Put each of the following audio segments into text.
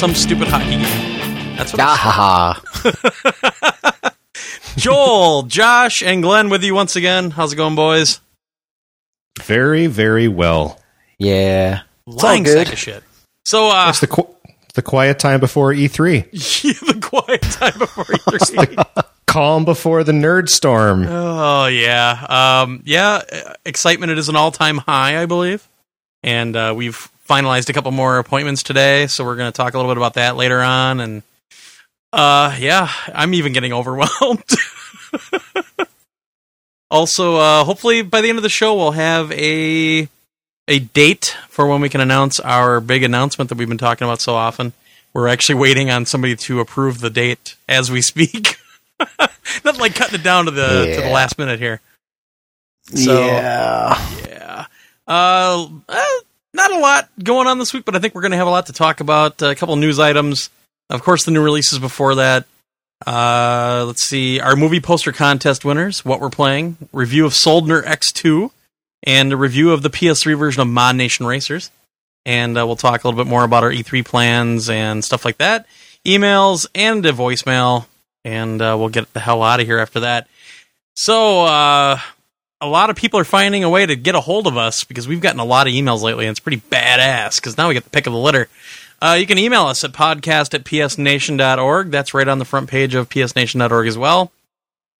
some stupid hockey game. That's what. Ah, ha, ha. Joel, Josh, and Glenn with you once again. How's it going, boys? Very, very well. Yeah. It's all Lying good. sack of shit. So, uh, It's the qu- the quiet time before E E3. the quiet time before E3. Calm before the nerd storm. Oh yeah, um, yeah. Excitement is an all-time high, I believe, and uh, we've finalized a couple more appointments today. So we're going to talk a little bit about that later on. And uh, yeah, I'm even getting overwhelmed. also, uh, hopefully by the end of the show, we'll have a a date for when we can announce our big announcement that we've been talking about so often. We're actually waiting on somebody to approve the date as we speak. Not like cutting it down to the to the last minute here. So- yeah. Yeah. Uh, uh, not a lot going on this week, but I think we're going to have a lot to talk about. a couple news items. Of course, the new releases before that. Uh, let's see. Our movie poster contest winners, what we're playing, review of Soldner X2, and a review of the PS3 version of Mod Nation Racers. And uh, we'll talk a little bit more about our E3 plans and stuff like that. Emails and a voicemail. And uh, we'll get the hell out of here after that. So, uh, a lot of people are finding a way to get a hold of us because we've gotten a lot of emails lately, and it's pretty badass because now we get the pick of the litter. Uh, you can email us at podcast at psnation.org. That's right on the front page of psnation.org as well.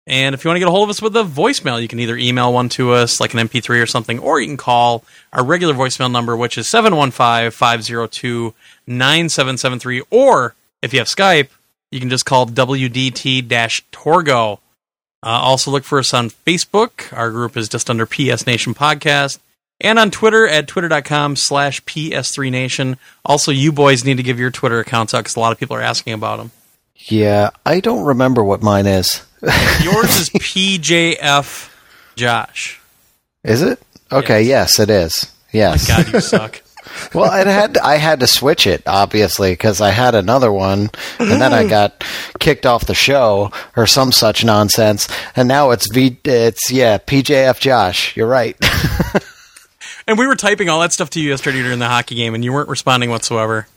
And if you want to get a hold of us with a voicemail, you can either email one to us, like an MP3 or something, or you can call our regular voicemail number, which is 715 502 9773. Or if you have Skype, you can just call WDT Torgo. Uh, also, look for us on Facebook. Our group is just under PS Nation Podcast. And on Twitter at twitter.com slash PS3Nation. Also, you boys need to give your Twitter accounts out because a lot of people are asking about them. Yeah. I don't remember what mine is. Yours is PJF Josh. Is it? Okay. Yes, it is. Yes. God, you suck. Well, it had I had to switch it obviously because I had another one, and then I mm. got kicked off the show or some such nonsense, and now it's V. It's yeah, PJF Josh. You're right. And we were typing all that stuff to you yesterday during the hockey game, and you weren't responding whatsoever.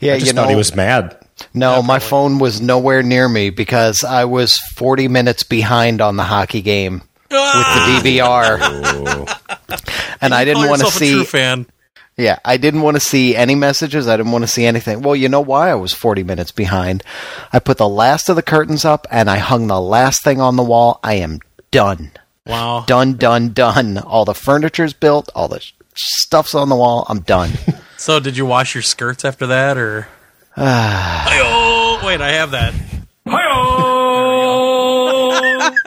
yeah, I just you know thought he was mad. No, my phone was nowhere near me because I was 40 minutes behind on the hockey game with the ah! DVR. and I didn't want to see fan. Yeah, I didn't want to see any messages. I didn't want to see anything. Well, you know why I was 40 minutes behind? I put the last of the curtains up and I hung the last thing on the wall. I am done. Wow. Done, done, done. All the furniture's built, all the stuff's on the wall. I'm done. So, did you wash your skirts after that, or? Hi-yo! Wait, I have that. Hi-yo!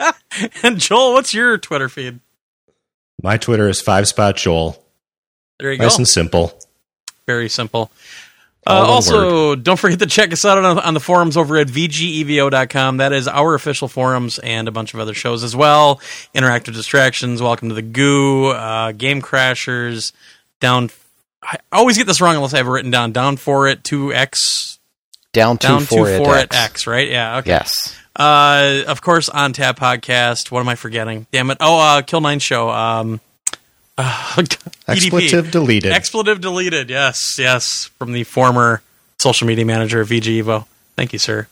and Joel, what's your Twitter feed? My Twitter is five spot Joel. There you go. Nice and simple. Very simple. Uh, also, don't forget to check us out on, on the forums over at vgevo.com. That is our official forums and a bunch of other shows as well. Interactive Distractions, Welcome to the Goo, uh, Game Crashers, Down. I always get this wrong unless I have it written down. Down for it, 2x. Down to Down for to it. for X. it, X, right? Yeah, okay. Yes. Uh, of course, on Tap Podcast. What am I forgetting? Damn it! Oh, uh, Kill Nine Show. Um, uh. Expletive deleted. Expletive deleted. Yes, yes, from the former social media manager of VG Evo. Thank you, sir.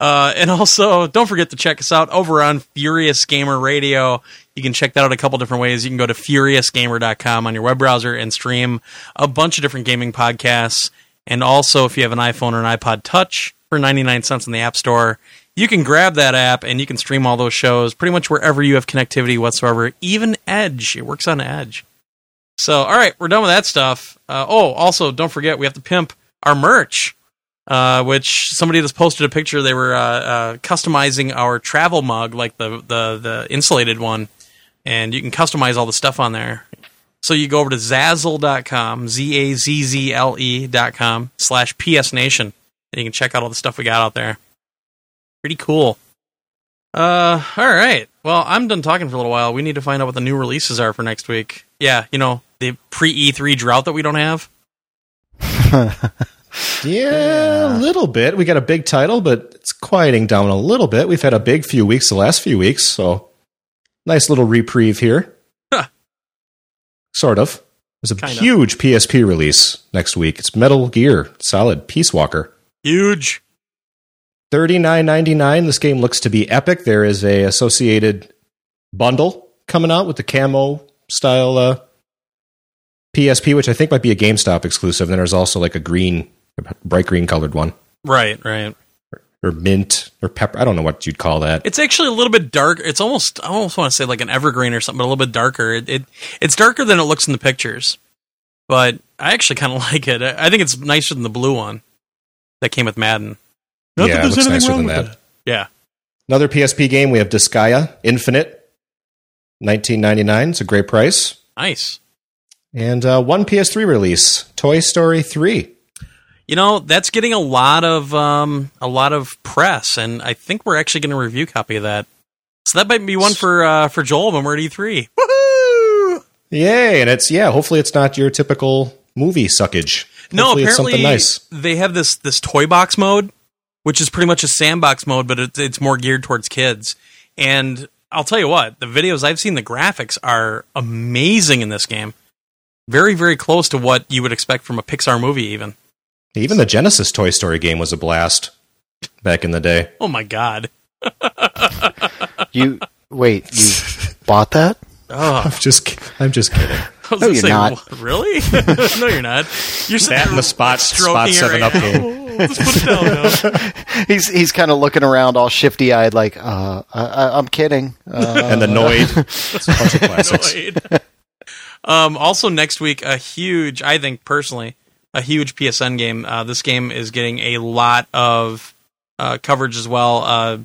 Uh, and also, don't forget to check us out over on Furious Gamer Radio. You can check that out a couple different ways. You can go to furiousgamer.com on your web browser and stream a bunch of different gaming podcasts. And also, if you have an iPhone or an iPod Touch for 99 cents in the App Store, you can grab that app and you can stream all those shows pretty much wherever you have connectivity whatsoever, even Edge. It works on Edge. So, all right, we're done with that stuff. Uh, oh, also, don't forget, we have to pimp our merch, uh, which somebody just posted a picture. They were uh, uh, customizing our travel mug, like the, the, the insulated one, and you can customize all the stuff on there. So you go over to Zazzle.com, Z A Z Z L E.com, slash PS Nation, and you can check out all the stuff we got out there. Pretty cool. Uh, all right. Well, I'm done talking for a little while. We need to find out what the new releases are for next week. Yeah, you know, the pre E3 drought that we don't have. Yeah, a little bit. We got a big title, but it's quieting down a little bit. We've had a big few weeks the last few weeks, so nice little reprieve here. Huh. Sort of. There's a Kinda. huge PSP release next week. It's Metal Gear Solid Peace Walker. Huge. Thirty nine ninety nine. This game looks to be epic. There is a associated bundle coming out with the camo style uh, PSP, which I think might be a GameStop exclusive. And then there's also like a green, bright green colored one, Right, right. or mint or pepper. I don't know what you'd call that. It's actually a little bit dark. It's almost I almost want to say like an evergreen or something, but a little bit darker. It, it it's darker than it looks in the pictures, but I actually kind of like it. I I think it's nicer than the blue one that came with Madden. Not Yeah, that it there's looks anything wrong than with that. it. Yeah, Another PSP game. We have Disgaea Infinite, nineteen ninety nine. It's a great price. nice. And uh, one PS3 release, Toy Story 3. You know that's getting a lot of um, a lot of press, and I think we're actually going to review a copy of that. So that might be one for uh, for Joel when we're at E3. Woohoo! Yay! And it's, yeah, hopefully it's not your typical movie suckage. No, Hopefully it's apparently something nice. they have this this toy box mode, which is pretty much a sandbox mode, but it's it's more geared towards kids. And I'll tell you what, the videos I've seen, the graphics are amazing in this game. Very, very close to what you would expect from a Pixar movie, even. Even the Genesis Toy Story game was a blast back in the day. Oh my god! You wait, you bought that? Oh, I'm just, I'm just kidding. I was No, you're say, not. Really? no, you're not. You're sitting That and the Spot- Spot it right 7 Up game. Let's put it down now. He's he's kind of looking around, all shifty eyed, like, uh, I, I, I'm kidding. Uh, and the Noid. It's a bunch of classics. Wait. um, also, next week, a huge, I think personally, a huge PSN game. Uh, this game is getting a lot of uh, coverage as well. Uh,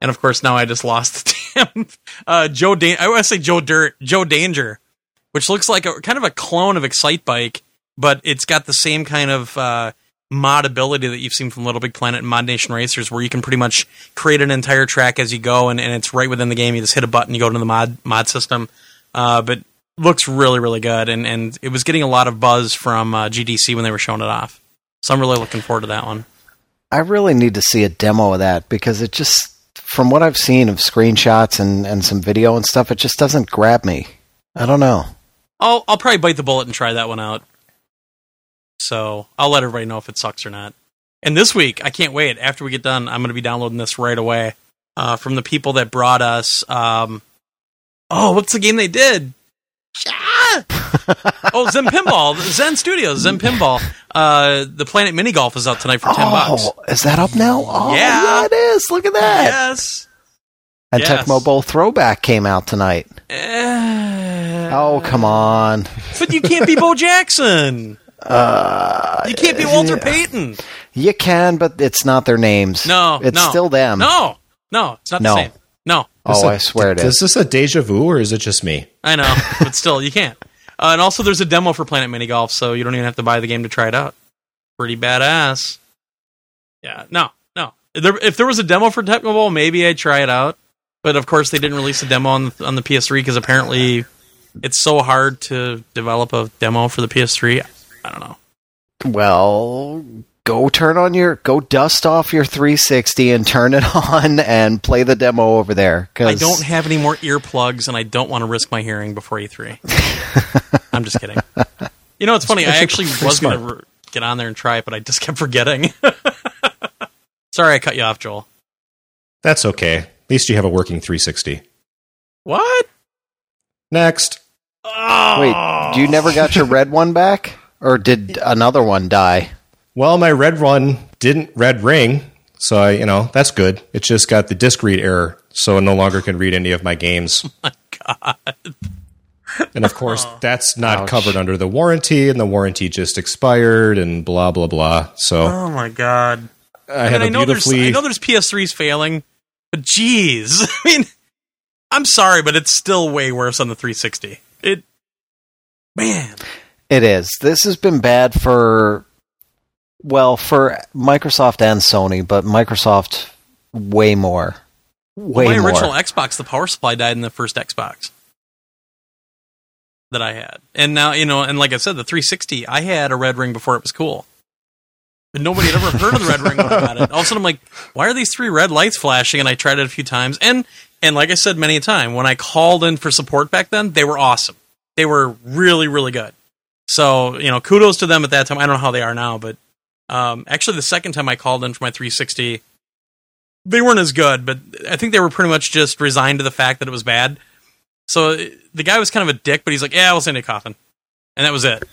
and of course, now I just lost the damn uh, Joe. Dan- I want to say Joe Dirt, Joe Danger, which looks like a kind of a clone of Excite Bike, but it's got the same kind of uh, mod ability that you've seen from Little Big Planet and Mod Nation Racers, where you can pretty much create an entire track as you go, and, and it's right within the game. You just hit a button, you go to the mod mod system. Uh, but looks really, really good, and and it was getting a lot of buzz from uh, GDC when they were showing it off. So I'm really looking forward to that one. I really need to see a demo of that because it just, from what I've seen of screenshots and, and some video and stuff, it just doesn't grab me. I don't know. I'll I'll probably bite the bullet and try that one out. So I'll let everybody know if it sucks or not. And this week, I can't wait. After we get done, I'm going to be downloading this right away uh, from the people that brought us. Um, oh, what's the game they did? Ah! oh, Zen Pinball, Zen Studios, Zen Pinball. Uh, the Planet Mini Golf is out tonight for ten bucks. Oh, is that up now? Oh, Yeah. yeah, it is. Look at that. Yes. And Yes. Tecmo Bowl Throwback came out tonight. Eh. Oh, come on. But you can't be Bo Jackson. Uh, You can't be Walter yeah. Payton. You can, but it's not their names. No, it's no. still them. No, no, it's not No. the same. No, Oh, Is I it- swear it Is is. this a deja vu or is it just me? I know, but still, you can't. Uh, and also, there's a demo for Planet Mini Golf, so you don't even have to buy the game to try it out. Pretty badass. Yeah, no, no. If there, if there was a demo for Tecmo Bowl, maybe I'd try it out. But of course, they didn't release a demo on the, on the PS3 because apparently it's so hard to develop a demo for the PS3. I don't know. Well, go turn on your go dust off your 360 and turn it on and play the demo over there. Cause I don't have any more earplugs, and I don't want to risk my hearing before E3. I'm just kidding. You know, it's funny. I actually was going to get on there and try it, but I just kept forgetting. Sorry, I cut you off, Joel. That's okay. At least you have a working 360. What? Next. Oh. Wait, you never got your red one back, or did another one die? Well, my red one didn't red ring, so I, you know, that's good. It just got the disk read error, so it no longer can read any of my games. Oh my God. And of course, oh. that's not Ouch. covered under the warranty, and the warranty just expired, and blah blah blah. So Oh my God. I I, have mean, I a know there's beautifully. I know there's PS3s failing, but geez, I mean, I'm sorry, but it's still way worse on the 360. It, man, It is. This has been bad for, well, for Microsoft and Sony, but Microsoft way more. Way my more. original Xbox, the power supply died in the first Xbox that I had, and now you know, and like I said, the 360, I had a red ring before it was cool. But nobody had ever heard of the red ring when I got it. All of a sudden, I'm like, why are these three red lights flashing? And I tried it a few times, and and like I said many a time, when I called in for support back then, they were awesome. They were really, really good. So you know, kudos to them at that time. I don't know how they are now, but um, actually, the second time I called in for my 360, they weren't as good. But I think they were pretty much just resigned to the fact that it was bad. So the guy was kind of a dick, but he's like, "Yeah, we'll send you a coffin," and that was it.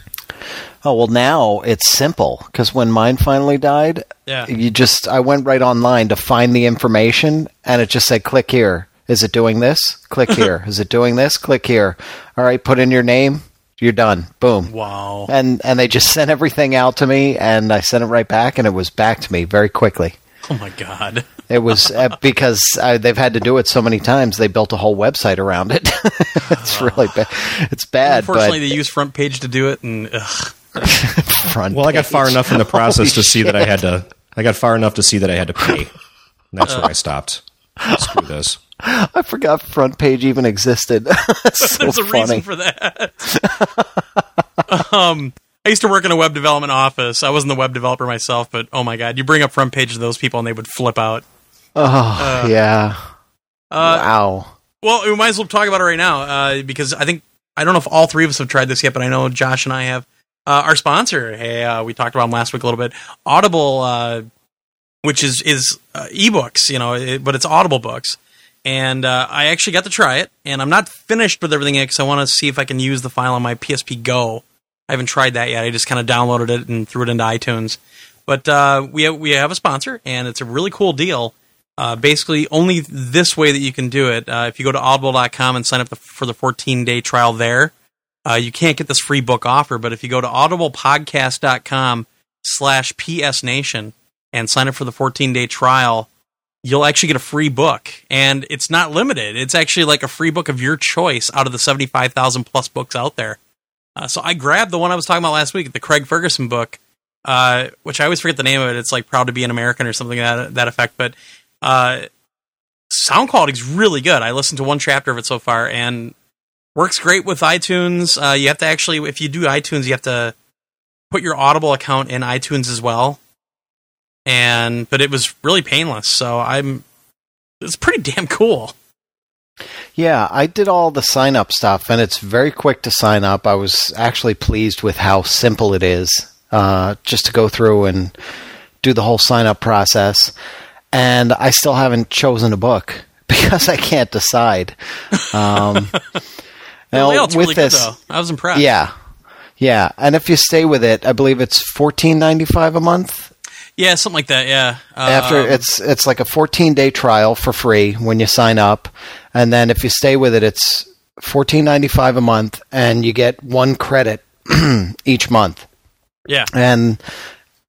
Oh well, now it's simple because when mine finally died, Yeah. you just I went right online to find the information, and it just said, "Click here." Is it doing this? Click here. Is it doing this? Click here. All right, put in your name. You're done. Boom. Wow. And and they just sent everything out to me, and I sent it right back, and it was back to me very quickly. Oh my god. It was uh, because uh, they've had to do it so many times. They built a whole website around it. it's really bad. It's bad, Unfortunately, but they use front page to do it, and ugh. front. Well, I got far enough in the process Holy to see that I had to. I got far enough to see that I had to pay. And that's where I stopped. Screw this. I forgot front page even existed. That's so there's a funny. reason for that. um, I used to work in a web development office. I wasn't the web developer myself, but oh my god, you bring up front page to those people and they would flip out. oh yeah. Uh, wow. Well, we might as well talk about it right now uh, because I think I don't know if all three of us have tried this yet, but I know Josh and I have. Uh, our sponsor, hey, uh, we talked about them last week a little bit. Audible, uh, which is is uh, ebooks, you know, it, but it's Audible books. And uh, I actually got to try it, and I'm not finished with everything yet because I want to see if I can use the file on my PSP Go. I haven't tried that yet. I just kind of downloaded it and threw it into iTunes. But uh, we have, we have a sponsor, and it's a really cool deal. Uh, basically, only this way that you can do it. Uh, if you go to audible.com and sign up the, for the 14 day trial there, uh, you can't get this free book offer. But if you go to audiblepodcast.com slash psnation and sign up for the 14 day trial, you'll actually get a free book. And it's not limited. It's actually like a free book of your choice out of the 75,000 plus books out there. Uh, so I grabbed the one I was talking about last week, the Craig Ferguson book, uh, which I always forget the name of it. It's like Proud to be an American or something that that effect. But uh, sound quality is really good. I listened to one chapter of it so far, and works great with iTunes. Uh, you have to actually, if you do iTunes, you have to put your Audible account in iTunes as well. And but it was really painless, so I'm. It's pretty damn cool. Yeah, I did all the sign up stuff, and it's very quick to sign up. I was actually pleased with how simple it is uh, just to go through and do the whole sign up process. And I still haven't chosen a book because I can't decide. Um, now, with really this, good though. I was impressed. yeah, yeah, and if you stay with it, I believe it's fourteen ninety five a month. Yeah, something like that. Yeah. After Um, it's it's like a 14 day trial for free when you sign up, and then if you stay with it, it's 14.95 a month, and you get one credit each month. yeah, And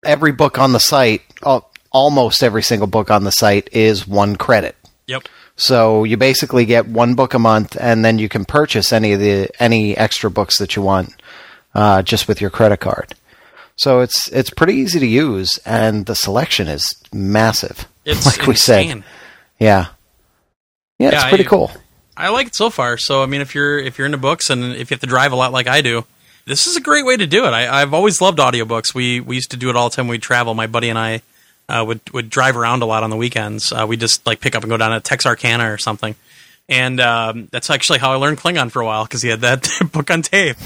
every book on the site, al- almost every single book on the site, is one credit. yep. So you basically get one book a month, and then you can purchase any of the any extra books that you want uh, just with your credit card. So it's it's pretty easy to use, and the selection is massive. It's like we said, insane. yeah, yeah, it's Yeah, pretty I- cool. I like it so far. So I mean, if you're if you're into books and if you have to drive a lot like I do, this is a great way to do it. I, I've always loved audiobooks. We we used to do it all the time. We'd travel. My buddy and I uh, would would drive around a lot on the weekends. Uh, we just like pick up and go down to Texarkana or something. And um, that's actually how I learned Klingon for a while because he had that book on tape.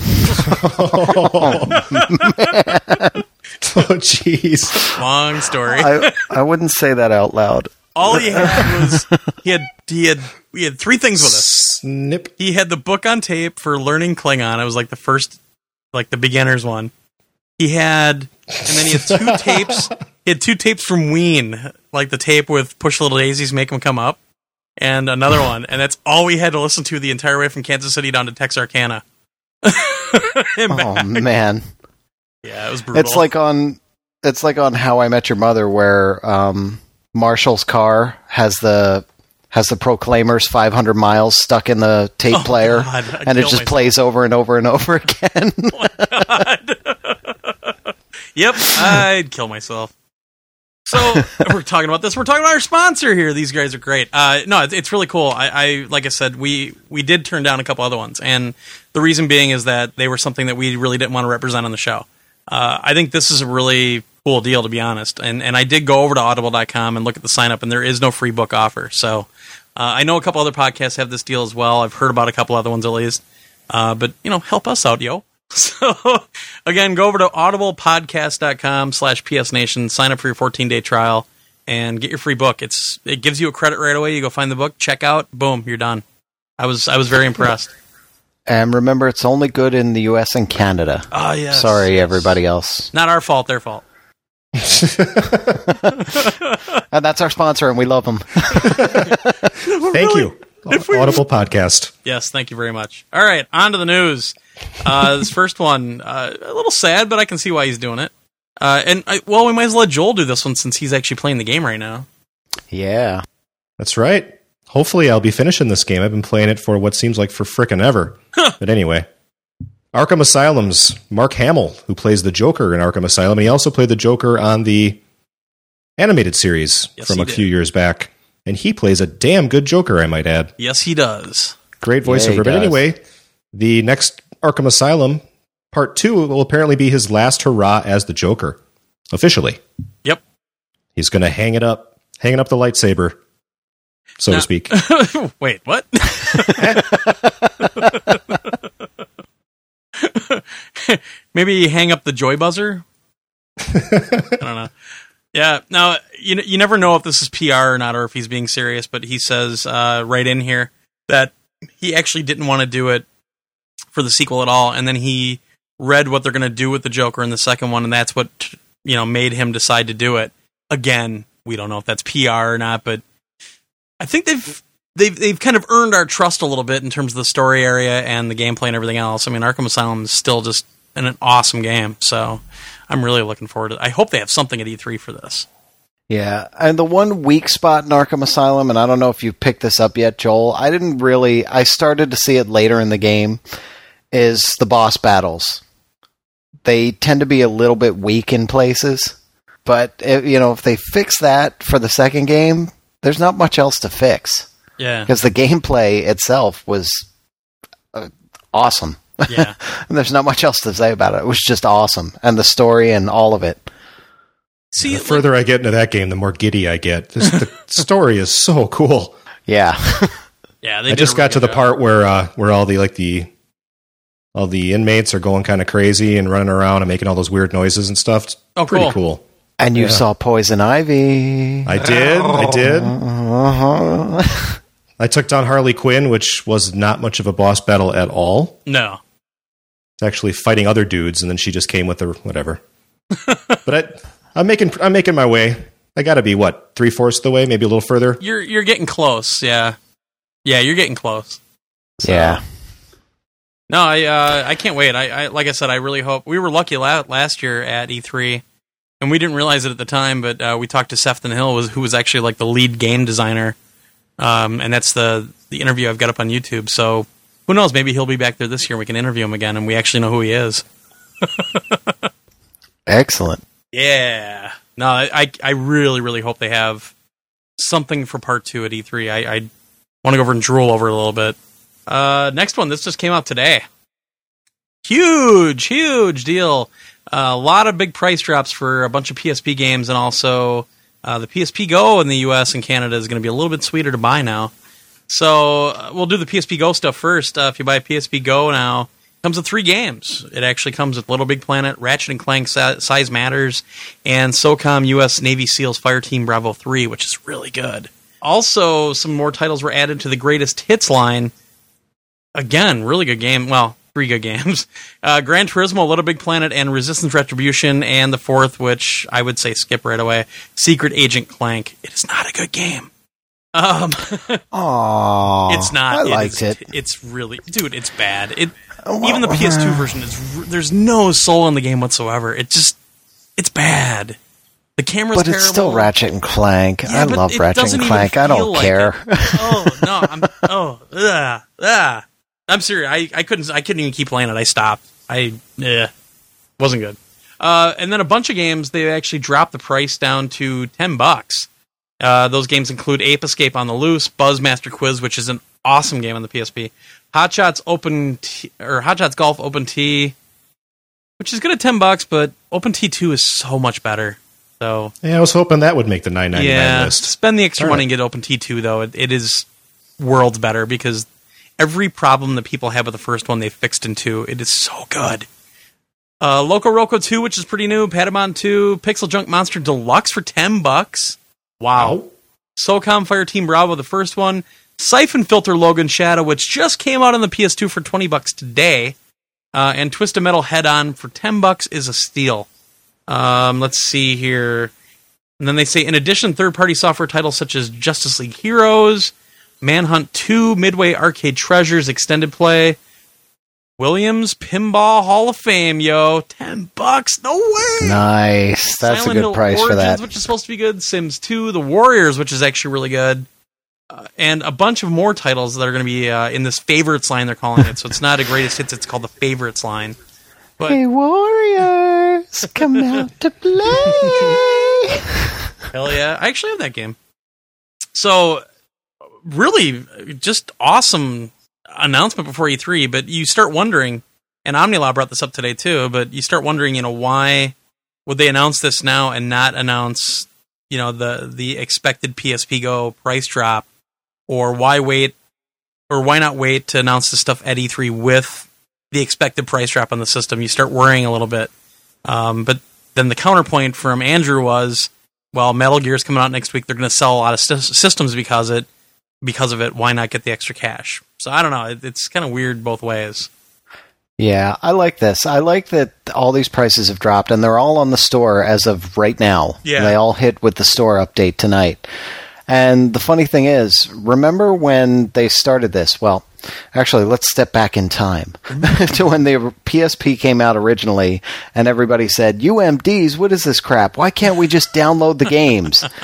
Oh, jeez. Long story. I I wouldn't say that out loud. All he had was he had he had we had three things with us. Snip. he had the book on tape for learning Klingon. It was like the first, like the beginner's one. He had, and then he had two tapes. He had two tapes from Ween, like the tape with "Push Little Daisies, Make 'Em Come Up," and another one. And that's all we had to listen to the entire way from Kansas City down to Texarkana. Oh man, yeah, it was brutal. it's like on it's like on How I Met Your Mother, where um, Marshall's car has the has the Proclaimers 500 miles stuck in the tape Oh, player, God, and it just myself. plays over and over and over again. Yep, I'd kill myself. So we're talking about this. We're talking about our sponsor here. These guys are great. Uh, no, it's, it's really cool. I, I like I said, we we did turn down a couple other ones, and the reason being is that they were something that we really didn't want to represent on the show. Uh, I think this is a really cool deal, to be honest. And and I did go over to Audible.com and look at the sign up, and there is no free book offer. So uh, I know a couple other podcasts have this deal as well. I've heard about a couple other ones at least. Uh, but you know, help us out, yo. So again, go over to audiblepodcast.com slash psnation, sign up for your 14 day trial and get your free book. It's it gives you a credit right away. You go find the book, check out, boom, you're done. I was I was very impressed. And remember, it's only good in the U.S. and Canada. Oh yes. Sorry, yes. everybody else. Not our fault, their fault. And that's our sponsor, and we love them. Thank you. Audible podcast. Yes, thank you very much. All right, on to the news. Uh, this first one, uh, a little sad, but I can see why he's doing it. Uh, and I, well, we might as well let Joel do this one since he's actually playing the game right now. yeah. That's right. Hopefully, I'll be finishing this game. I've been playing it for what seems like for frickin' ever. but anyway, Arkham Asylum's Mark Hamill, who plays the Joker in Arkham Asylum, and he also played the Joker on the animated series Yes, from a did. few years back. And he plays a damn good Joker, I might add. Yes, he does. Great Yeah, voiceover. but does. anyway, the next Arkham Asylum part two will apparently be his last hurrah as the Joker, officially. Yep. He's going to hang it up, hanging up the lightsaber, so Now- to speak. Wait, what? Maybe hang up the joy buzzer. I don't know. Yeah, now you you never know if this is PR or not, or if he's being serious. But he says uh, right in here that he actually didn't want to do it for the sequel at all, and then he read what they're going to do with the Joker in the second one, and that's what you know made him decide to do it. Again, we don't know if that's PR or not, but I think they've they've they've kind of earned our trust a little bit in terms of the story area and the gameplay and everything else. I mean, Arkham Asylum is still just an, awesome game, so I'm really looking forward to. it. I hope they have something at E3 for this. Yeah, and the one weak spot in Arkham Asylum, and I don't know if you picked this up yet, Joel. I didn't really. I started to see it later in the game. Is the boss battles? They tend to be a little bit weak in places, but if, you know if they fix that for the second game, there's not much else to fix Yeah, because the gameplay itself was uh, awesome. yeah. And there's not much else to say about it. It was just awesome, and the story and all of it. See, the further I get into that game, the more giddy I get. This, the story is so cool. Yeah, yeah, they I just got to the job. part where uh, where all the like the all the inmates are going kind of crazy and running around and making all those weird noises and stuff. It's Oh, pretty cool. cool. and you Yeah. saw Poison Ivy. I did. I did. Uh-huh. I took down Harley Quinn, which was not much of a boss battle at all. No, It's actually fighting other dudes, and then she just came with her whatever. but I, I'm making I'm making my way. I got to be what three fourths of the way, maybe a little further. you're you're getting close. Yeah, yeah, you're getting close. So- Yeah. No, I uh, I can't wait. I, I like I said, I really hope we were lucky la- last year at E3, and we didn't realize it at the time. But uh, we talked to Sefton Hill, was, who was actually like the lead game designer, um, and that's the the interview I've got up on YouTube. So who knows? Maybe he'll be back there this year. and We can interview him again, and we actually know who he is. Excellent. Yeah. No, I I, really really hope they have something for part two at E3. I, I want to go over and drool over a little bit. Uh, next one. This just came out today. Huge, huge deal. a lot of big price drops for a bunch of PSP games, and also uh, the PSP Go in the U.S. and Canada is going to be a little bit sweeter to buy now. So uh, we'll do the PSP Go stuff first. Uh, if you buy PSP Go now, comes with three games. It actually comes with Little Big Planet, Ratchet and Clank Sa- Size Matters, and SOCOM U.S. Navy SEALs Fireteam Bravo 3, which is really good. Also, some more titles were added to the greatest hits line. Again, really good game. Well, three good games. Uh, Gran Turismo, Little Big Planet, and Resistance Retribution, and the fourth, which I would say skip right away, Secret Agent Clank. It is not a good game. Um, Aww. it's not. I liked is- it. It's really, dude. It's bad. It Even the PS2 version is. There's no soul in the game whatsoever. It just, it's bad. The camera's But terrible. it's still Ratchet and Clank. Yeah, I love Ratchet and Clank. I don't like care. it. oh no, I'm oh ugh, ugh. I'm serious. I, I couldn't I couldn't even keep playing it. I stopped. I yeah, wasn't good. Uh, and then a bunch of games they actually dropped the price down to ten bucks. Uh, those games include Ape Escape on the Loose, Buzzmaster Quiz, which is an awesome game on the PSP, Hot Shots Open T- or Hot Shots Golf Open Tee, which is good at ten bucks, but Open Tee two is so much better. So Yeah, I was hoping that would make the nine ninety nine yeah, list. spend the extra Darn money it. and get Open Tee 2 though. It, it is worlds better because every problem that people had with the first one they fixed in two. It is so good. Uh, Loco Roco 2, which is pretty new. Patapon 2, Pixel Junk Monster Deluxe for 10 bucks. Wow. SOCOM Fire Team Bravo, the first one. Syphon Filter Logan Shadow, which just came out on the PS2 for 20 bucks today. Uh, and Twisted Metal Head On for 10 bucks is a steal. Um, let's see here. And then they say, in addition, third party software titles such as Justice League Heroes, Manhunt 2, Midway Arcade Treasures, Extended Play, Williams Pinball Hall of Fame, yo. 10 bucks. No way. Nice. That's Silent a good Hill price Origins, for that. which is supposed to be good. Sims 2, The Warriors, which is actually really good. Uh, and a bunch of more titles that are going to be uh, in this favorites line, they're calling it. So it's not a greatest hits, it's called the favorites line. But Hey, Warriors, come out to play. Hell yeah. I actually have that game. So, really, just awesome announcement before E3, but you start wondering, and Omnilaw brought this up today too, but you start wondering, you know, why would they announce this now and not announce, you know, the, the expected PSP Go price drop? Or why wait, or why not wait to announce the stuff at E3 with the expected price drop on the system? You start worrying a little bit. Um, but then the counterpoint from Andrew was, well, Metal Gear is coming out next week. They're going to sell a lot of sys- systems because it because of it. Why not get the extra cash? So I don't know. It, it's kind of weird both ways. Yeah, I like this. I like that all these prices have dropped and they're all on the store as of right now. Yeah. They all hit with the store update tonight. And the funny thing is, remember when they started this? Well, actually, let's step back in time to when the PSP came out originally and everybody said, UMDs, what is this crap? Why can't we just download the games?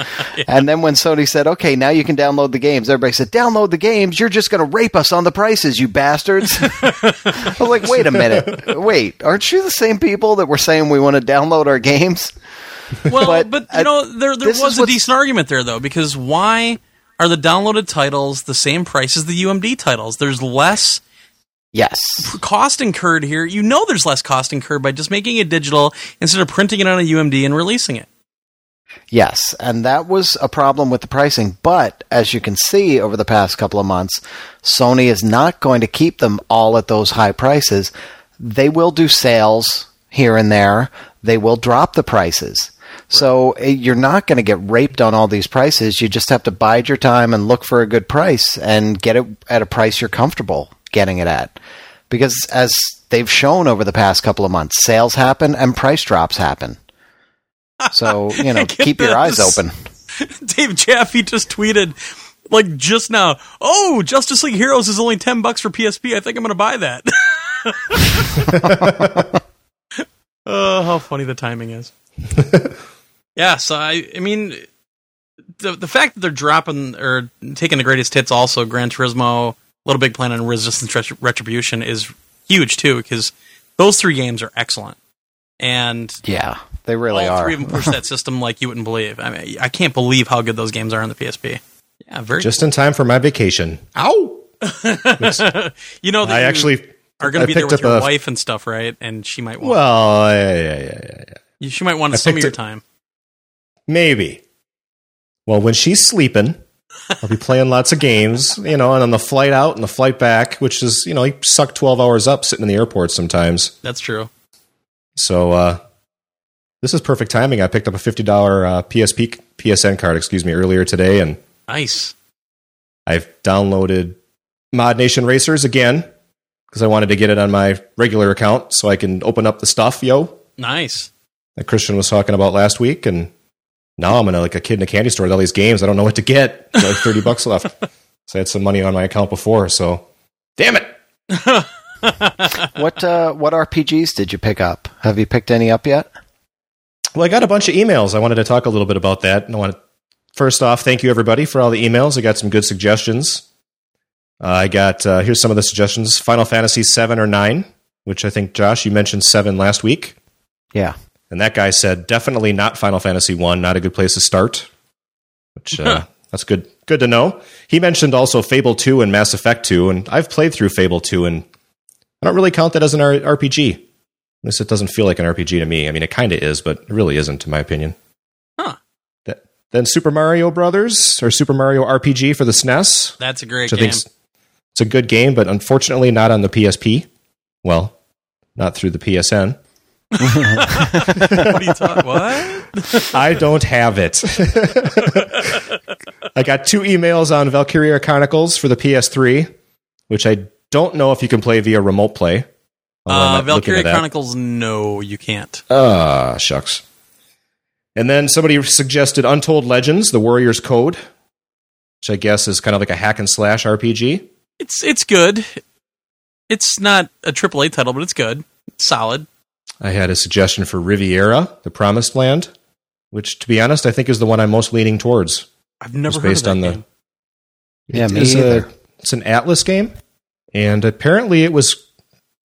And then when Sony said, okay, now you can download the games, everybody said, download the games. You're just going to rape us on the prices, you bastards. I was like, wait a minute. Wait, aren't you the same people that were saying we want to download our games? Well, but, But, you know, there there was a decent argument there though, because why are the downloaded titles the same price as the UMD titles? There's less Yes. cost incurred here. You know, there's less cost incurred by just making it digital instead of printing it on a UMD and releasing it. Yes, and that was a problem with the pricing. But as you can see over the past couple of months, Sony is not going to keep them all at those high prices. They will do sales here and there. They will drop the prices. So eh, you're not going to get raped on all these prices. You just have to bide your time and look for a good price and get it at a price you're comfortable getting it at. Because as they've shown over the past couple of months, sales happen and price drops happen. So, you know, keep your eyes open. Dave Jaffe just tweeted like just now. Oh, Justice League Heroes is only ten bucks for PSP. I think I'm going to buy that. oh, how funny the timing is. Yeah, so I, I mean, the the fact that they're dropping or taking the greatest hits, also Gran Turismo, Little Big Planet, and Resistance Retribution is huge too because those three games are excellent. And Yeah, they really all are. three of them push that system like you wouldn't believe. I mean, I can't believe how good those games are on the PSP. Yeah, very. Just in time for my vacation. Ow! you know, I you actually are going to be there with your a- wife and stuff, right? And she might want. Well, yeah, yeah, yeah, yeah, yeah. she might want some of your it- time. Maybe. Well, when she's sleeping, I'll be playing lots of games, you know, and on the flight out and the flight back, which is, you know, you suck 12 hours up sitting in the airport sometimes. That's true. So, uh, this is perfect timing. I picked up a $50 uh, PSP, PSN card, excuse me, earlier today, and Nice. I've downloaded Mod Nation Racers again because I wanted to get it on my regular account so I can open up the stuff, yo, Nice. that Christian was talking about last week. And now I'm in a, like a kid in a candy store with all these games. I don't know what to get. There's like 30 bucks left. So I had some money on my account before. So, damn it. What uh, what RPGs did you pick up? Have you picked any up yet? Well, I got a bunch of emails. I wanted to talk a little bit about that. And I want to, first off, thank you everybody for all the emails. I got some good suggestions. Uh, I got, uh, here's some of the suggestions Final Fantasy 7 or 9, which I think, Josh, you mentioned 7 last week. Yeah. And that guy said definitely not Final Fantasy One, not a good place to start. Which uh, that's good, good to know. He mentioned also Fable Two and Mass Effect Two, and I've played through Fable Two, and I don't really count that as an R- RPG. At least it doesn't feel like an RPG to me. I mean, it kind of is, but it really isn't, in my opinion. Huh. That, then Super Mario Brothers or Super Mario RPG for the SNES, That's a great game. think it's a good game, but unfortunately not on the PSP. Well, not through the PSN. what are you talking? What? I don't have it. I got two emails on Valkyria Chronicles for the PS3, which I don't know if you can play via remote play. Uh, might look into Valkyria. Chronicles. No, you can't. Ah, shucks. And then somebody suggested Untold Legends, The Warrior's Code, which I guess is kind of like a hack and slash RPG. It's it's good. It's not a AAA title, but it's good. It's solid. I had a suggestion for Riviera, The Promised Land, which, to be honest, I think is the one I'm most leaning towards. I've never heard based of that on the- game. Yeah, It me is a- it's an Atlus game, and apparently it was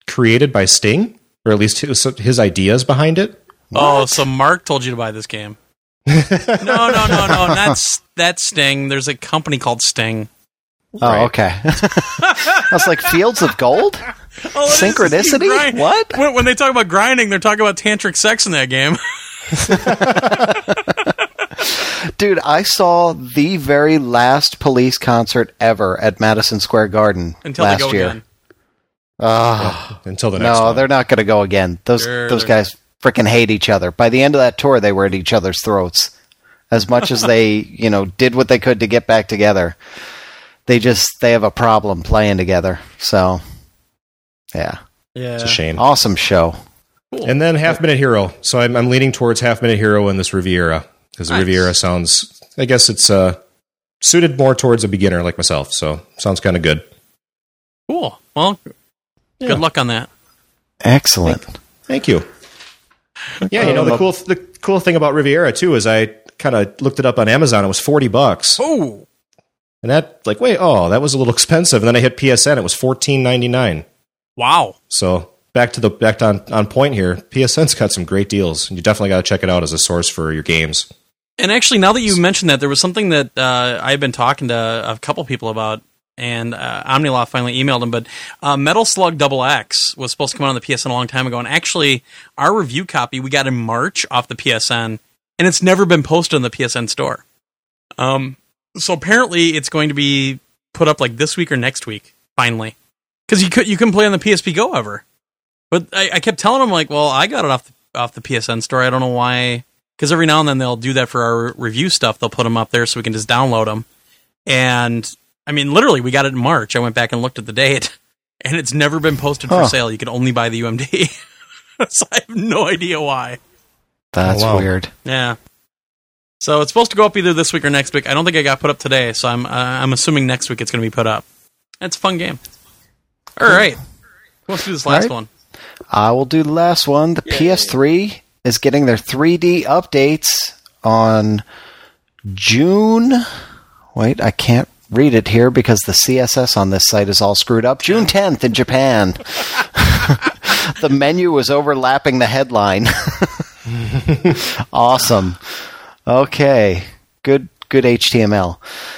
created by Sting, or at least his, his ideas behind it. Oh, so Mark told you to buy this game? no, no, no, no. That's that's Sting. There's a company called Sting. Oh, Right. okay. That's like, Fields of Gold? Oh. Synchronicity? You What? When, when they talk about grinding, they're talking about tantric sex in that game. Dude, I saw the very last police concert ever at Madison Square Garden Until last they go year. again. Ah, Until the next no, one. they're not going to go again. Those Sure, those they're- guys freaking hate each other. By the end of that tour, they were at each other's throats. As much as they, you know, did what they could to get back together, they just they have a problem playing together. So, yeah, Yeah. It's a shame. awesome show. And then Half Minute Hero. So I'm, I'm leaning towards Half Minute Hero in this Riviera because Nice. Riviera sounds. I guess it's uh, suited more towards a beginner like myself. So sounds kind of good. Cool. Well, Yeah. good luck on that. Excellent. Thank you. Yeah, you know the cool the cool thing about Riviera too is I kind of looked it up on Amazon. It was forty bucks, Oh, and that like wait oh that was a little expensive. And then I hit PSN. It was fourteen ninety nine. Wow. So back to the back to on, on point here. PSN's got some great deals. You definitely got to check it out as a source for your games. And actually, now that you mentioned that, there was something that uh, I've been talking to a couple people about, and uh, Omniloft finally emailed him. But uh, Metal Slug Double X was supposed to come out on the PSN a long time ago, and actually, our review copy we got in March off the PSN, and it's never been posted on the PSN store. Um, so apparently, it's going to be put up like this week or next week, finally, because you could you couldn't play on the PSP Go ever. But I, I kept telling him like, well, I got it off the, off the PSN store. I don't know why because every now and then they'll do that for our review stuff. They'll put them up there so we can just download them. And I mean, literally, we got it in March. I went back and looked at the date, and it's never been posted for sale. You can only buy the UMD. so I have no idea why. That's Oh, wow. weird. Yeah. So it's supposed to go up either this week or next week. I don't think I got put up today, so I'm uh, I'm assuming next week it's going to be put up. It's a fun game. All right, let's do this last All right. one. I will do the last one. The PS3 is getting their 3D updates on June. Wait, I can't read it here because the CSS on this site is all screwed up. June 10th in Japan. the menu was overlapping the headline. awesome. Okay. Good good HTML.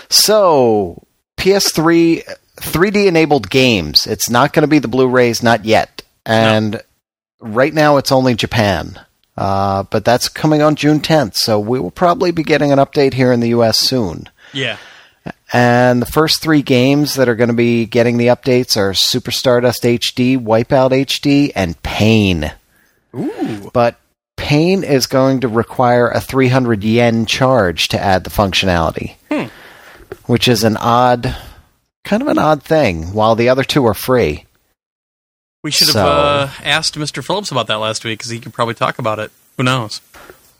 So, PS3 3D enabled games. It's not going to be the Blu-rays not yet. And right now it's only Japan. Uh, but that's coming on June 10th, so we will probably be getting an update here in the US soon. Yeah. And the first three games that are going to be getting the updates are Super Stardust HD, Wipeout HD, and Pain. Ooh. But Pain is going to require a 300 yen charge to add the functionality, hmm. which is an odd, kind of an odd thing, while the other two are free. We should have uh, asked Mr. Phillips about that last week because he could probably talk about it. Who knows?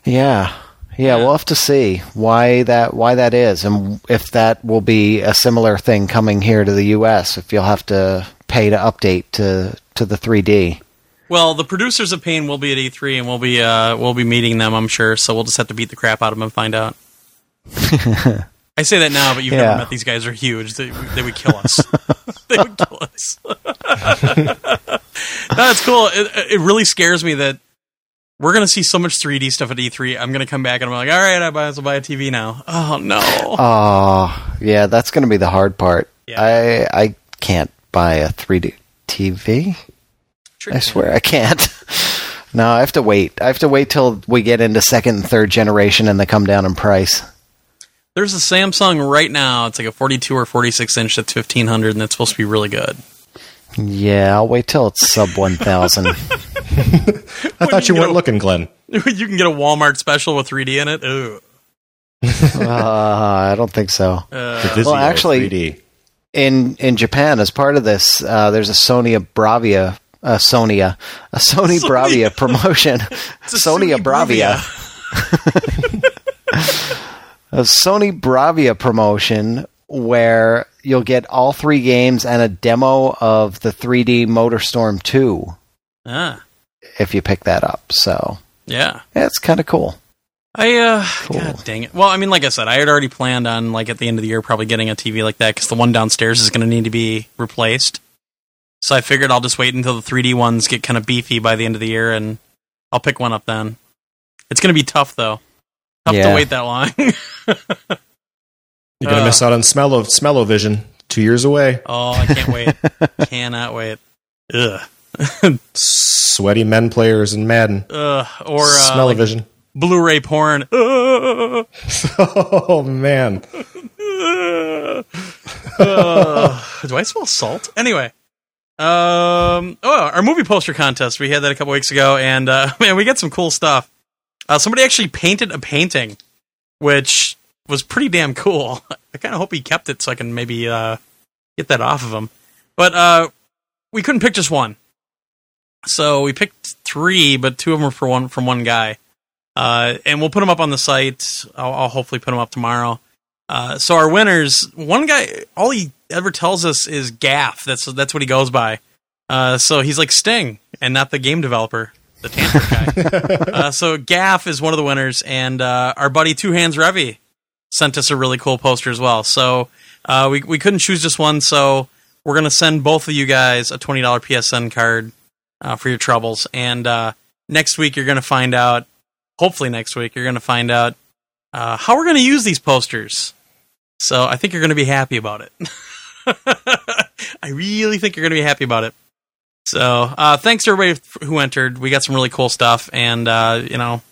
Yeah. Yeah, Yeah. we'll have to see why that why that is and if that will be a similar thing coming here to the US if you'll have to pay to update to to the 3D. Well, the producers of Pain will be at E3, and we'll be uh, we'll be meeting them, I'm sure. So we'll just have to beat the crap out of them and find out. I say that now, but you've Yeah. never met these guys. They're huge. They, they would kill us. they would kill us. That's cool. It, it really scares me that we're going to see so much 3D stuff at E3. I'm going to come back and I'm like, all right, I might as well buy a TV now. Oh no. Oh, yeah, that's going to be the hard part. Yeah. I I can't buy a 3D TV. Sure I swear I can't. No, I have to wait. I have to wait till we get into second and third generation and they come down in price. There's a Samsung right now. It's like a 42 or 46 inch that's 1500, and it's supposed to be really good. Yeah, I'll wait till it's sub 1,000. I thought you you weren't go- looking, Glenn. you can get a Walmart special with 3D in it. Ooh. uh, I don't think so. Uh, well, actually- 3D. In in Japan, as part of this, uh, there's a Sony Bravia, uh, Sonia, a Sony Sony- Bravia promotion. it's Sonia Sony Bravia. A Sony Bravia promotion where you'll get all three games and a demo of the 3D MotorStorm 2 Ah, if you pick that up. So yeah. yeah, it's kind of cool. I uh, Cool. god dang it. Well, I mean, like I said, I had already planned on like at the end of the year probably getting a TV like that because the one downstairs is going to need to be replaced. So I figured I'll just wait until the 3D ones get kind of beefy by the end of the year, and I'll pick one up then. It's going to be tough though. Tough to wait that long. You're gonna Uh. miss out on Smello Smello-Vision. Two years away. oh, I can't wait. Cannot wait. Ugh. Sweaty men players in Madden. Ugh. Or uh, Smell-O-Vision. Blu-ray porn. Ugh. oh man. Uh, do I smell salt? Anyway, um, oh, our movie poster contest. We had that a couple weeks ago, and uh, man, we got some cool stuff. Uh, somebody actually painted a painting, which was pretty damn cool. I kind of hope he kept it so I can maybe uh, get that off of him. But uh, we couldn't pick just one, so we picked three, but two of them were for one from one guy. Uh, and we'll put them up on the site. I'll, I'll hopefully put them up tomorrow. Uh, so our winners, one guy, all he ever tells us is Gaff. That's that's what he goes by. Uh, so he's like Sting and not the game developer, the Tantric guy. uh, so Gaff is one of the winners, and uh, our buddy Two Hands Revy sent us a really cool poster as well. So uh, we we couldn't choose just one, so we're gonna send both of you guys a twenty dollar PSN card uh, for your troubles. And uh, next week you're gonna find out. Hopefully next week you're gonna find out uh, how we're gonna use these posters. So I think you're to be happy about it. I really think you're to be happy about it. So uh, thanks to everybody who entered. We got some really cool stuff, and uh, you know,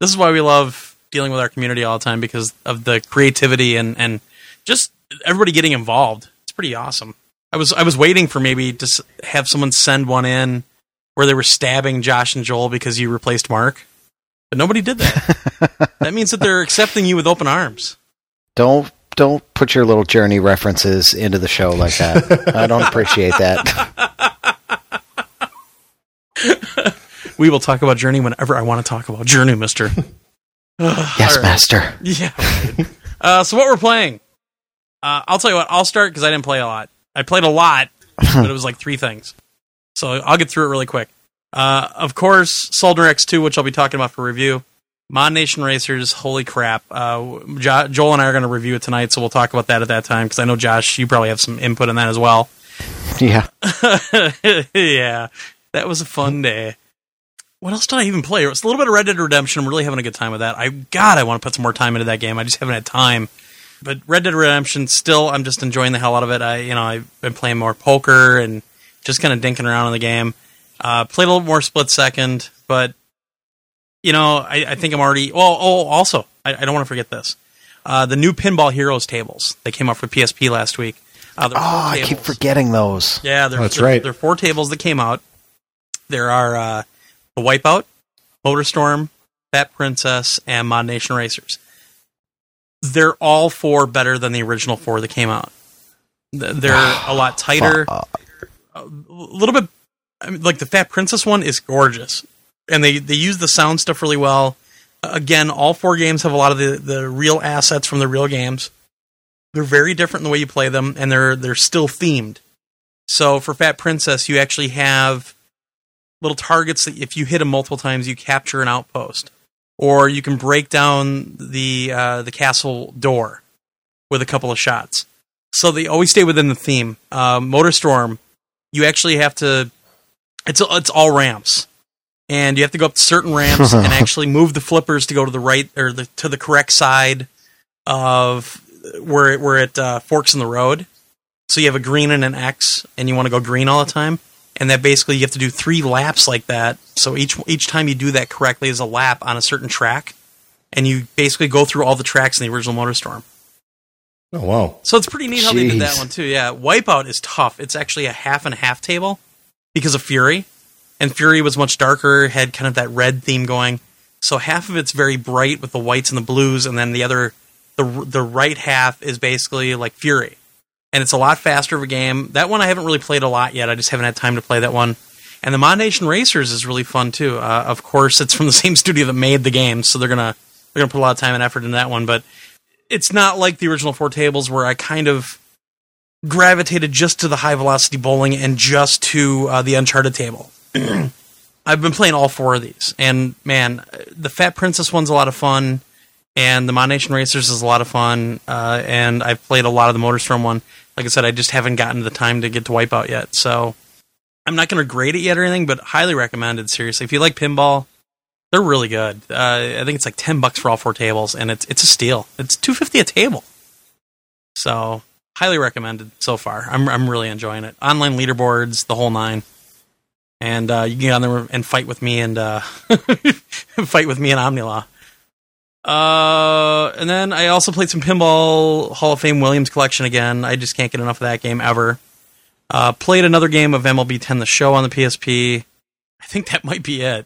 this is why we love dealing with our community all the time because of the creativity and and just everybody getting involved. It's pretty awesome. I was I was waiting for maybe to have someone send one in where they were stabbing Josh and Joel because you replaced Mark, but nobody did that. that means that they're accepting you with open arms. Don't don't put your little journey references into the show like that. I don't appreciate that. We will talk about Journey whenever I want to talk about Journey, Mister. Yes, right. master. Yeah. right. uh, so what we're playing? Uh, I'll tell you what. I'll start because I didn't play a lot. I played a lot, but it was like three things. So I'll get through it really quick. Uh, of course, Soldner X2, which I'll be talking about for review. Mod Nation Racers, holy crap! Uh, jo- Joel and I are going to review it tonight, so we'll talk about that at that time because I know Josh, you probably have some input on that as well. Yeah. yeah, that was a fun day. What else did I even play? It was a little bit of Red Dead Redemption. I'm really having a good time with that. I God, I want to put some more time into that game. I just haven't had time. But Red Dead Redemption, still, I'm just enjoying the hell out of it. I, you know, I've been playing more poker and just kind of dinking around in the game. Uh, played a little more Split Second, but you know, I, I think I'm already. Well, oh, also, I, I don't want to forget this. Uh, the new Pinball Heroes tables they came out for PSP last week. Uh, they're Oh, four I keep forgetting those. Yeah, there, Oh, that's there- right. There are four tables that came out. There are uh, the Wipeout, Motorstorm, Fat Princess, and Mod Nation Racers. They're all four better than the original four that came out. They're a lot tighter, a little bit. I mean, like the Fat Princess one is gorgeous, and they they use the sound stuff really well. Again, all four games have a lot of the, the real assets from the real games. They're very different in the way you play them, and they're they're still themed. So for Fat Princess, you actually have little targets that if you hit them multiple times, you capture an outpost, or you can break down the uh, the castle door with a couple of shots. So they always stay within the theme. Uh, Motorstorm, you actually have to. It's it's all ramps, and you have to go up certain ramps and actually move the flippers to go to the right or the, to the correct side of where it, where it uh, forks in the road. So you have a green and an X, and you want to go green all the time. And that basically you have to do three laps like that. So each each time you do that correctly is a lap on a certain track, and you basically go through all the tracks in the original Motorstorm. Oh wow. So it's pretty neat how they did that one too. Yeah, Wipeout is tough. It's actually a half and half table because of Fury, and Fury was much darker, had kind of that red theme going. So half of it's very bright with the whites and the blues, and then the other, the the right half is basically like Fury, and it's a lot faster of a game. That one I haven't really played a lot yet. I just haven't had time to play that one. And the Mod Racers is really fun too. Uh, of course, it's from the same studio that made the game, so they're gonna they're gonna put a lot of time and effort into that one. But it's not like the original four tables where I kind of gravitated just to the high velocity bowling and just to uh, the Uncharted table. I've been playing all four of these, and man, the Fat Princess one's a lot of fun, and the Mod Nation Racers is a lot of fun, uh, and I've played a lot of the Motorstorm one. Like I said, I just haven't gotten the time to get to Wipeout yet, so I'm not going to grade it yet or anything, but highly recommended. Seriously, if you like pinball, they're really good. Uh, I think it's like ten bucks for all four tables, and it's it's a steal. It's two fifty a table, so highly recommended so far. I'm I'm really enjoying it. Online leaderboards, the whole nine, and uh, you can get on there and fight with me and uh, fight with me and Omnilaw. Uh, and then I also played some pinball Hall of Fame Williams collection again. I just can't get enough of that game ever. Uh, played another game of MLB 10 the show on the PSP. I think that might be it.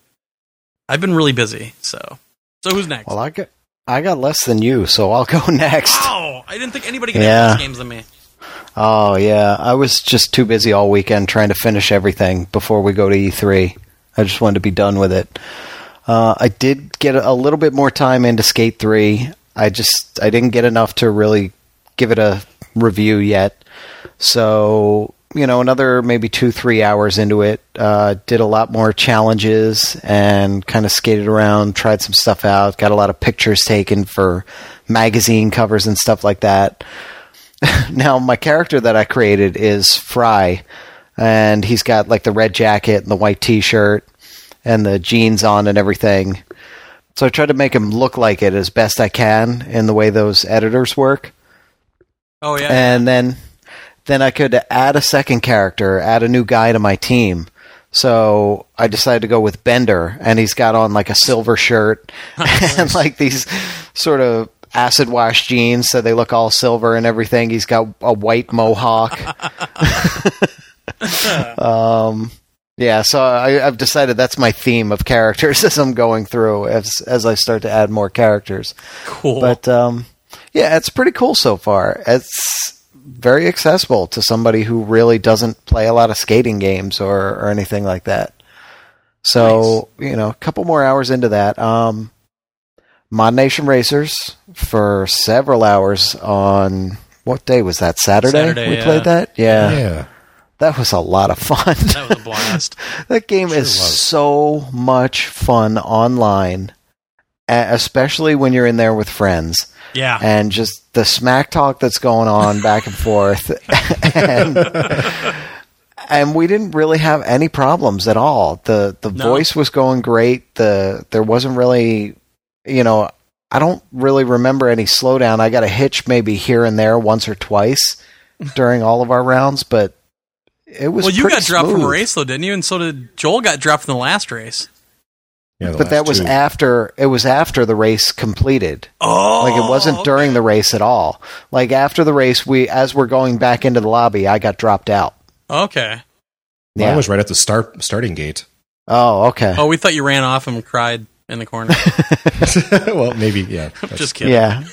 I've been really busy, so so who's next? Well, I got I got less than you, so I'll go next. Wow, I didn't think anybody could Yeah. have these games than me. Oh yeah, I was just too busy all weekend trying to finish everything before we go to E3. I just wanted to be done with it. Uh, I did get a little bit more time into Skate Three. I just I didn't get enough to really give it a review yet. So you know, another maybe two three hours into it. Uh, did a lot more challenges and kind of skated around, tried some stuff out. Got a lot of pictures taken for magazine covers and stuff like that now my character that I created is Fry, and he's got like the red jacket and the white T-shirt and the jeans on and everything. So I try to make him look like it as best I can in the way those editors work, Oh yeah, and then then I could add a second character, add a new guy to my team. So I decided to go with Bender, and he's got on like a silver shirt and like these sort of acid wash jeans, so they look all silver and everything. He's got a white mohawk. um, yeah, so I, I've decided that's my theme of characters as I'm going through as as I start to add more characters. cool. But um, yeah, it's pretty cool so far. It's very accessible to somebody who really doesn't play a lot of skating games or, or anything like that. So you know, a couple more hours into that. Um, Mod Nation Racers for several hours on what day was that? Saturday. Saturday, we yeah. played that. Yeah, Yeah. That was a lot of fun. that was a blast. That game is was. so much fun online, especially when you're in there with friends Yeah, and just the smack talk that's going on back and forth. and, and we didn't really have any problems at all. The the No. voice was going great. The there wasn't really, you know, I don't really remember any slowdown. I got a hitch maybe here and there once or twice during all of our rounds, but it was well, you got dropped from a race though, didn't you? And so did Joel. Got dropped in the last race. Yeah, but that was two. after it was after the race completed. Oh, Like it wasn't during the race at all. Like after the race, we as we're going back into the lobby, I got dropped out. Okay. Mine I was right at the start starting gate. oh, okay. Oh, we thought you ran off and cried in the corner. well, maybe yeah. that's- Just kidding. Yeah.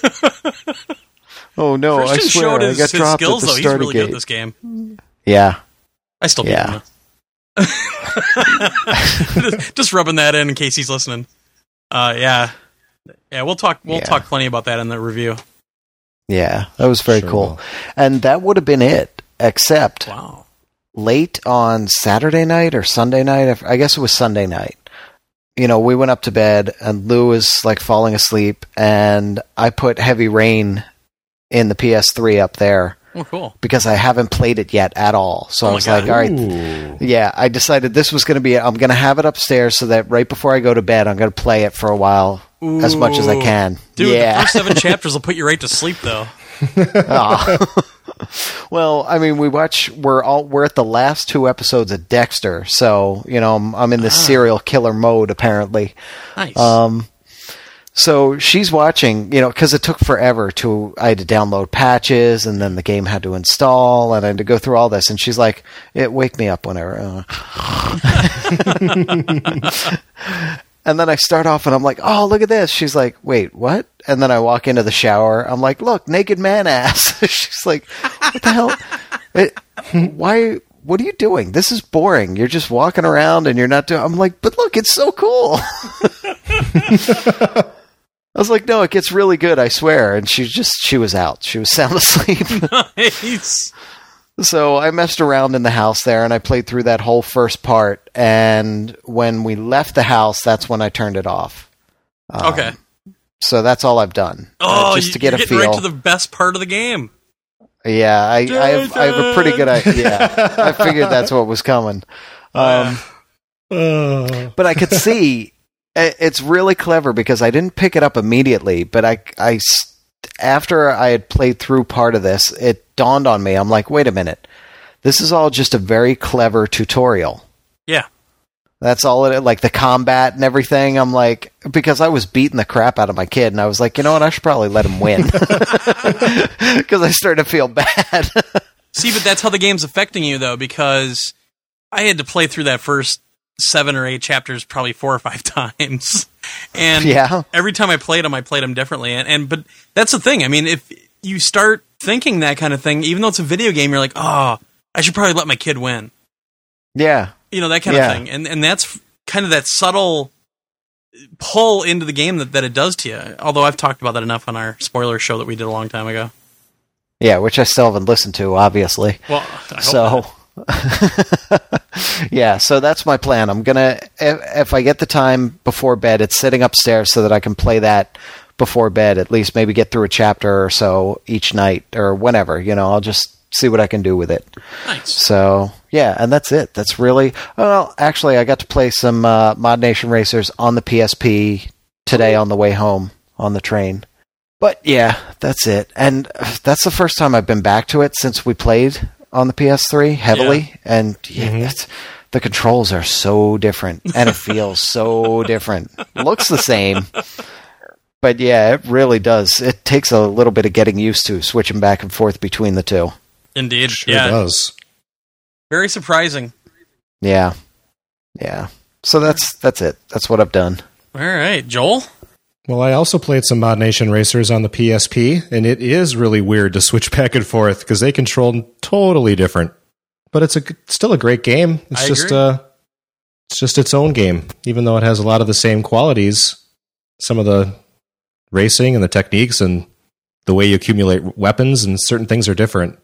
oh no! Christian I swear showed I got his dropped skills at though. the He's starting really good at gate. this game. Yeah. I still beat Yeah. him. just, just rubbing that in in case he's listening. Uh, yeah, yeah. We'll talk. We'll Yeah. talk plenty about that in the review. Yeah, that was very Sure cool. will. And that would have been it, except Wow. late on Saturday night or Sunday night. I guess it was Sunday night. You know, we went up to bed and Lou was like falling asleep, and I put Heavy Rain in the PS3 up there Oh, cool. because I haven't played it yet at all. So Oh I was God. like, all right, Ooh. yeah, I decided this was going to be it. I'm going to have it upstairs so that right before I go to bed, I'm going to play it for a while as much as I can. Dude, yeah. the first seven chapters will put you right to sleep, though. Aw. well, I mean, we watch. We're all we're at the last two episodes of Dexter, so you know I'm, I'm in the serial killer mode apparently. Nice. Um, So she's watching, you know, because it took forever to. I had to download patches, and then the game had to install, and I had to go through all this. And she's like, "It wake me up whenever." Uh. and then I start off, and I'm like, "Oh, look at this." She's like, "Wait, what?" And then I walk into the shower. I'm like, "Look, naked man ass." she's like, "What the hell? It, why?" What are you doing? This is boring. You're just walking around and you're not doing. I'm like, but look, it's so cool. I was like, no, it gets really good, I swear. And she just, she was out. She was sound asleep. Nice. so I messed around in the house there and I played through that whole first part. And when we left the house, that's when I turned it off. Um, Okay. So that's all I've done. Oh, Uh, just to get you're a feel. right to the best part of the game. yeah, I, I, have, I have a pretty good idea. I figured that's what was coming. Um, Uh, but I could see it's really clever because I didn't pick it up immediately, but I, I, after I had played through part of this, it dawned on me. I'm like, wait a minute, this is all just a very clever tutorial. Yeah. That's all it like the combat and everything. I'm like because I was beating the crap out of my kid, and I was like, you know what, I should probably let him win because I started to feel bad. See, but that's how the game's affecting you, though, because I had to play through that first seven or eight chapters probably four or five times, and yeah, every time I played them, I played them differently. And, and but that's the thing. I mean, if you start thinking that kind of thing, even though it's a video game, you're like, oh, I should probably let my kid win. yeah, You know that kind Yeah. of thing, and and that's kind of that subtle pull into the game that, that it does to you. Although I've talked about that enough on our spoiler show that we did a long time ago. yeah, which I still haven't listened to, obviously. Well, so yeah so that's my plan. I'm gonna if, if i get the time before bed it's sitting upstairs so that i can play that before bed at least maybe get through a chapter or so each night or whenever you know i'll just see what i can do with it. Nice. so yeah and that's it. That's really well actually i got to play some uh, mod nation racers on the psp today on the way home on the train. But yeah that's it. And that's the first time i've been back to it since we played on the ps3 heavily and yeah, Mhm. it's, the controls are so different and it feels so different looks the same but yeah it really does it takes a little bit of getting used to switching back and forth between the two Indeed, sure yeah, does. very surprising. Yeah. Yeah. So that's that's it. That's what I've done. All right, Joel. Well, I also played some Mod Nation Racers on the PSP, and it is really weird to switch back and forth because they control totally different. But it's a g- still a great game. It's I just agree. uh, it's just its own game, even though it has a lot of the same qualities. Some of the racing and the techniques and the way you accumulate weapons and certain things are different.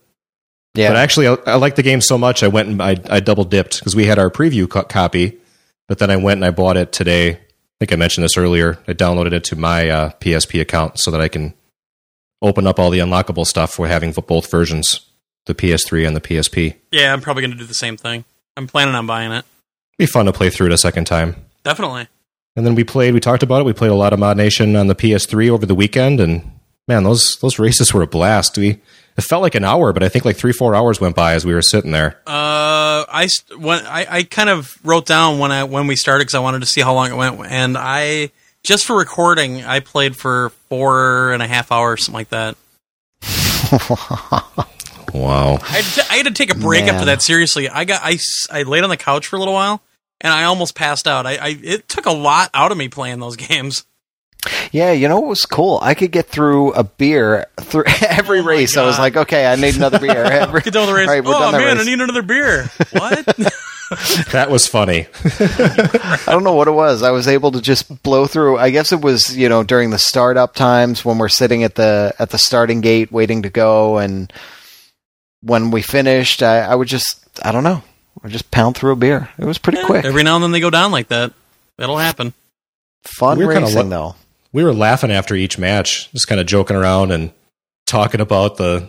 Yeah. But actually, I, I like the game so much, I went and I, I double dipped because we had our preview co- copy, but then I went and I bought it today. I think I mentioned this earlier. I downloaded it to my uh, PSP account so that I can open up all the unlockable stuff for having both versions, the PS3 and the PSP. Yeah, I'm probably going to do the same thing. I'm planning on buying it. Be fun to play through it a second time. Definitely. And then we played. We talked about it. We played a lot of Mod Nation on the PS3 over the weekend, and man, those those races were a blast. We it felt like an hour, but I think like three four hours went by as we were sitting there. Uh, I st- when I, I kind of wrote down when I when we started because I wanted to see how long it went, and I just for recording I played for four and a half hours, something like that. Wow. I had to, I had to take a break Man. after that. Seriously, I got I, s- I laid on the couch for a little while and I almost passed out. I, I it took a lot out of me playing those games. Yeah, you know what was cool? I could get through a beer through every Oh my race. I was like, okay, I need another beer. Every, Get done the race. All right, we're oh done the man, I need another beer. What? That was funny. I don't know what it was. I was able to just blow through. I guess it was you know during the startup times when we're sitting at the at the starting gate waiting to go, and when we finished, I, I would just I don't know, I just pound through a beer. It was pretty quick. Every now and then they go down like that. That'll happen. Fun We were kinda racing lo- though. We were laughing after each match, just kind of joking around and talking about the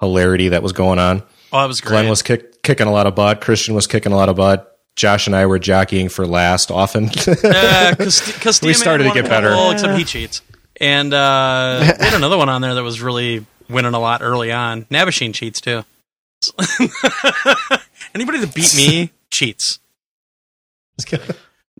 hilarity that was going on. Oh, that was great. Glenn was kick, kicking a lot of butt. Christian was kicking a lot of butt. Josh and I were jockeying for last often. Yeah, because We started to get better. Well, except he cheats. And uh, we had another one on there that was really winning a lot early on. Nabashine cheats too. Anybody that beat me cheats. No,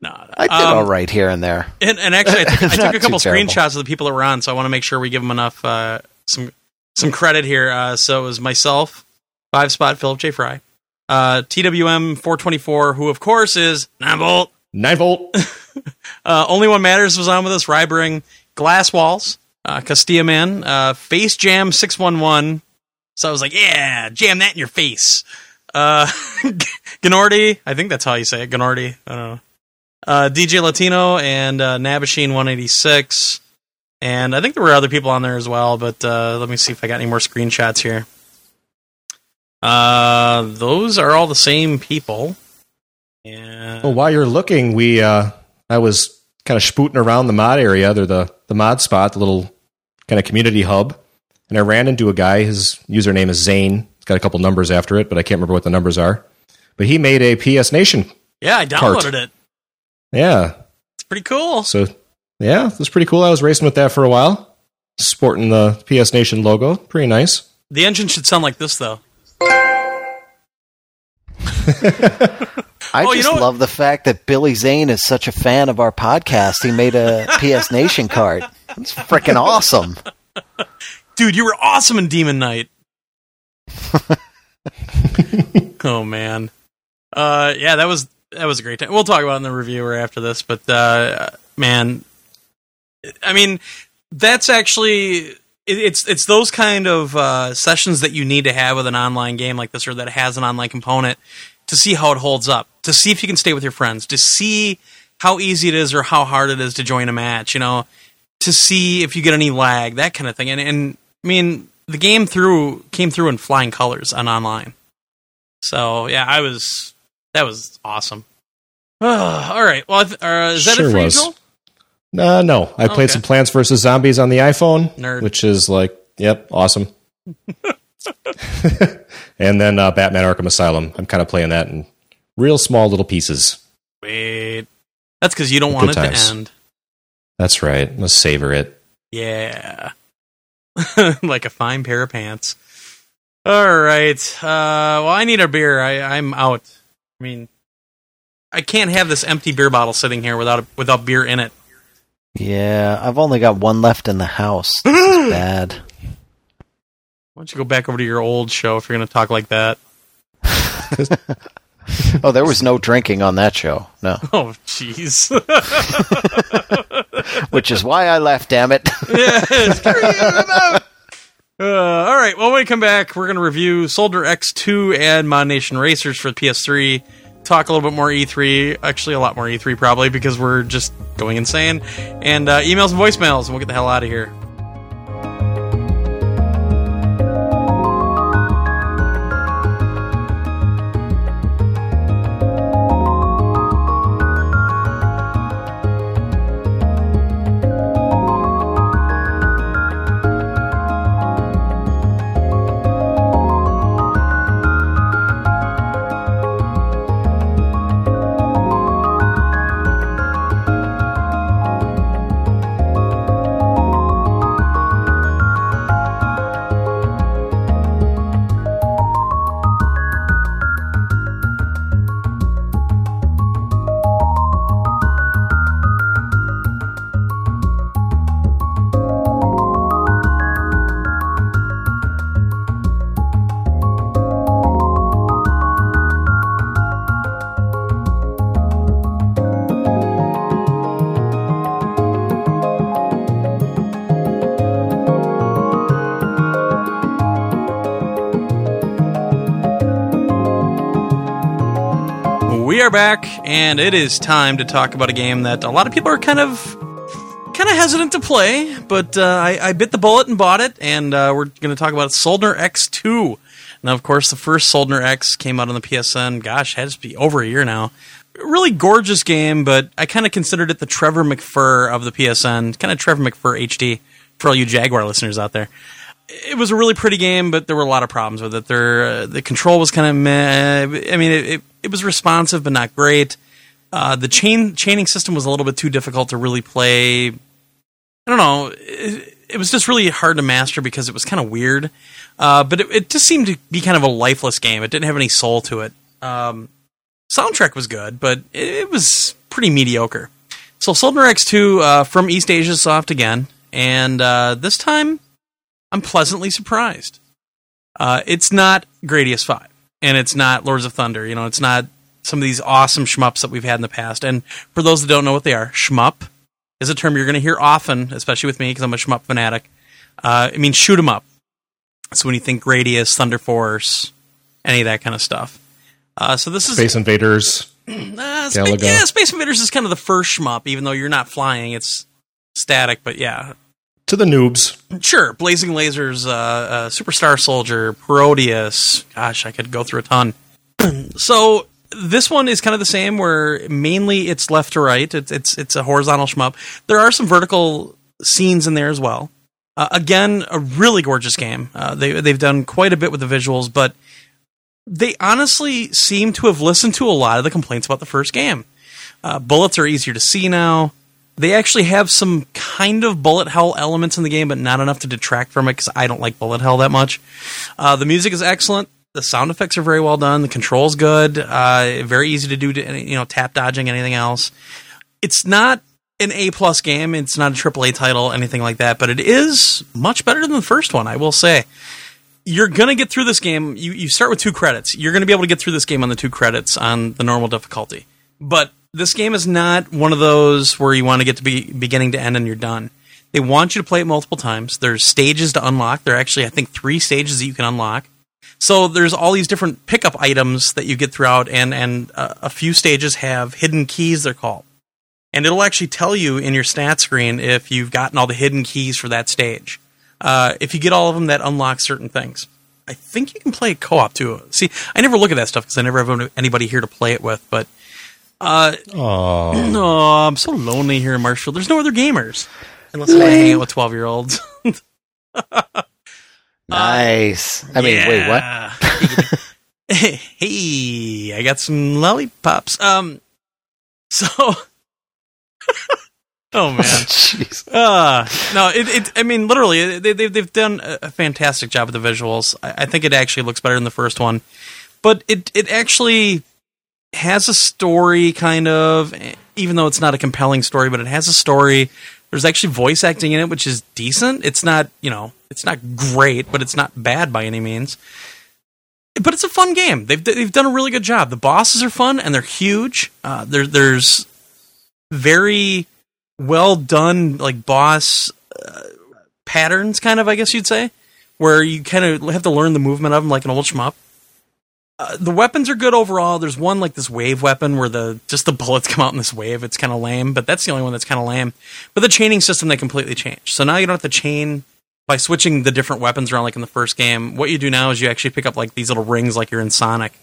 no. I did Um, all right here and there. And, and actually, I took, I took Not a couple too terrible. screenshots of the people that were on, so I want to make sure we give them enough uh, some some credit here. Uh, so it was myself, five spot Philip J. Fry, uh, TWM four twenty four, who of course is nine volt. Nine volt. Uh, Only One Matters was on with us. Rybring, Glass Walls, uh, Castilla Man, uh, Face Jam six one one. So I was like, yeah, jam that in your face. Uh, Gnordy, I think that's how you say it. Gnordy. I don't know. Uh, DJ Latino and uh, Nabashine 186. And I think there were other people on there as well, but uh, let me see if I got any more screenshots here. Uh, those are all the same people. Yeah. Well, while you're looking, we uh, I was kind of spooting around the mod area. The the mod spot, the little kind of community hub, and I ran into a guy. His username is Zane. It's got a couple numbers after it, but I can't remember what the numbers are. But he made a PS Nation. yeah, I Cart. downloaded it. Yeah, It's pretty cool. so yeah, it was pretty cool. I was racing with that for a while, sporting the PS Nation logo. Pretty nice. The engine should sound like this, though. I Oh, you just know love the fact that Billy Zane is such a fan of our podcast. He made a PS Nation card. It's freaking awesome. Dude, you were awesome in Demon Knight. oh man. Uh yeah, that was that was a great time. We'll talk about it in the reviewer after this, but uh man I mean, that's actually it, it's it's those kind of uh, sessions that you need to have with an online game like this or that has an online component to see how it holds up, to see if you can stay with your friends, to see how easy it is or how hard it is to join a match, you know, to see if you get any lag, that kind of thing. And, and I mean, the game through came through in flying colors on online. So yeah, I was that was awesome. all right, well, uh, is that Sure it for was. you, Joel? Uh, no, I played Okay. some Plants vs Zombies on the iPhone, Nerd. which is like, yep, awesome. and then uh, Batman Arkham Asylum. I'm kind of playing that in real small little pieces. Wait, that's because you don't want it times. to end. That's right. Let's savor it. Yeah. like a fine pair of pants. All right. Uh, well, I need a beer. I, I'm out. I mean, I can't have this empty beer bottle sitting here without a, without beer in it. Yeah, I've only got one left in the house. Bad. Why don't you go back over to your old show if you're going to talk like that? Oh, there was no drinking on that show. No. Oh, jeez. Which is why I left, damn it. Yes, screw you, I'm out. Uh, all right. Well, when we come back, we're going to review Soldner X2 and Mod Nation Racers for the PS3. Talk a little bit more E3. Actually, a lot more E3 probably because we're just going insane. And uh, emails and voicemails, and we'll get the hell out of here. And it is time to talk about a game that a lot of people are kind of kind of hesitant to play, but uh, I, I bit the bullet and bought it, and uh, we're going to talk about Soldner X2. Now, of course, the first Soldner X came out on the PSN. Gosh, has to be over a year now. Really gorgeous game, but I kind of considered it the Trevor McFur of the PSN, kind of Trevor McFur HD for all you Jaguar listeners out there it was a really pretty game, but there were a lot of problems with it. There, uh, the control was kind of meh. I mean, it, it, it was responsive, but not great. Uh, the chain chaining system was a little bit too difficult to really play. I don't know. It, it was just really hard to master because it was kind of weird. Uh, but it, it just seemed to be kind of a lifeless game. It didn't have any soul to it. Um, soundtrack was good, but it, was pretty mediocre. So Soldner X2 uh, from East Asia Soft again, and uh, this time I'm pleasantly surprised. Uh, it's not Gradius 5, and it's not Lords of Thunder. You know, it's not some of these awesome shmups that we've had in the past. And for those that don't know what they are, shmup is a term you're going to hear often, especially with me because I'm a shmup fanatic. Uh, it means shoot 'em up. So when you think Gradius, Thunder Force, any of that kind of stuff. Uh, so this is Space Invaders. uh, Spa- yeah, Space Invaders is kind of the first shmup, even though you're not flying; it's static. But yeah, To the noobs. sure. Blazing Lasers, uh, uh, Superstar Soldier, Parodius. Gosh, I could go through a ton. so this one is kind of the same, where mainly it's left to right. It's it's it's a horizontal shmup. There are some vertical scenes in there as well. Uh, again, a really gorgeous game. Uh, they they've done quite a bit with the visuals, but they honestly seem to have listened to a lot of the complaints about the first game. Uh, bullets are easier to see now. They actually have some kind of bullet hell elements in the game, but not enough to detract from it because I don't like bullet hell that much. Uh, the music is excellent. The sound effects are very well done. The controls good. Uh, very easy to do. To, you know, tap dodging, anything else. It's not an A plus game. It's not a triple A title, anything like that. But it is much better than the first one. I will say you're going to get through this game. You, you start with two credits. You're going to be able to get through this game on the two credits on the normal difficulty. But this game is not one of those where you want to get to be beginning to end and you're done. They want you to play it multiple times. There's stages to unlock. There are actually, I think, three stages that you can unlock. So there's all these different pickup items that you get throughout, and and uh, a few stages have hidden keys. They're called, and it'll actually tell you in your stat screen if you've gotten all the hidden keys for that stage. Uh, if you get all of them, that unlocks certain things. I think you can play co-op too. See, I never look at that stuff because I never have anybody here to play it with. But uh, Oh, oh, I'm so lonely here in Marshall. There's no other gamers unless I hang out with twelve year olds. Nice. I mean, wait, what? hey, I got some lollipops. Um, so, oh man, Jeez. uh, no, it, it. I mean, literally, they, they've they've done a a fantastic job with the visuals. I, I think it actually looks better than the first one, but it it actually has a story, kind of, even though it's not a compelling story, but it has a story. There's actually voice acting in it, which is decent. It's not, you know, it's not great, but it's not bad by any means. But it's a fun game. They've they've done a really good job. The bosses are fun and they're huge. Uh, there there's very well done like boss uh, patterns, kind of I guess you'd say, where you kind of have to learn the movement of them like an old shmup. Uh, the weapons are good overall. There's one like this wave weapon where the just the bullets come out in this wave. It's kind of lame, but that's the only one that's kind of lame. But the chaining system they completely changed. So now you don't have to chain by switching the different weapons around like in the first game. What you do now is you actually pick up like these little rings like you're in Sonic.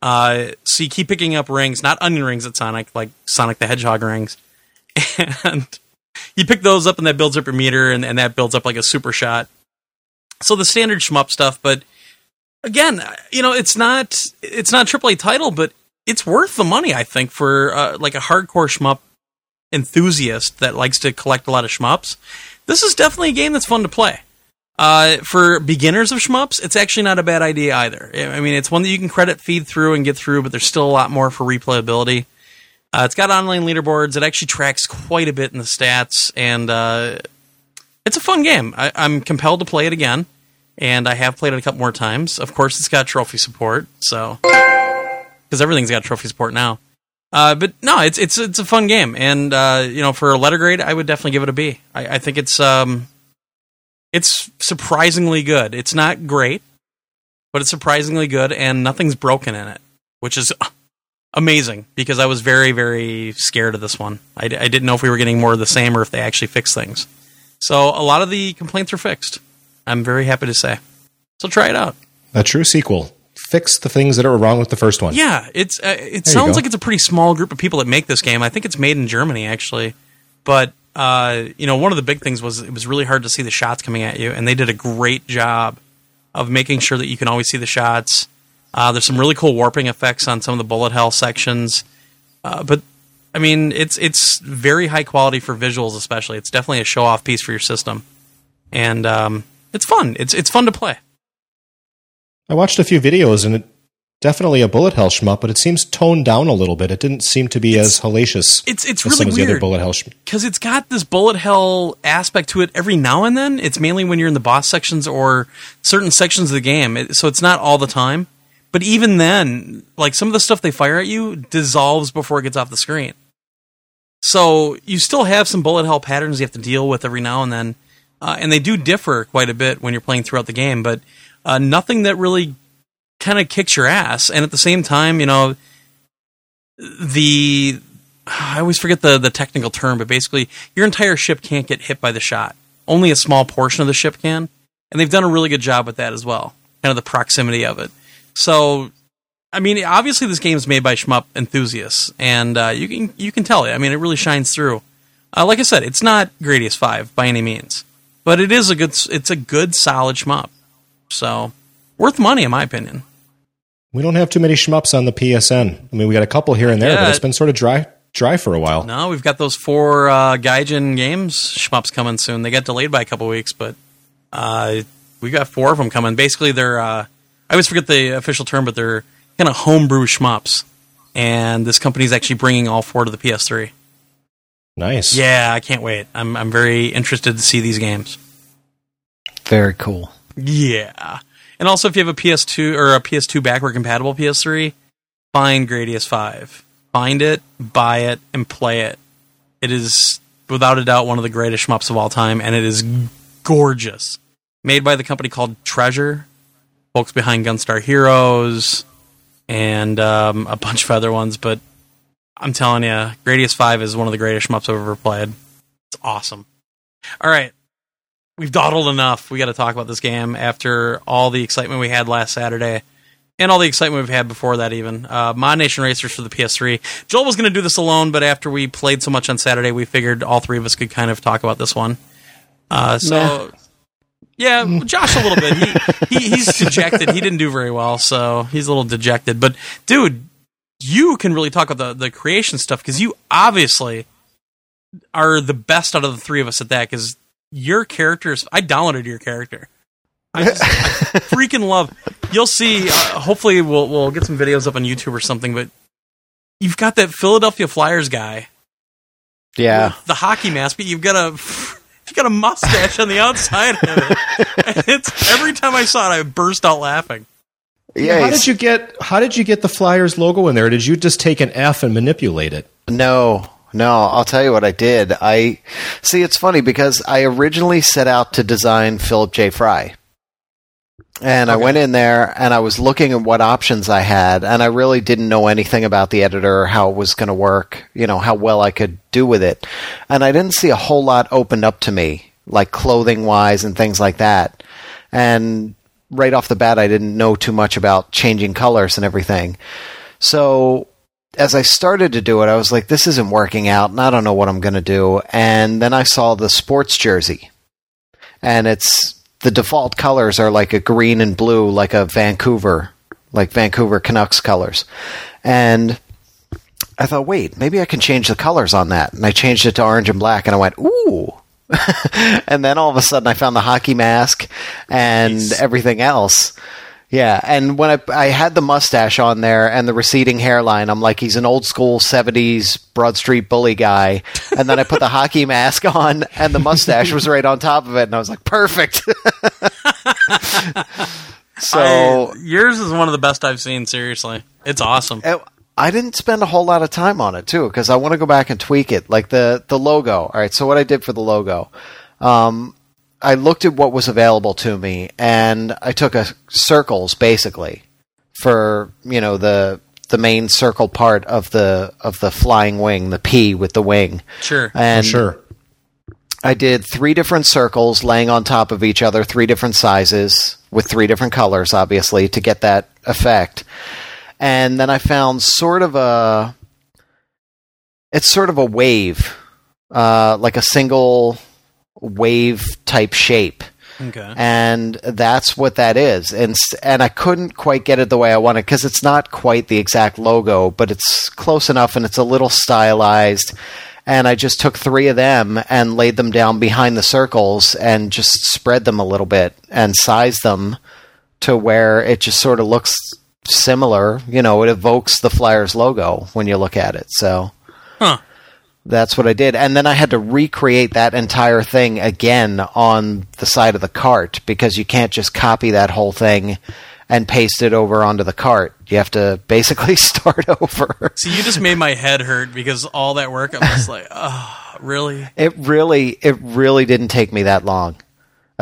Uh, so you keep picking up rings, not onion rings at Sonic, like Sonic the Hedgehog rings, and you pick those up, and that builds up your meter, and, and that builds up like a super shot. So the standard shmup stuff, but again, you know, it's not it's not AAA title, but it's worth the money, I think, for uh, like a hardcore shmup enthusiast that likes to collect a lot of shmups. This is definitely a game that's fun to play. Uh, for beginners of shmups, it's actually not a bad idea either. I mean, it's one that you can credit feed through and get through, but there's still a lot more for replayability. Uh, it's got online leaderboards. It actually tracks quite a bit in the stats, and uh, it's a fun game. I, I'm compelled to play it again, and I have played it a couple more times. Of course, it's got trophy support, so because everything's got trophy support now. Uh, but no, it's it's it's a fun game, and uh, you know, for a letter grade, I would definitely give it a B. I, I think it's um, it's surprisingly good. It's not great, but it's surprisingly good, and nothing's broken in it, which is amazing because I was very very scared of this one. I, I didn't know if we were getting more of the same or if they actually fixed things. So a lot of the complaints are fixed. I'm very happy to say. So try it out. a true sequel. Fix the things that are wrong with the first one. Yeah, it's uh, it you sounds like it's a pretty small group of people that make this game. I think it's made in Germany actually, but uh, you know, one of the big things was it was really hard to see the shots coming at you, and they did a great job of making sure that you can always see the shots. Uh, there's some really cool warping effects on some of the bullet hell sections, uh, but I mean, it's it's very high quality for visuals, especially. It's definitely a show off piece for your system, and um, it's fun. It's it's fun to play. I watched a few videos and it definitely a bullet hell shmup, but it seems toned down a little bit. It didn't seem to be as hellacious It's it's as really some of the other weird bullet hell because it's got this bullet hell aspect to it every now and then. It's mainly when you're in the boss sections or certain sections of the game, it, so it's not all the time. But even then, like some of the stuff they fire at you dissolves before it gets off the screen. So you still have some bullet hell patterns you have to deal with every now and then, uh, and they do differ quite a bit when you're playing throughout the game. But uh, nothing that really kind of kicks your ass. And at the same time, you know, the I always forget the the technical term, but basically your entire ship can't get hit by the shot. Only a small portion of the ship can, and they've done a really good job with that as well. Kind of the proximity of it. So, I mean, obviously this game is made by shmup enthusiasts, and uh, you can you can tell it. I mean, it really shines through. Uh, like I said, it's not Gradius Five by any means, but it is a good it's a good solid shmup. So worth money in my opinion. We don't have too many shmups on the PSN. I mean, we got a couple here and there, Yeah. but it's been sort of dry dry for a while. No, we've got those four uh, Gaijin games shmups coming soon. They got delayed by a couple weeks, but uh, we got four of them coming. Basically, they're uh, I always forget the official term, but they're kind of homebrew shmups. And this company's actually bringing all four to the PS3. Nice. Yeah, I can't wait. I'm I'm very interested to see these games. Very cool. Yeah, and also if you have a PS2 or a PS2 backward compatible PS3, find Gradius Five. Find it, buy it, and play it. It is without a doubt one of the greatest shmups of all time, and it is gorgeous. Made by the company called Treasure, folks behind Gunstar Heroes, and um, a bunch of other ones. But I'm telling you, Gradius Five is one of the greatest shmups I've ever played. It's awesome. All right, we've dawdled enough. We got to talk about this game after all the excitement we had last Saturday. And all the excitement we've had before that, even. Uh, Mod Nation Racers for the PS3. Joel was going to do this alone, but after we played so much on Saturday, we figured all three of us could kind of talk about this one. Uh, so, yeah, Josh a little bit. He, he he's dejected. He didn't do very well, so he's a little dejected. But dude, you can really talk about the the creation stuff because you obviously are the best out of the three of us at that. Because your characters, I downloaded your character. I, just, I freaking love. You'll see. Uh, hopefully, we'll we'll get some videos up on YouTube or something. But you've got that Philadelphia Flyers guy Yeah. the hockey mask, but you've got a you've got a mustache on the outside of it. And it's every time I saw it, I burst out laughing. Yeah. How did you get how did you get the Flyers logo in there? Did you just take an F and manipulate it? No, no, I'll tell you what I did. I see it's funny because I originally set out to design Philip J. Fry. And I went in there and I was looking at what options I had, and I really didn't know anything about the editor, how it was going to work, you know, how well I could do with it. And I didn't see a whole lot opened up to me, like clothing wise and things like that. And right off the bat, I didn't know too much about changing colors and everything. So as I started to do it, I was like, this isn't working out, and I don't know what I'm going to do. And then I saw the sports jersey, and it's the default colors are like a green and blue, like a Vancouver, like Vancouver Canucks colors. And I thought, wait, maybe I can change the colors on that. And I changed it to orange and black, and I went, ooh. and then all of a sudden, I found the hockey mask and everything else. Yeah, and when I, I had the mustache on there and the receding hairline, I'm like, he's an old school 70s Broad Street bully guy. And then I put the hockey mask on and the mustache was right on top of it. And I was like, perfect. so I- yours is one of the best I've seen. Seriously, it's awesome. it- I didn't spend a whole lot of time on it too because I want to go back and tweak it. Like the the logo. All right, so what I did for the logo, um, I looked at what was available to me and I took a circles basically for you know the the main circle part of the of the flying wing, the P with the wing, Sure. and sure. I did three different circles laying on top of each other, three different sizes with three different colors, obviously, to get that effect. And then I found sort of a. It's sort of a wave, uh, like a single wave type shape. Okay. And that's what that is. And, and I couldn't quite get it the way I wanted because it's not quite the exact logo, but it's close enough and it's a little stylized and I just took three of them and laid them down behind the circles and just spread them a little bit and sized them to where it just sort of looks similar. You know, it evokes the Flyers logo when you look at it. So Huh. that's what I did. And then I had to recreate that entire thing again on the side of the cart because you can't just copy that whole thing and paste it over onto the cart. You have to basically start over. See, you just made my head hurt because all that work. I'm just like, oh, really? It really, it really didn't take me that long.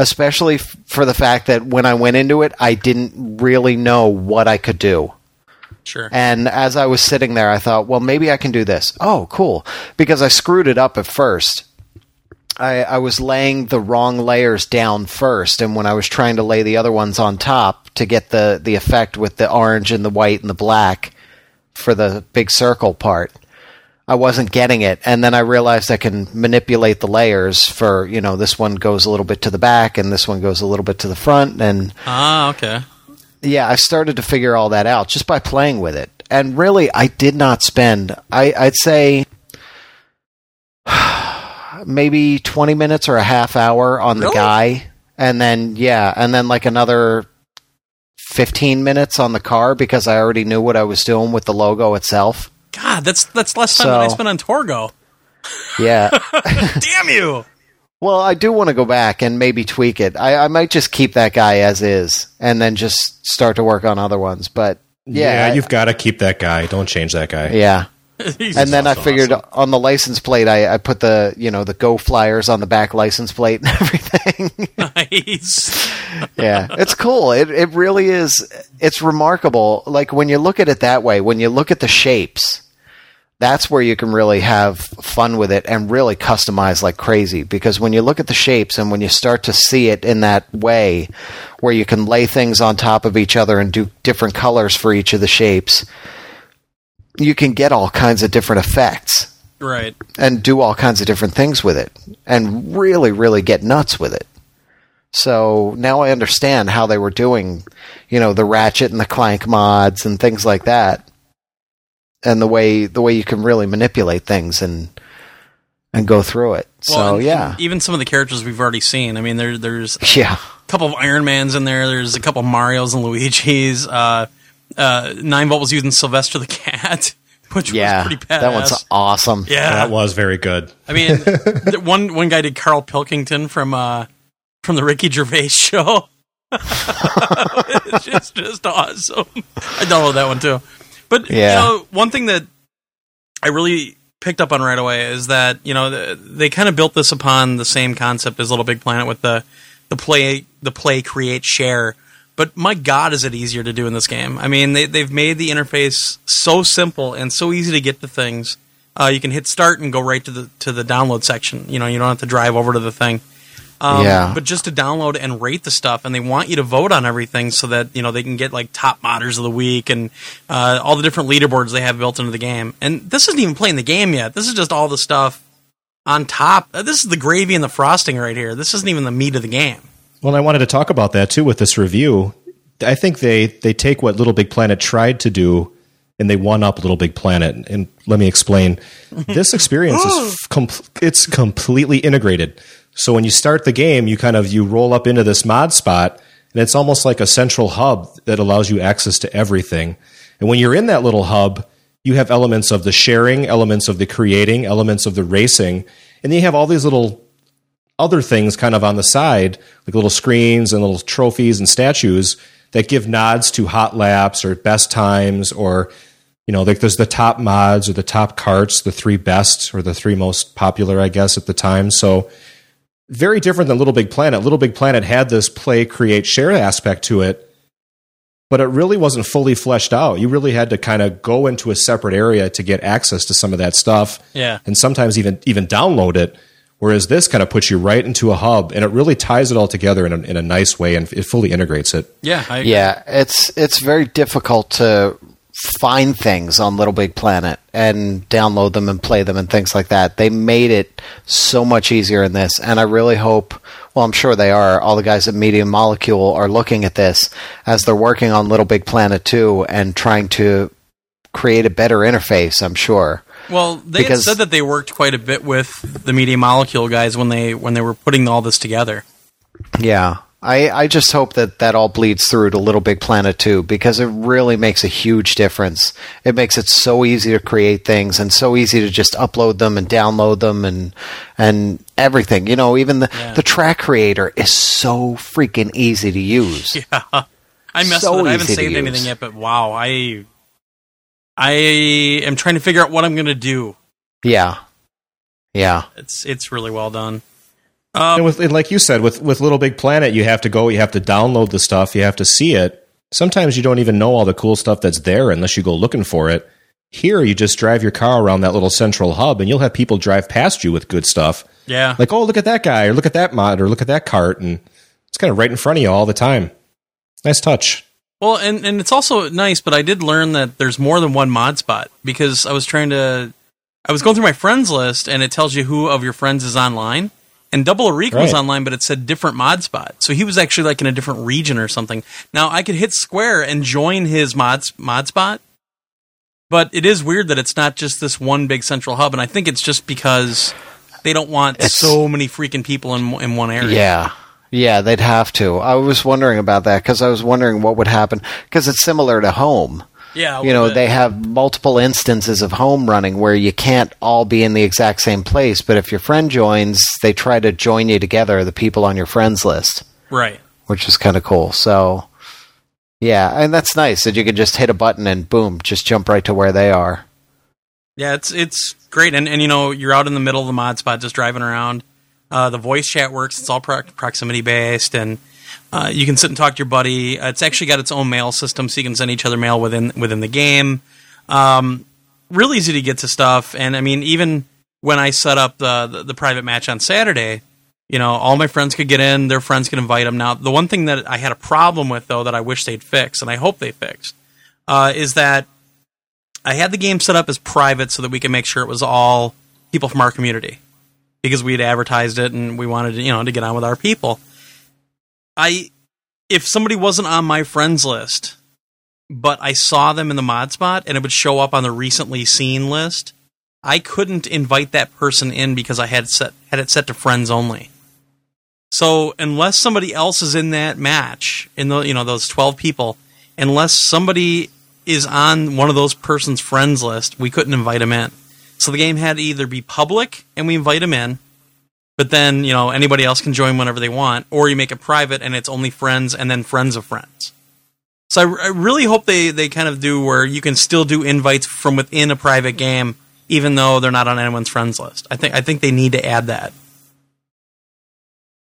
Especially f- for the fact that when I went into it, I didn't really know what I could do. Sure. And as I was sitting there, I thought, well, maybe I can do this. Oh, cool. Because I screwed it up at first. I, I was laying the wrong layers down first, and when I was trying to lay the other ones on top to get the, the effect with the orange and the white and the black for the big circle part, I wasn't getting it. And then I realized I can manipulate the layers for, you know, this one goes a little bit to the back and this one goes a little bit to the front. And Ah, okay. yeah, I started to figure all that out just by playing with it. And really, I did not spend, I, I'd say, maybe 20 minutes or a half hour on the Really? guy. And then, yeah, and then like another 15 minutes on the car because I already knew what I was doing with the logo itself. God, that's that's less time than I spent on Torgo. Yeah. Damn you! well, I do want to go back and maybe tweak it. I, I might just keep that guy as is and then just start to work on other ones. But yeah, I- you've got to keep that guy. Don't change that guy. yeah. And then I awesome. figured on the license plate, I, I put the you know the Go Flyers on the back license plate and everything. nice. yeah, it's cool. It it really is. It's remarkable. Like when you look at it that way, when you look at the shapes, that's where you can really have fun with it and really customize like crazy. Because when you look at the shapes and when you start to see it in that way, where you can lay things on top of each other and do different colors for each of the shapes, you can get all kinds of different effects Right. and do all kinds of different things with it and really really get nuts with it so now i understand how they were doing you know the ratchet and the clank mods and things like that and the way the way you can really manipulate things and and go through it so and- yeah and even some of the characters we've already seen. I mean, there, there's yeah. a couple of Iron Mans in there. There's a couple of Mario's and Luigi's. Uh, uh, Nine Volt was using Sylvester the Cat, which yeah was pretty badass. that one's awesome yeah, That was very good. I mean, th- one one guy did Carl Pilkington from uh, from the Ricky Gervais show. it's just, just awesome. I downloaded that one too. But Yeah. you know, one thing that I really picked up on right away is that you know the, they kind of built this upon the same concept as Little Big Planet with the the play the play create share. But my God, is it easier to do in this game? I mean, they, they've made the interface so simple and so easy to get to things. Uh, you can hit start and go right to the to the download section. You know, you don't have to drive over to the thing. Um, Yeah. But just to download and rate the stuff, and they want you to vote on everything so that you know they can get like top modders of the week and uh, all the different leaderboards they have built into the game. And this isn't even playing the game yet. This is just all the stuff on top. Uh, this is the gravy and the frosting right here. This isn't even the meat of the game. Well, I wanted to talk about that too with this review. I think they they take what Little Big Planet tried to do and they one up Little Big Planet. And let me explain. this experience is oh. com- it's completely integrated. So when you start the game, you kind of you roll up into this mod spot and it's almost like a central hub that allows you access to everything. And when you're in that little hub, you have elements of the sharing, elements of the creating, elements of the racing, and then you have all these little other things kind of on the side, like little screens and little trophies and statues that give nods to hot laps or best times or you know, like there's the top mods or the top carts, the three best or the three most popular, I guess, at the time. So very different than Little Big Planet. Little Big Planet had this play, create, share aspect to it, but it really wasn't fully fleshed out. You really had to kind of go into a separate area to get access to some of that stuff Yeah. and sometimes even even download it. Whereas this kind of puts you right into a hub, and it really ties it all together in a, in a nice way, and it fully integrates it. Yeah. I, Yeah, it's it's very difficult to find things on Little Big Planet and download them and play them and things like that. They made it so much easier in this, and I really hope. Well, I'm sure they are. All the guys at Media Molecule are looking at this as they're working on Little Big Planet 2 and trying to create a better interface. I'm sure. Well, they had Because- said that they worked quite a bit with the Media Molecule guys when they when they were putting all this together. Yeah. I, I just hope that that all bleeds through to Little Big Planet 2 because it really makes a huge difference. It makes it so easy to create things and so easy to just upload them and download them and and everything. You know, even the, Yeah. the track creator is so freaking easy to use. Yeah, I messed So with it. I haven't saved anything yet, but wow, I I am trying to figure out what I'm going to do. Yeah. Yeah. It's it's really well done. And Um, with and like you said, with with Little Big Planet, you have to go, you have to download the stuff, you have to see it. Sometimes you don't even know all the cool stuff that's there unless you go looking for it. Here, you just drive your car around that little central hub, and you'll have people drive past you with good stuff. yeah, Like, oh, look at that guy, or look at that mod, or look at that cart, and it's kind of right in front of you all the time. Nice touch. Well, and, and it's also nice, but I did learn that there's more than one mod spot because I was trying to, I was going through my friends list and it tells you who of your friends is online. And Double Areca was online, but it said different mod spot. So he was actually like in a different region or something. Now I could hit square and join his mod, mod spot, but it is weird that it's not just this one big central hub. And I think it's just because they don't want It's- so many freaking people in, in one area. Yeah. Yeah, they'd have to. I was wondering about that because I was wondering what would happen because it's similar to home. Yeah. you know, bit. they have multiple instances of home running where you can't all be in the exact same place, but if your friend joins, they try to join you together, the people on your friends list, right. which is kind of cool. So, yeah, and that's nice that you can just hit a button and boom, just jump right to where they are. Yeah, it's it's great, and and you know you're out in the middle of the mod spot, just driving around. Uh, the voice chat works; it's all pro- proximity based, and uh, you can sit and talk to your buddy. Uh, it's actually got its own mail system, so you can send each other mail within within the game. Um, easy to get to stuff, and I mean, even when I set up the, the the private match on Saturday, you know, all my friends could get in; their friends could invite them. Now, the one thing that I had a problem with, though, that I wish they'd fix, and I hope they fix, uh, is that I had the game set up as private so that we could make sure it was all people from our community because we had advertised it and we wanted to, you know, to get on with our people. I if somebody wasn't on my friends list, but I saw them in the mod spot and it would show up on the recently seen list, I couldn't invite that person in because I had set had it set to friends only. So unless somebody else is in that match, in the you know those twelve people, unless somebody is on one of those person's friends list, we couldn't invite them in. So the game had to either be public and we invite them in, but then you know anybody else can join whenever they want, or you make it private and it's only friends and then friends of friends. So I, I really hope they they kind of do where you can still do invites from within a private game, even though they're not on anyone's friends list. I think I think they need to add that.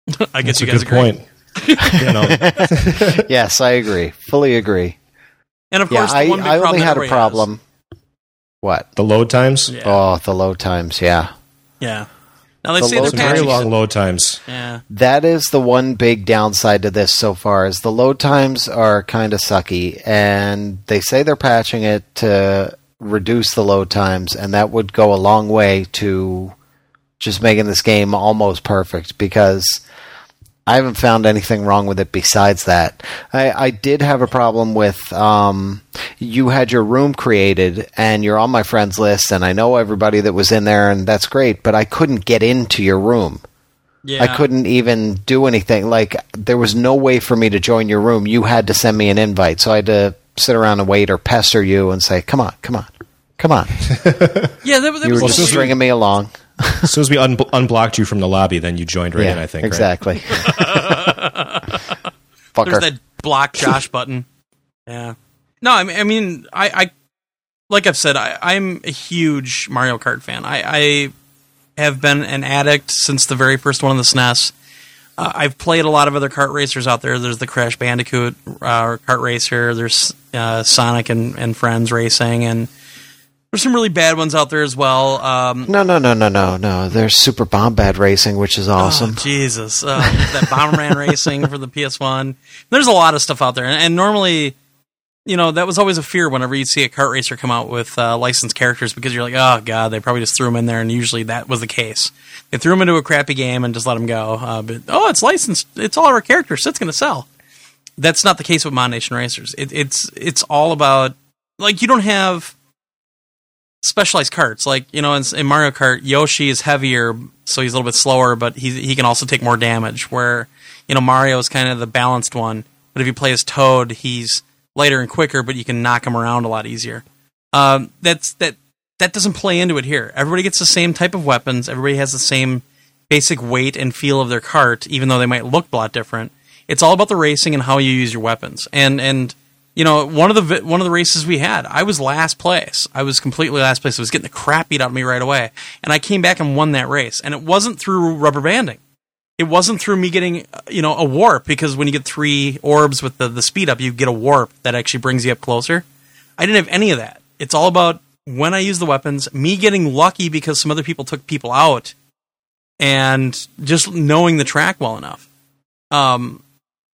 I guess That's you a guys good agree. point. yes, I agree. Fully agree. And of Yeah, course, the I, one big I only had a everybody problem. What? the load times. Yeah. Oh, the load times, yeah. yeah. Now they The say they're very long load times. Yeah. That is the one big downside to this so far is the load times are kind of sucky and they say they're patching it to reduce the load times and that would go a long way to just making this game almost perfect because I haven't found anything wrong with it besides that. I, I did have a problem with um, you had your room created and you're on my friends list and I know everybody that was in there and that's great, but I couldn't get into your room. Yeah. I couldn't even do anything. Like there was no way for me to join your room. You had to send me an invite, so I had to sit around and wait or pester you and say, "Come on, come on, come on." Yeah, that, that You was were just stringing me along. As soon as we un- unblocked you from the lobby, then you joined right in. I think. right? exactly. There's Fucker. that block Josh button. Yeah. No, I mean, I mean, I, I like I've said, I, I'm a huge Mario Kart fan. I, I have been an addict since the very first one on the SNES. Uh, I've played a lot of other kart racers out there. There's the Crash Bandicoot uh, kart racer. There's uh, Sonic and, and Friends racing, and there's some really bad ones out there as well. Um, no, no, no, no, no, no. There's Super Bombad Racing, which is awesome. Oh, Jesus. Uh, that Bomberman Racing for the PS1. There's a lot of stuff out there. And, and normally, you know, that was always a fear whenever you'd see a kart racer come out with uh, licensed characters because you're like, oh, God, they probably just threw them in there. And usually that was the case. They threw them into a crappy game and just let them go. Uh, but, oh, it's licensed. It's all our characters. So it's going to sell. That's not the case with ModNation Racers. It, it's, it's all about, like, you don't have specialized carts. Like you know, in, in, Mario Kart, Yoshi is heavier, so he's a little bit slower, but he he can also take more damage. Where you know Mario is kind of the balanced one, but if you play as Toad, he's lighter and quicker, but you can knock him around a lot easier. Um, that's that that doesn't play into it here. Everybody gets the same type of weapons. Everybody has the same basic weight and feel of their cart, even though they might look a lot different. It's all about the racing and how you use your weapons. And and you know one of the one of the races we had, I was last place. I was completely last place. I was getting the crap beat out of me right away, and I came back and won that race. And it wasn't through rubber banding. It wasn't through me getting you know a warp because when you get three orbs with the the speed up, you get a warp that actually brings you up closer. I didn't have any of that. It's all about when I use the weapons, me getting lucky because some other people took people out, and just knowing the track well enough. Um,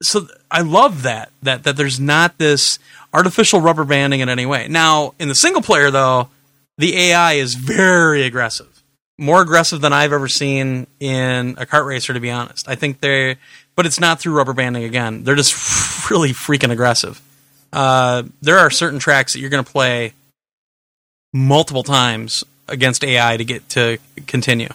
so I love that that that there's not this artificial rubber banding in any way. Now, in the single player though, the AI is very aggressive, more aggressive than I've ever seen in a kart racer. To be honest, I think they, but it's not through rubber banding again. They're just really freaking aggressive. Uh, there are certain tracks that you're going to play multiple times against AI to get to continue.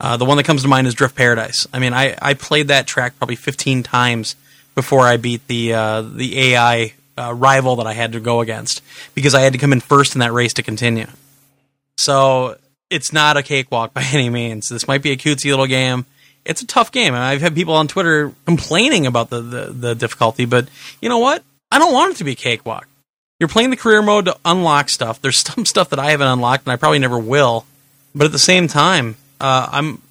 Uh, the one that comes to mind is Drift Paradise. I mean, I, I played that track probably 15 times before I beat the uh, the AI uh, rival that I had to go against because I had to come in first in that race to continue. So it's not a cakewalk by any means. This might be a cutesy little game. It's a tough game, I've had people on Twitter complaining about the, the, the difficulty. But you know what? I don't want it to be a cakewalk you're playing the career mode to unlock stuff. There's some stuff that I haven't unlocked and I probably never will. But at the same time, uh, I'm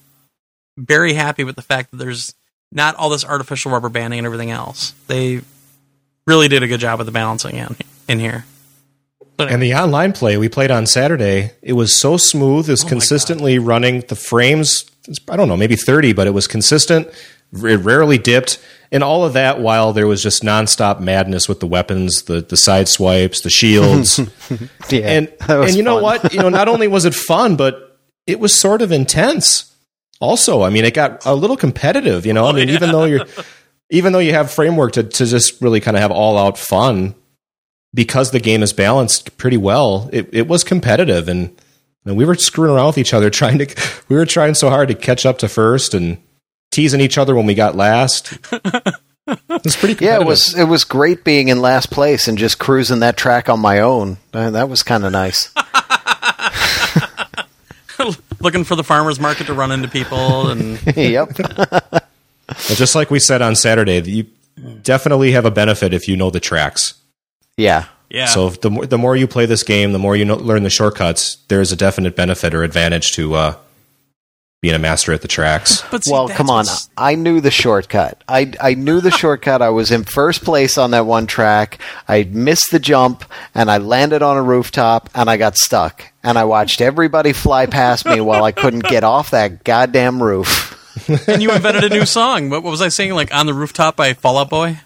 very happy with the fact that there's not all this artificial rubber banding and everything else. They really did a good job of the balancing in, in here. Anyway. And the online play we played on Saturday, it was so smooth. It was oh consistently running the frames. I don't know, maybe 30, but it was consistent. It rarely dipped and all of that while there was just nonstop madness with the weapons, the the side swipes, the shields. yeah, and and you know what? You know, not only was it fun, but it was sort of intense. Also, I mean, it got a little competitive. You know, oh, I mean, yeah. even though you're even though you have framework to to just really kind of have all out fun, because the game is balanced pretty well, it it was competitive and. And we were screwing around with each other, trying to. We were trying so hard to catch up to first, and teasing each other when we got last. It's pretty. Yeah, it was. It was great being in last place and just cruising that track on my own. That was kind of nice. Looking for the farmers market to run into people and. yep. just like we said on Saturday, you definitely have a benefit if you know the tracks. Yeah. Yeah. So the more the more you play this game, the more you know, learn the shortcuts. There's a definite benefit or advantage to uh, being a master at the tracks. But see, well, come on. I knew the shortcut. I, I knew the shortcut. I was in first place on that one track. I missed the jump and I landed on a rooftop and I got stuck. And I watched everybody fly past me while I couldn't get off that goddamn roof. and you invented a new song. What, what was I saying? Like on the rooftop by Fall Out Boy?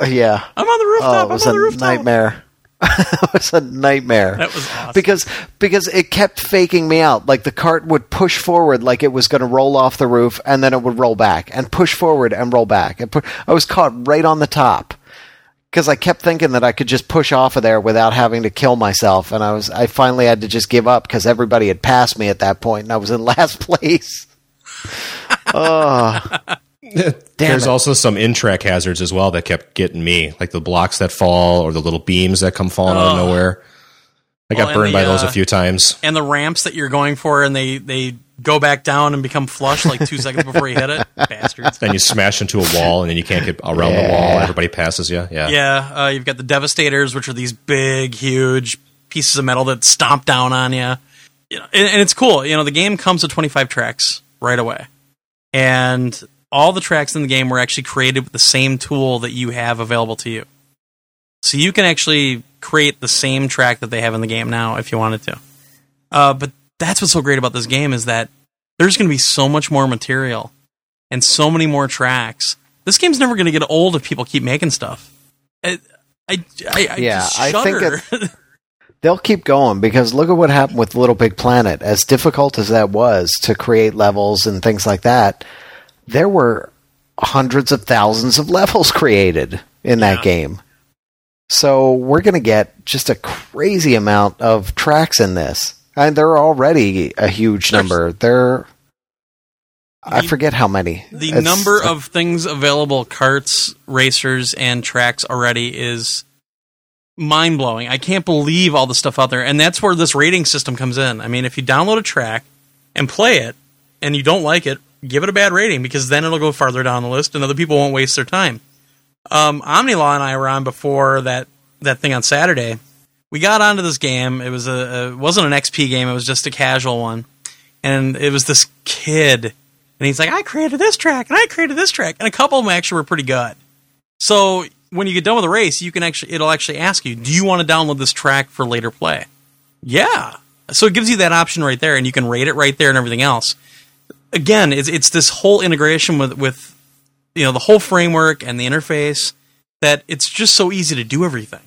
Uh, yeah. I'm on the rooftop. Oh, it was I'm on the a rooftop. nightmare. it was a nightmare. That was awesome. Because because it kept faking me out. Like the cart would push forward like it was going to roll off the roof and then it would roll back and push forward and roll back. And pu- I was caught right on the top. Cuz I kept thinking that I could just push off of there without having to kill myself and I was I finally had to just give up cuz everybody had passed me at that point and I was in last place. oh. There's it. also some in track hazards as well that kept getting me, like the blocks that fall or the little beams that come falling out of nowhere. I got well, burned the, by those uh, a few times. And the ramps that you're going for, and they they go back down and become flush like two seconds before you hit it. Bastards. Then you smash into a wall, and then you can't get around yeah. the wall. Everybody passes you. Yeah. Yeah. Uh, you've got the devastators, which are these big, huge pieces of metal that stomp down on you. you know, and, and it's cool. You know, the game comes with 25 tracks right away, and all the tracks in the game were actually created with the same tool that you have available to you. So you can actually create the same track that they have in the game now if you wanted to. Uh, but that's what's so great about this game is that there's going to be so much more material and so many more tracks. This game's never going to get old if people keep making stuff. I, I, I, I yeah, I think they'll keep going because look at what happened with Little Big Planet. As difficult as that was to create levels and things like that, there were hundreds of thousands of levels created in yeah. that game. So we're going to get just a crazy amount of tracks in this. and they're already a huge There's- number. They're I forget how many. The It's- number of things available, carts, racers, and tracks already is mind blowing. I can't believe all the stuff out there. And that's where this rating system comes in. I mean, if you download a track and play it and you don't like it, give it a bad rating because then it'll go farther down the list and other people won't waste their time. Um, Omnilaw and I were on before that, that thing on Saturday. We got onto this game. It was a, a wasn't an XP game. It was just a casual one, and it was this kid, and he's like, "I created this track, and I created this track," and a couple of them actually were pretty good. So when you get done with the race, you can actually it'll actually ask you, "Do you want to download this track for later play?" Yeah. So it gives you that option right there, and you can rate it right there and everything else. Again, it's it's this whole integration with with you know the whole framework and the interface that it's just so easy to do everything,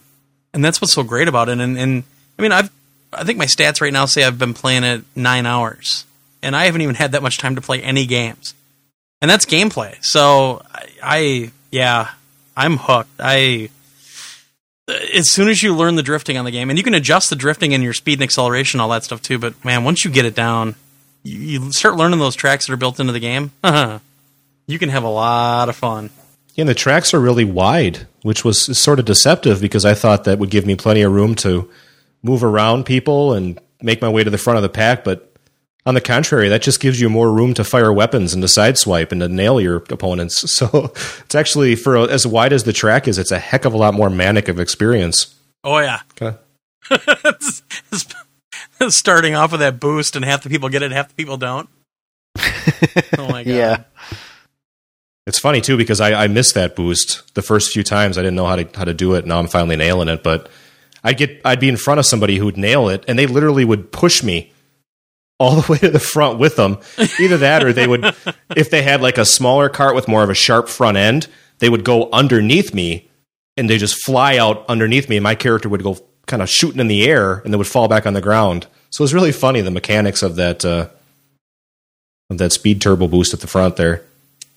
and that's what's so great about it. And and I mean, I've I think my stats right now say I've been playing it nine hours, and I haven't even had that much time to play any games, and that's gameplay. So I, I yeah, I'm hooked. I as soon as you learn the drifting on the game, and you can adjust the drifting and your speed and acceleration, all that stuff too. But man, once you get it down, you, you start learning those tracks that are built into the game. you can have a lot of fun. Yeah, and the tracks are really wide, which was sort of deceptive because I thought that would give me plenty of room to move around people and make my way to the front of the pack. But on the contrary, that just gives you more room to fire weapons and to sideswipe and to nail your opponents. So it's actually for as wide as the track is, it's a heck of a lot more manic of experience. Oh yeah, starting off with that boost, and half the people get it, half the people don't. Oh my god! Yeah. It's funny too because I, I missed that boost the first few times. I didn't know how to how to do it. Now I'm finally nailing it. But I'd get I'd be in front of somebody who would nail it, and they literally would push me all the way to the front with them. Either that, or they would, if they had like a smaller cart with more of a sharp front end, they would go underneath me, and they just fly out underneath me. And my character would go kind of shooting in the air, and they would fall back on the ground. So it was really funny the mechanics of that uh, of that speed turbo boost at the front there.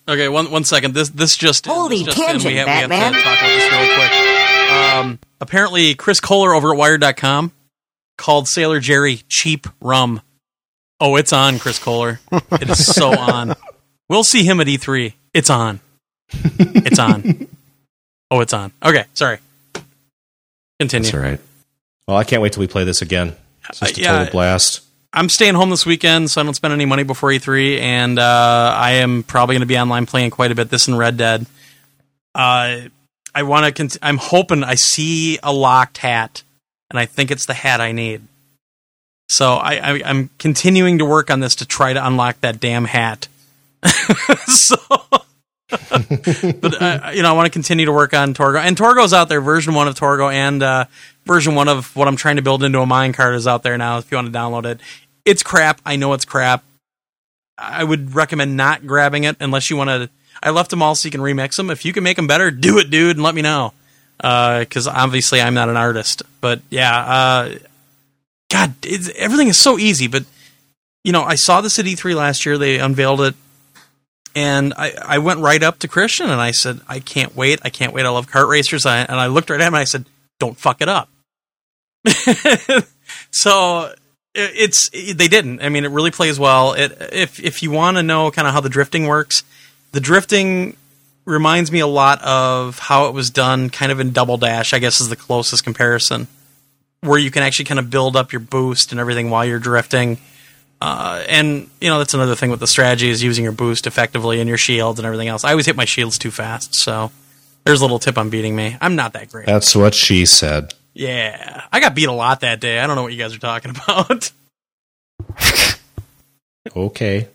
Okay, one one second. This this just Holy this just in. tangent, we have, we have Batman. to talk about this really quick. Um, apparently, Chris Kohler over at Wired.com called Sailor Jerry cheap rum. Oh, it's on, Chris Kohler. It is so on. We'll see him at E3. It's on. It's on. Oh, it's on. Okay, sorry. Continue. That's all right. Well, I can't wait till we play this again. It's just a Uh, yeah. total blast. I'm staying home this weekend, so I don't spend any money before E3, and uh, I am probably going to be online playing quite a bit. This and Red Dead. Uh, I want to. Cont- I'm hoping I see a locked hat, and I think it's the hat I need. So I, I, I'm continuing to work on this to try to unlock that damn hat. so, but uh, you know, I want to continue to work on Torgo, and Torgo's out there. Version one of Torgo and uh, version one of what I'm trying to build into a mine minecart is out there now. If you want to download it, it's crap. I know it's crap. I would recommend not grabbing it unless you want to. I left them all so you can remix them. If you can make them better, do it, dude, and let me know. Because obviously I'm not an artist, but yeah, uh, God, everything is so easy. But you know, I saw this at E3 last year. They unveiled it, and I, I went right up to Christian and I said, "I can't wait! I can't wait! I love kart racers!" I, and I looked right at him and I said, "Don't fuck it up." so it- it's they didn't. I mean, it really plays well. It if if you want to know kind of how the drifting works, the drifting reminds me a lot of how it was done, kind of in Double Dash. I guess is the closest comparison, where you can actually kind of build up your boost and everything while you're drifting. Uh, and you know that's another thing with the strategy is using your boost effectively and your shields and everything else. I always hit my shields too fast, so there's a little tip on beating me. I'm not that great. That's what she said. Yeah, I got beat a lot that day. I don't know what you guys are talking about. Okay.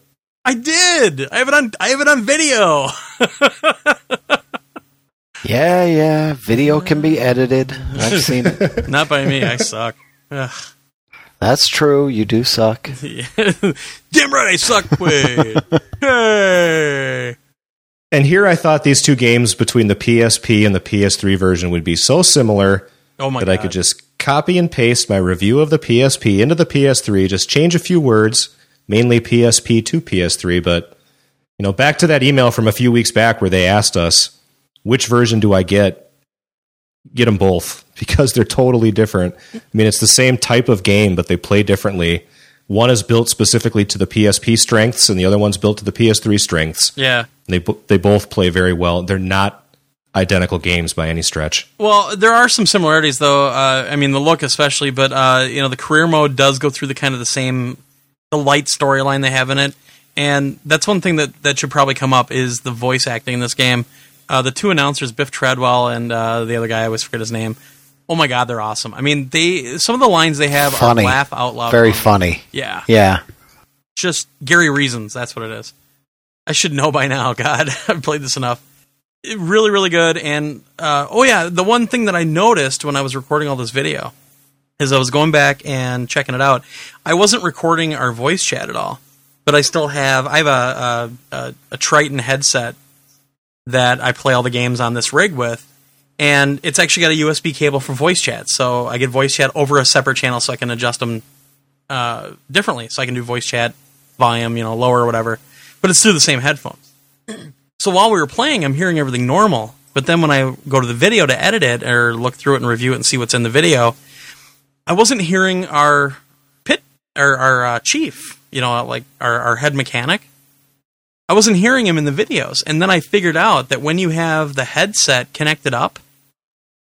I did. I have it on. I have it on video. Yeah, yeah. Video can be edited. I've seen it. Not by me. I suck. Ugh. That's true. You do suck. Yeah. Damn right, I suck. Wait. hey. And here I thought these two games between the PSP and the PS3 version would be so similar Oh my that god. I could just copy and paste my review of the PSP into the PS3, just change a few words, mainly PSP to PS3. But, you know, back to that email from a few weeks back where they asked us, which version do I get? get them both because they're totally different. I mean, it's the same type of game, but they play differently. One is built specifically to the PSP strengths, and the other one's built to the PS3 strengths. Yeah. They they both play very well. They're not identical games by any stretch. Well, there are some similarities, though. Uh, I mean, the look especially, but uh, you know, the career mode does go through the kind of the same, the light storyline they have in it, and that's one thing that that should probably come up is the voice acting in this game. Uh, the two announcers, Biff Treadwell and uh, the other guy, I always forget his name. Oh my god, they're awesome. I mean, they some of the lines they have Funny. are laugh out loud. Very funny. Yeah, Yeah. just Gary Reasons. That's what it is. I should know by now. God, I've played this enough. Really, really good. And uh, oh yeah, the one thing that I noticed when I was recording all this video is I was going back and checking it out. I wasn't recording our voice chat at all, but I still have. I have a a, a, a Tritton headset that I play all the games on this rig with. And it's actually got a USB cable for voice chat, so I get voice chat over a separate channel, so I can adjust them uh, differently. So I can do voice chat volume, you know, lower or whatever. But it's through the same headphones. So while we were playing, I'm hearing everything normal. But then when I go to the video to edit it or look through it and review it and see what's in the video, I wasn't hearing our pit or our uh, chief, you know, like our, our head mechanic. I wasn't hearing him in the videos. And then I figured out that when you have the headset connected up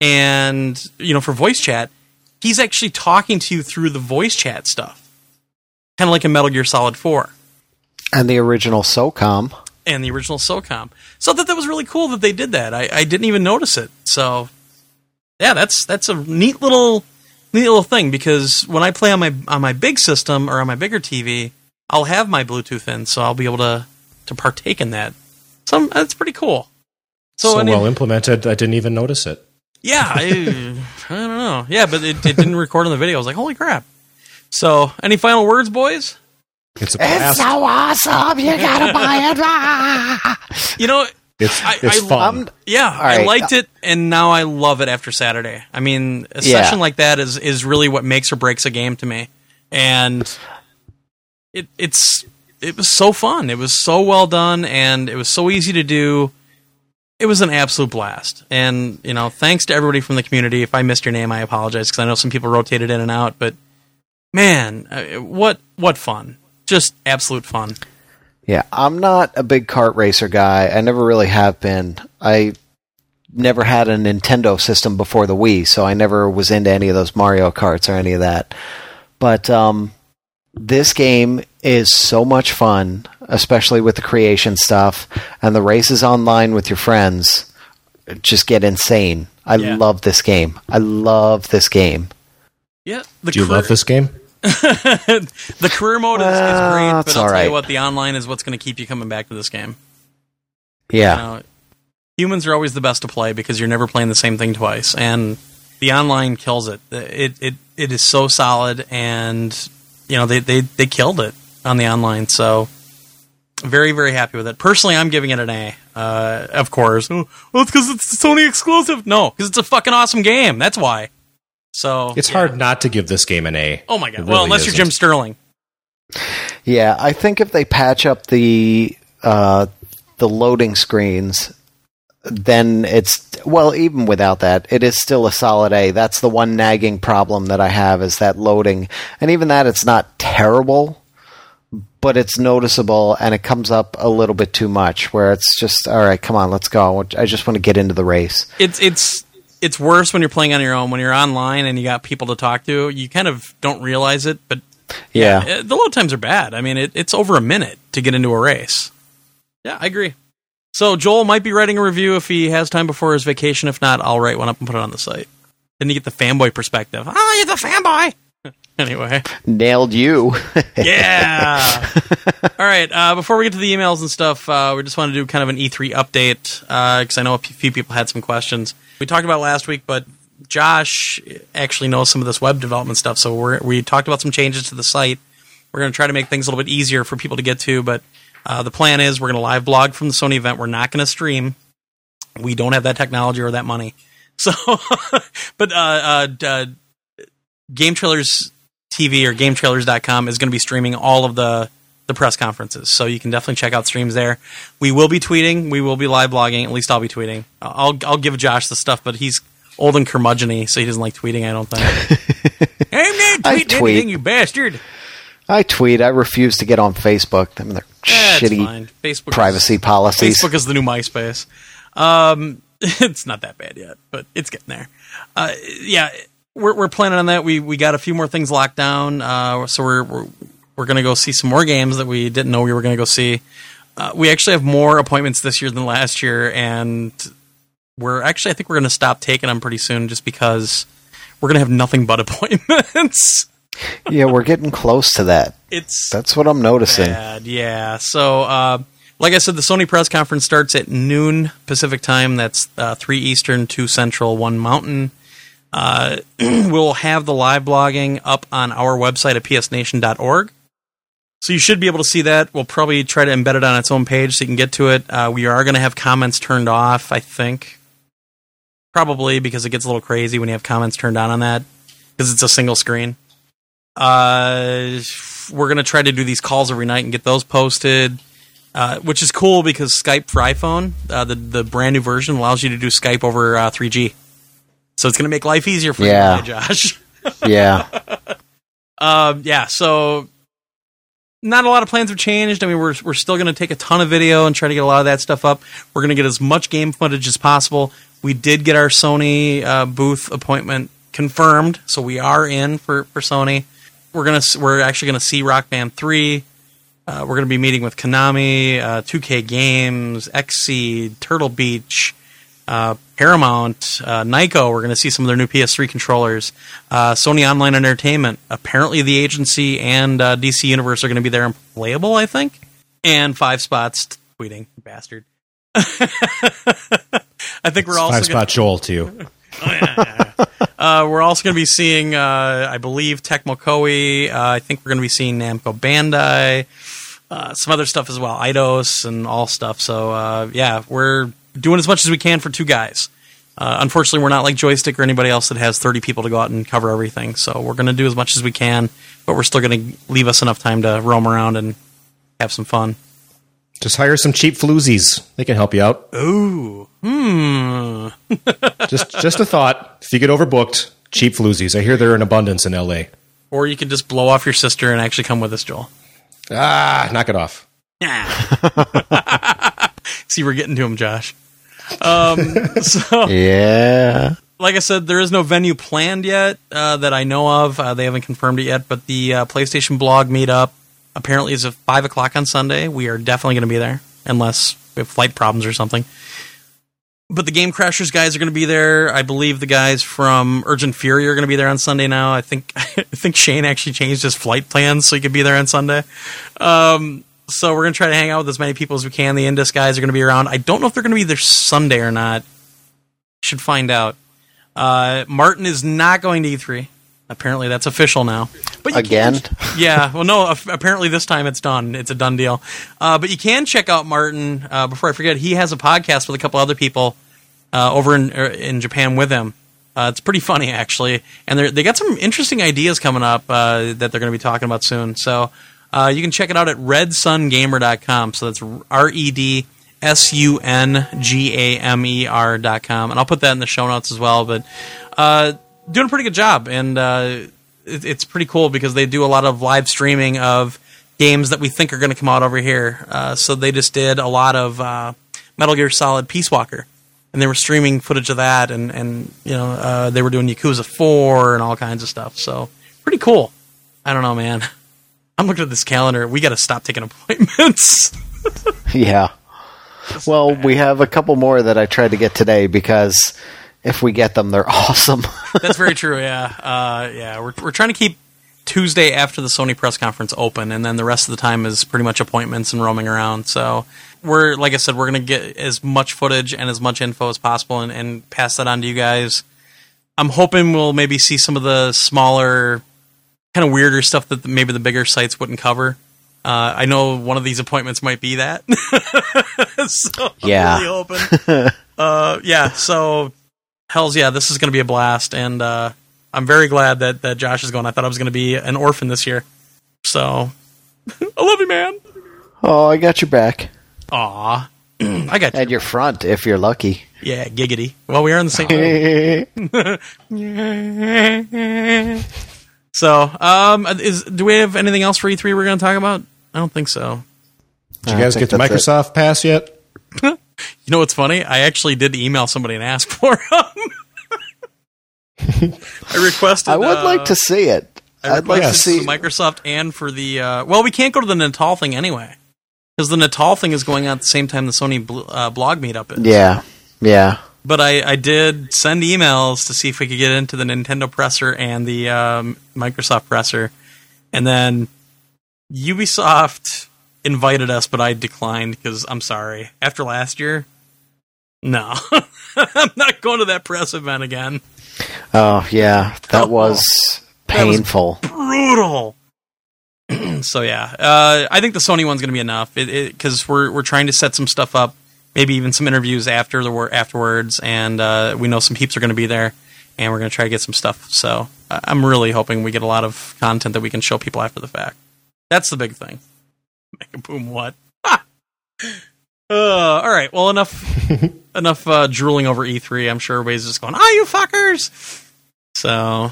and, you know, for voice chat, he's actually talking to you through the voice chat stuff. Kind of like in Metal Gear Solid 4 And the original SOCOM. And the original SOCOM. So I thought that was really cool that they did that. I, I didn't even notice it. So yeah, that's that's a neat little neat little thing because when I play on my on my big system or on my bigger TV, I'll have my Bluetooth in, so I'll be able to to partake in that. So that's pretty cool. So, So, well implemented, I didn't even notice it. yeah, I, I don't know. Yeah, but it, it didn't record on the video. I was like, holy crap. So, any final words, boys? It's a blast. so awesome! You gotta buy it. Ah! You know, It's I- it's I- fun. I'm- Yeah, I liked it, and now I love it after Saturday. I mean, a Yeah. session like that is is really what makes or breaks a game to me, and it it's it was so fun. It was so well done, and it was so easy to do. It was an absolute blast, and you know, thanks to everybody from the community. If I missed your name, I apologize because I know some people rotated in and out, but man, uh, what what fun! Just absolute fun. Yeah, I'm not a big kart racer guy. I never really have been. I never had a Nintendo system before the Wii, so I never was into any of those Mario Karts or any of that. But um, this game is so much fun, especially with the creation stuff and the races online with your friends. Just get insane. I Yeah. love this game. I love this game. Yeah, the Do you career- love this game? the career mode is, is Well, great, but it's I'll all tell you what, the online is what's going to keep you coming back to this game. Yeah. You know, humans are always the best to play because you're never playing the same thing twice, and the online kills it. It it it is so solid, and you know they they they killed it on the online. So very very happy with it. Personally, I'm giving it an A. Uh, of course, oh, well, it's because it's Sony exclusive. No, because it's a fucking awesome game. That's why. So It's hard not to give this game an A. Oh my god! It well, really unless you're. Jim Sterling. Yeah, I think if they patch up the uh, the loading screens, then it's well. Even without that, it is still a solid A. That's the one nagging problem that I have is that loading, and even that, it's not terrible, but it's noticeable and it comes up a little bit too much. Where it's just all right. Come on, let's go. I just want to get into the race. it's it's it's worse when you're playing on your own. When you're online and you got people to talk to, you kind of don't realize it. But Yeah, uh, the load times are bad. I mean, it, it's over a minute to get into a race. Yeah, I agree. So Joel might be writing a review if he has time before his vacation. If not, I'll write one up and put it on the site. Then you get the fanboy perspective. Ah, you're the fanboy. anyway, nailed you. yeah. All right. Uh, before we get to the emails and stuff, uh, we just want to do kind of an E3 update because I know a few people had some questions. We talked about last week, but Josh actually knows some of this web development stuff. So we're, we talked about some changes to the site. We're going to try to make things a little bit easier for people to get to, but uh, the plan is we're going to live blog from the Sony event. We're not going to stream. We don't have that technology or that money. So, but uh, uh, uh, Game Trailers TV or GameTrailers.com is going to be streaming all of the the press conferences, so you can definitely check out streams there. We will be tweeting, we will be live blogging. At least I'll be tweeting. I'll I'll give Josh the stuff, but he's old and curmudgeony, so he doesn't like tweeting. I don't think. I'm not I tweeting tweet. anything, you bastard. I tweet. I refuse to get on Facebook. I mean, they're Eh, shitty. Facebook is- privacy policies. Facebook is the new MySpace. Um, it's not that bad yet, but it's getting there. Uh, yeah, we're we're planning on that. We we got a few more things locked down, uh, so we're we're, we're going to go see some more games that we didn't know we were going to go see. Uh, we actually have more appointments this year than last year, and we're actually I think we're going to stop taking them pretty soon, just because we're going to have nothing but appointments. yeah, we're getting close to that. it's That's what I'm noticing. bad. Yeah. So, uh, like I said, the Sony press conference starts at noon Pacific time. That's uh, three Eastern, two Central, one Mountain. Uh, we'll have the live blogging up on our website at psnation.org. So you should be able to see that. We'll probably try to embed it on its own page so you can get to it. Uh, we are going to have comments turned off, I think. Probably because it gets a little crazy when you have comments turned on on that because it's a single screen. Uh, we're gonna try to do these calls every night and get those posted, uh, which is cool because Skype for iPhone, uh, the the brand new version allows you to do Skype over uh, 3G. So it's gonna make life easier for Yeah. you, Josh. Yeah. Um, yeah, so not a lot of plans have changed. I mean, we're we're still going to take a ton of video and try to get a lot of that stuff up. We're going to get as much game footage as possible. We did get our Sony uh, booth appointment confirmed, so we are in for for Sony. We're gonna we're actually going to see Rock Band three. Uh, we're going to be meeting with Konami, uh, 2K Games, Xseed, Turtle Beach, uh, Paramount, uh, Nyko. We're going to see some of their new PS3 controllers. Uh, Sony Online Entertainment. Apparently, the agency and uh, DC Universe are going to be there and playable. I think. And Five Spots tweeting bastard. I think we're also Five gonna- spot Joel too. uh, we're also going to be seeing, uh, I believe, Tecmo Koei. Uh, I think we're going to be seeing Namco Bandai, uh, some other stuff as well, Eidos and all stuff. So uh, yeah, we're doing as much as we can for two guys. Uh, unfortunately, we're not like Joystiq or anybody else that has 30 people to go out and cover everything. So we're going to do as much as we can, but we're still going to leave us enough time to roam around and have some fun. Just hire some cheap floozies. They can help you out. Ooh, hmm. Just just a thought. If you get overbooked, cheap floozies. I hear they're in abundance in LA. Or you could just blow off your sister and actually come with us, Joel. Ah, knock it off. Yeah. See, we're getting to him, Josh. Um, so, Yeah. like I said, there is no venue planned yet uh, that I know of. Uh, they haven't confirmed it yet, but the uh, PlayStation blog meetup apparently is at five o'clock on Sunday. We are definitely going to be there, unless we have flight problems or something. But the Game Crashers guys are going to be there. I believe the guys from Urgent Fury are going to be there on Sunday now. I think I think Shane actually changed his flight plans so he could be there on Sunday. Um, so we're going to try to hang out with as many people as we can. The Indus guys are going to be around. I don't know if they're going to be there Sunday or not. Should find out. Uh, Martin is not going to E3. Apparently, that's official now. But you Again? can- yeah. Well, no. Apparently, this time it's done. It's a done deal. Uh, but you can check out Martin. Uh, before I forget, he has a podcast with a couple other people uh, over in er, in Japan with him. Uh, it's pretty funny actually, and they they got some interesting ideas coming up uh, that they're going to be talking about soon. So uh, you can check it out at redsungamer.com. So that's R E D S U N G A M E R dot com, and I'll put that in the show notes as well. But uh, doing a pretty good job, and uh, it, it's pretty cool because they do a lot of live streaming of games that we think are going to come out over here. Uh, so they just did a lot of uh, Metal Gear Solid Peace Walker, and they were streaming footage of that, and and you know uh, they were doing Yakuza Four and all kinds of stuff. So pretty cool. I don't know, man. I'm looking at this calendar. We got to stop taking appointments. Yeah. Well, we have a couple more that I tried to get today because if we get them, they're awesome. That's very true. Yeah, uh, yeah. We're we're trying to keep Tuesday after the Sony press conference open, and then the rest of the time is pretty much appointments and roaming around. So we're like I said, we're going to get as much footage and as much info as possible, and, and pass that on to you guys. I'm hoping we'll maybe see some of the smaller, kind of weirder stuff that maybe the bigger sites wouldn't cover. Uh, I know one of these appointments might be that. so Yeah. really hoping. uh, yeah. So hell's yeah, this is going to be a blast, and uh, I'm very glad that that Josh is going. I thought I was going to be an orphan this year, so I love you, man. oh, I got your back. Aw, I got you. And your front, if you're lucky. Yeah, giggity. Well, we are in the same. So, um, is do we have anything else for E3 we're going to talk about? I don't think so. Did you guys get the that's it. Microsoft Pass yet? You know what's funny? I actually did email somebody and ask for them. I requested. I would uh, like to see it. I I'd like to see. Microsoft and for the. Uh, well, we can't go to the Natal thing anyway because the Natal thing is going on at the same time the Sony bl- uh, blog meetup is. Yeah, yeah. But I, I did send emails to see if we could get into the Nintendo presser and the um, Microsoft presser, and then Ubisoft invited us, but I declined because I'm sorry. After last year, no, I'm not going to that press event again. Oh, yeah. That was that was- painful. brutal. so yeah, uh, I think the Sony one's going to be enough because we're we're trying to set some stuff up, maybe even some interviews after the wor- afterwards, and uh, we know some peeps are going to be there, and we're going to try to get some stuff. So I- I'm really hoping we get a lot of content that we can show people after the fact. That's the big thing. Make a boom what? Ah! Uh, all right. Well, enough enough uh, drooling over E3. I'm sure everybody's just going, "Ah, you fuckers!" So, uh,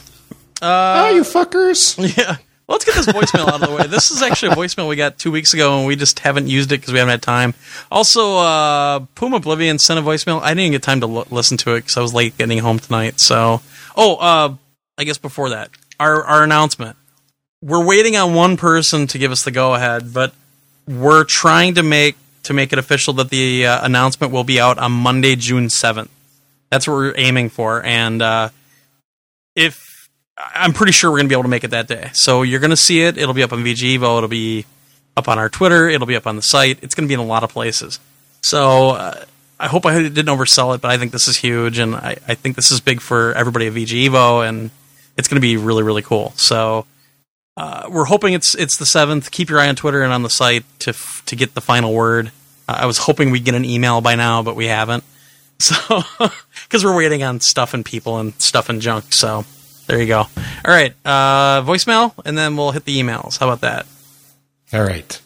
oh, you fuckers! yeah. Let's get this voicemail out of the way. This is actually a voicemail we got two weeks ago, and we just haven't used it because we haven't had time. Also, uh, Puma Oblivion sent a voicemail. I didn't get time to l- listen to it because I was late getting home tonight. So, oh, uh, I guess before that, our our announcement. We're waiting on one person to give us the go ahead, but we're trying to make to make it official that the uh, announcement will be out on Monday, June seventh. That's what we're aiming for, and uh, if I'm pretty sure we're going to be able to make it that day. So you're going to see it. It'll be up on VG Evo. It'll be up on our Twitter. It'll be up on the site. It's going to be in a lot of places. So uh, I hope I didn't oversell it, but I think this is huge, and I, I think this is big for everybody at VG Evo, and it's going to be really really cool. So. Uh, we're hoping it's it's the seventh. Keep your eye on Twitter and on the site to f- to get the final word. Uh, I was hoping we'd get an email by now, but we haven't. So because we're waiting on stuff and people and stuff and junk. So there you go. All right, uh, voicemail, and then we'll hit the emails. How about that? All right,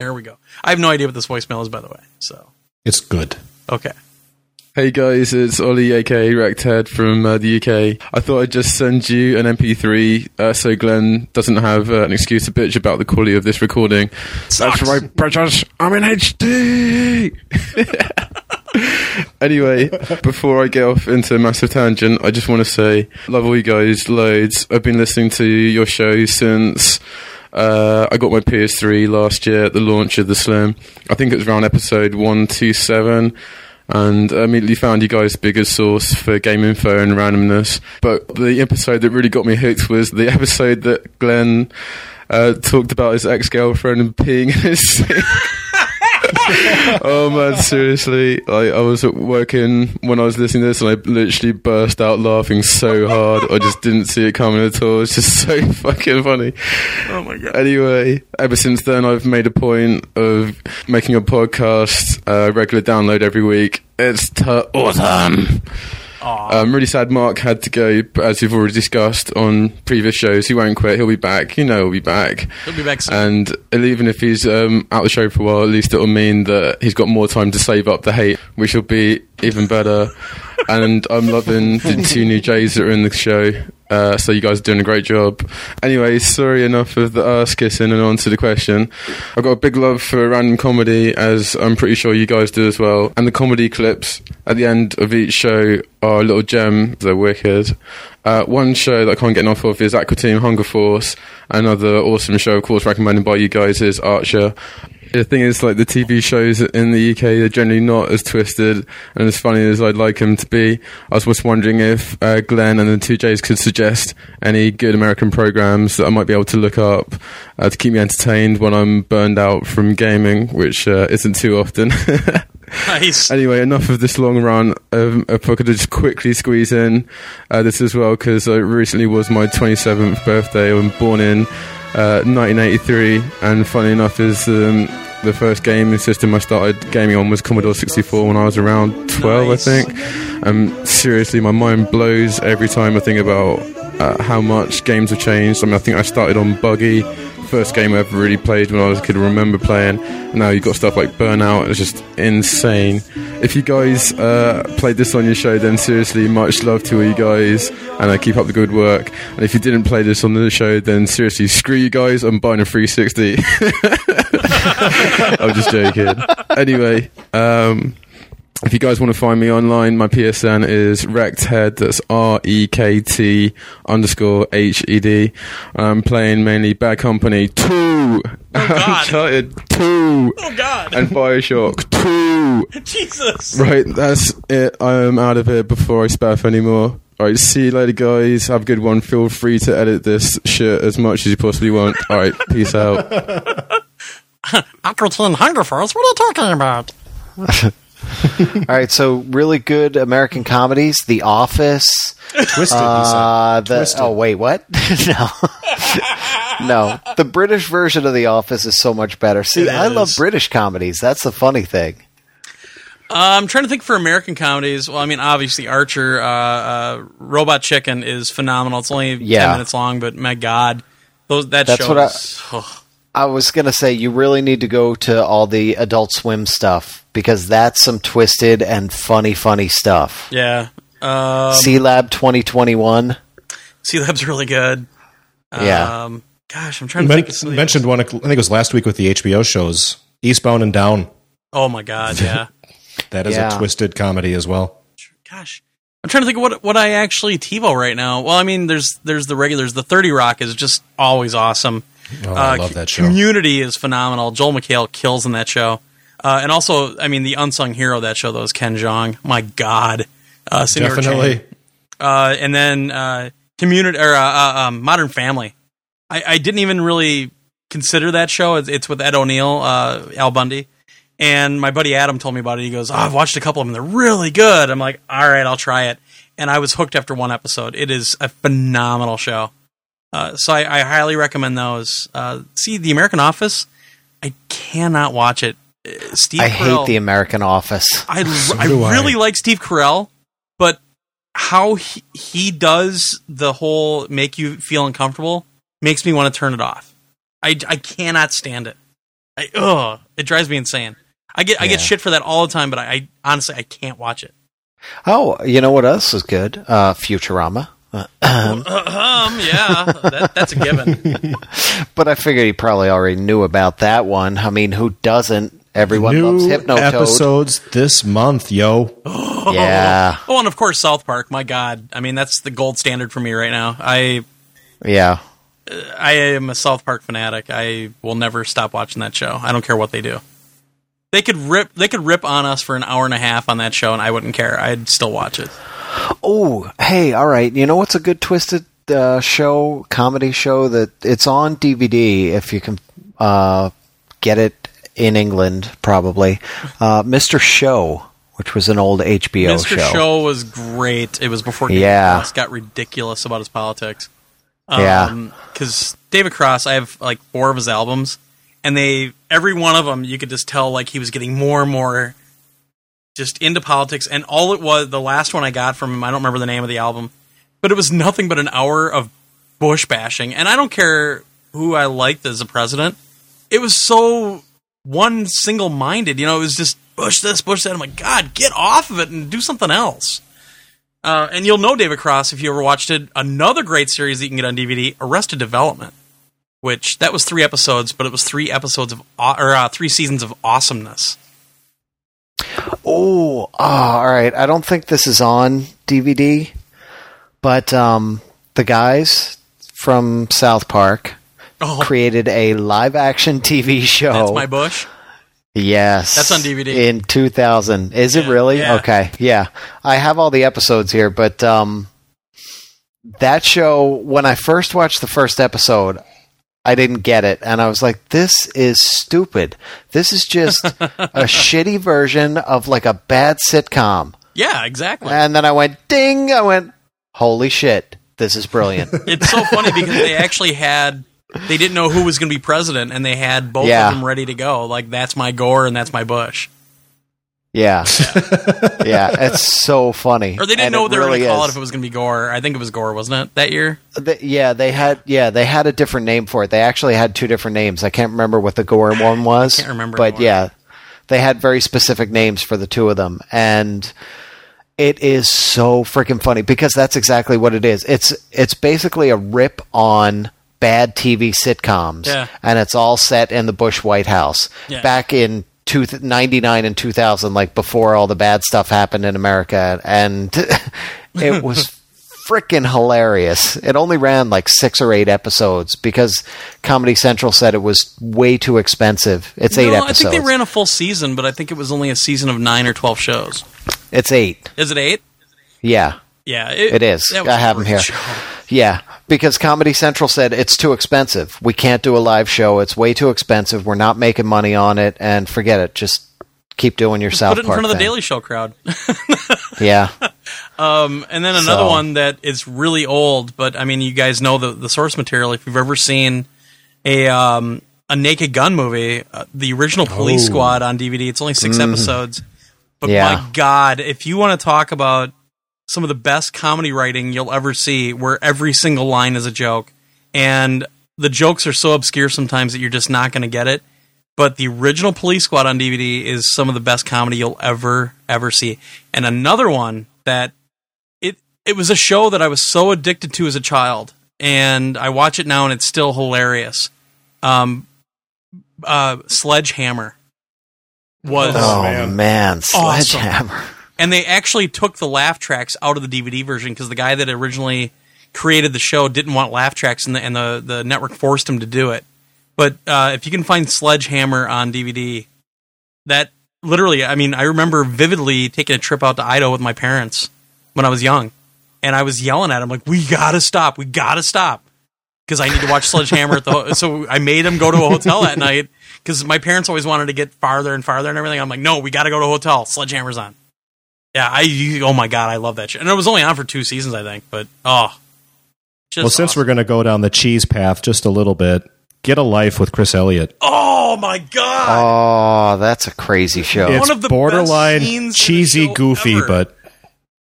There we go. I have no idea what this voicemail is, by the way. So it's good. okay. Hey guys, it's Ollie aka Rected from uh, the UK. I thought I'd just send you an MP3 uh, so Glenn doesn't have uh, an excuse to bitch about the quality of this recording. That's right, British. I'm in HD. anyway, before I get off into a massive tangent, I just want to say, love all you guys loads. I've been listening to your show since uh, I got my PS3 last year at the launch of the Slim. I think it was around episode 127 and I immediately found you guys' biggest source for game info and randomness. But the episode that really got me hooked was the episode that Glenn uh, talked about his ex girlfriend and peeing in his sink. oh man, seriously! Like I was working when I was listening to this, and I literally burst out laughing so hard. I just didn't see it coming at all. It's just so fucking funny. Oh my god. Anyway, ever since then, I've made a point of making a podcast, uh, regular download every week. It's t- awesome. I'm really sad Mark had to go, but as we've already discussed on previous shows, he won't quit. He'll be back. You know, he'll be back. He'll be back soon. And even if he's um, out the show for a while, at least it'll mean that he's got more time to save up the hate, which will be even better. And I'm loving the two new Jays that are in the show. Uh, so you guys are doing a great job. Anyway, sorry enough of the ass kissing and on to the question. I've got a big love for random comedy, as I'm pretty sure you guys do as well. And the comedy clips at the end of each show are a little gem. They're wicked. Uh, one show that I can't get enough of is Aqua Teen Hunger Force. Another awesome show, of course, recommended by you guys is Archer. The thing is, like the TV shows in the UK they're generally not as twisted and as funny as I'd like them to be. I was just wondering if uh, Glenn and the two J's could suggest any good American programs that I might be able to look up uh, to keep me entertained when I'm burned out from gaming, which uh, isn't too often. nice. Anyway, enough of this long run. Um, if I could just quickly squeeze in uh, this as well, because it recently was my 27th birthday. I'm born in uh, 1983, and funny enough, is um, the first gaming system I started gaming on was Commodore 64 when I was around 12, Nice. I think. Um, seriously, my mind blows every time I think about uh, how much games have changed. I mean, I think I started on Buggy first game I ever really played when I was a kid. I remember playing. Now you've got stuff like Burnout. It's just insane. If you guys uh, played this on your show, then seriously, much love to you guys, and uh, keep up the good work. And if you didn't play this on the show, then seriously, screw you guys. I'm buying a 360. I'm just joking. Anyway, um, if you guys want to find me online, my PSN is Head. That's R E K T underscore H E D. I'm playing mainly Bad Company 2, Oh, God. Uncharted 2, Oh God, and Bioshock 2. Jesus! Right, that's it. I am out of here before I spaff anymore. Alright, see you later, guys. Have a good one. Feel free to edit this shit as much as you possibly want. Alright, peace out. Uncle Teen Hungerfors, what are you talking about? All right, so really good American comedies: The Office. Twisted. Uh, the, Twisted. oh wait, what? no, no. The British version of The Office is so much better. See, It I love. British comedies. That's the funny thing. Uh, I'm trying to think for American comedies. Well, I mean, obviously Archer, uh, uh, Robot Chicken is phenomenal. It's only Yeah. ten minutes long, but my God, those that That's show. what I- oh, I was gonna say you really need to go to all the Adult Swim stuff because that's some twisted and funny, funny stuff. yeah. Um, C Lab 2021. Sealab's really good. Yeah. Um, gosh, I'm trying You to men- think. Of some of the- mentioned one. I think it was last week with the HBO shows, Eastbound and Down. Oh my God, yeah. That is Yeah. a twisted comedy as well. Gosh, I'm trying to think of what what I actually TiVo right now. Well, I mean, there's there's the regulars. The Thirty Rock is just always awesome. Oh, I Uh, love that show. Community is phenomenal. Joel McHale kills in that show. Uh, and also, I mean, the unsung hero of that show though is Ken Jeong. My God, uh, Definitely. Uh, and then uh, Community or uh, uh, um, Modern Family. I, I didn't even really consider that show. It's, it's with Ed O'Neill, uh, Al Bundy. And my buddy Adam told me about it. He goes, oh, I've watched a couple of them. They're really good. I'm like, all right, I'll try it. And I was hooked after one episode. It is a phenomenal show. Uh, so I, I highly recommend those. Uh, see, The American Office, I cannot watch it. Uh, Steve I Carell, hate the American Office. I, I do I. really like Steve Carell, but how he, he does the whole make you feel uncomfortable makes me want to turn it off. I, I cannot stand it. I, ugh, it drives me insane. I get I get shit for that all the time, but I, I honestly I can't watch it. Oh, you know what else is good? Uh, Futurama. Uh, um, yeah, that, that's a given. but I figured he probably already knew about that one. I mean, who doesn't? Everyone New loves Hypnotoad. episodes this month, yo. Yeah, Oh, and of course South Park. My God, I mean that's the gold standard for me right now. I yeah. I am a South Park fanatic. I will never stop watching that show. I don't care what they do. They could rip they could rip on us for an hour and a half on that show and I wouldn't care. I'd still watch it. Oh, hey, all right. You know what's a good twisted uh, show, comedy show that it's on DVD if you can uh, get it in England, probably. Uh, Mr. Show, which was an old HBO show. Mr. Show. was great. It was before David Yeah. Cross got ridiculous about his politics. Yeah. because David Cross, I have like four of his albums, and they every one of them you could just tell like he was getting more and more just into politics. And all it was, the last one I got from him, I don't remember the name of the album, but it was nothing but an hour of Bush bashing. And I don't care who I liked as a president. It was so one single minded. You know, it was just Bush this, Bush that. I'm like, God, get off of it and do something else. Uh, and you'll know David Cross if you ever watched it. Another great series that you can get on DVD, Arrested Development, which that was three episodes, but it was three episodes of or uh, three seasons of awesomeness. Oh, ah, all right. I don't think this is on DVD, but um, the guys from South Park Oh, created a live action TV show. that's my Bush. Yes. That's on DVD. In 2000. Is it really? yeah. Okay. Yeah. I have all the episodes here, but um that show when I first watched the first episode, I didn't get it and I was like this is stupid. This is just a shitty version of like a bad sitcom. Yeah, exactly. And then I went ding, I went holy shit. This is brilliant. it's so funny because they actually had they didn't know who was going to be president, and they had both Yeah. of them ready to go. Like that's my Gore and that's my Bush. Yeah, yeah, it's so funny. Or they didn't And know what they were really going to call is. it if it was going to be gore. I think it was gore, wasn't it, that year? The- yeah, they had yeah they had a different name for it. They actually had two different names. I can't remember what the gore one was. can't remember but anymore. yeah, they had very specific names for the two of them, and it is so freaking funny because that's exactly what it is. It's it's basically a rip on bad TV sitcoms, Yeah. and it's all set in the Bush White House Yeah. back in. Two, 99 and 2000 like before all the bad stuff happened in america and it was freaking hilarious. It only ran like six or eight episodes because Comedy Central said it was way too expensive. It's eight episodes. I think they ran a full season, but I think it was only a season of nine or 12 shows. it's eight. Is it eight? Yeah, Yeah, it is. i was I a have them here. Yeah, because Comedy Central said it's too expensive. We can't do a live show. It's way too expensive. We're not making money on it, and forget it. Just keep doing your South Put it in Park front of the thing. Daily Show crowd. Yeah, Um, and then another So- one that is really old, but I mean, you guys know the the source material. If you've ever seen a um, a Naked Gun movie, uh, the original Police Oh. Squad on DVD, it's only 6 episodes. But Yeah. my God, if you want to talk about some of the best comedy writing you'll ever see, where every single line is a joke, and the jokes are so obscure sometimes that you're just not going to get it. But the original Police Squad on DVD is some of the best comedy you'll ever ever see. And another one that it it was a show that I was so addicted to as a child, and I watch it now and it's still hilarious. Um, uh, Sledgehammer was Oh, man. man, Awesome. Sledgehammer. And they actually took the laugh tracks out of the DVD version because the guy that originally created the show didn't want laugh tracks, and the and the, the network forced him to do it. But uh, if you can find Sledgehammer on DVD, that literally, I mean, I remember vividly taking a trip out to Idaho with my parents when I was young, and I was yelling at him like, "We gotta stop! We gotta stop!" Because I need to watch Sledgehammer. At the ho- so I made him go to a hotel that night because my parents always wanted to get farther and farther and everything. I'm like, "No, we got to go to a hotel. Sledgehammer's on." Yeah, I you- oh my god, I love that shit. And it was only on for two seasons, I think. But oh, just Well, since awesome. we're going to go down the cheese path just a little bit, get a life with Chris Elliott. oh my god, Oh, that's a crazy show. It's of the borderline best scenes in a cheesy, show goofy, ever. but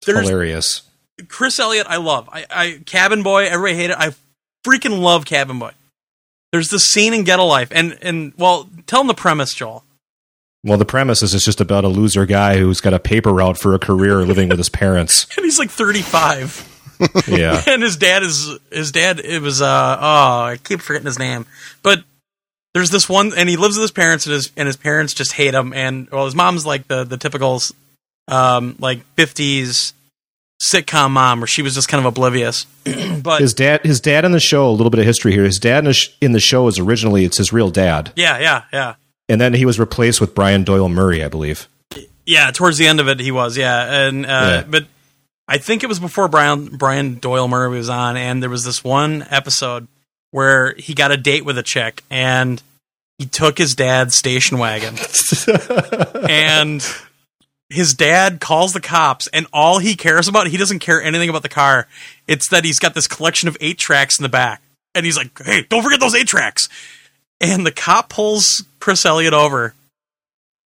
There's- hilarious. Chris Elliott, I love. I, I Cabin Boy, everybody hate it. I freaking love Cabin Boy. There's the scene in Get a Life, and and well, tell them the premise, Joel. Well, the premise is it's just about a loser guy who's got a paper route for a career living with his parents. And he's like 35. Yeah. and his dad is his dad it was uh oh i keep forgetting his name but there's this one and he lives with his parents and his and his parents just hate him and well his mom's like the the typical um like 50s sitcom mom where she was just kind of oblivious but His dad, his dad in the show. A little bit of history here. His dad in the, sh- in the show is originally it's his real dad, yeah yeah yeah and then he was replaced with Brian Doyle Murray, I believe. yeah towards the end of it he was yeah and uh Yeah. but i think it was before brian brian doyle murray was on and there was this one episode where he got a date with a chick and he took his dad's station wagon and his dad calls the cops and all he cares about he doesn't care anything about the car it's that he's got this collection of eight tracks in the back and he's like hey don't forget those eight tracks and the cop pulls chris elliott over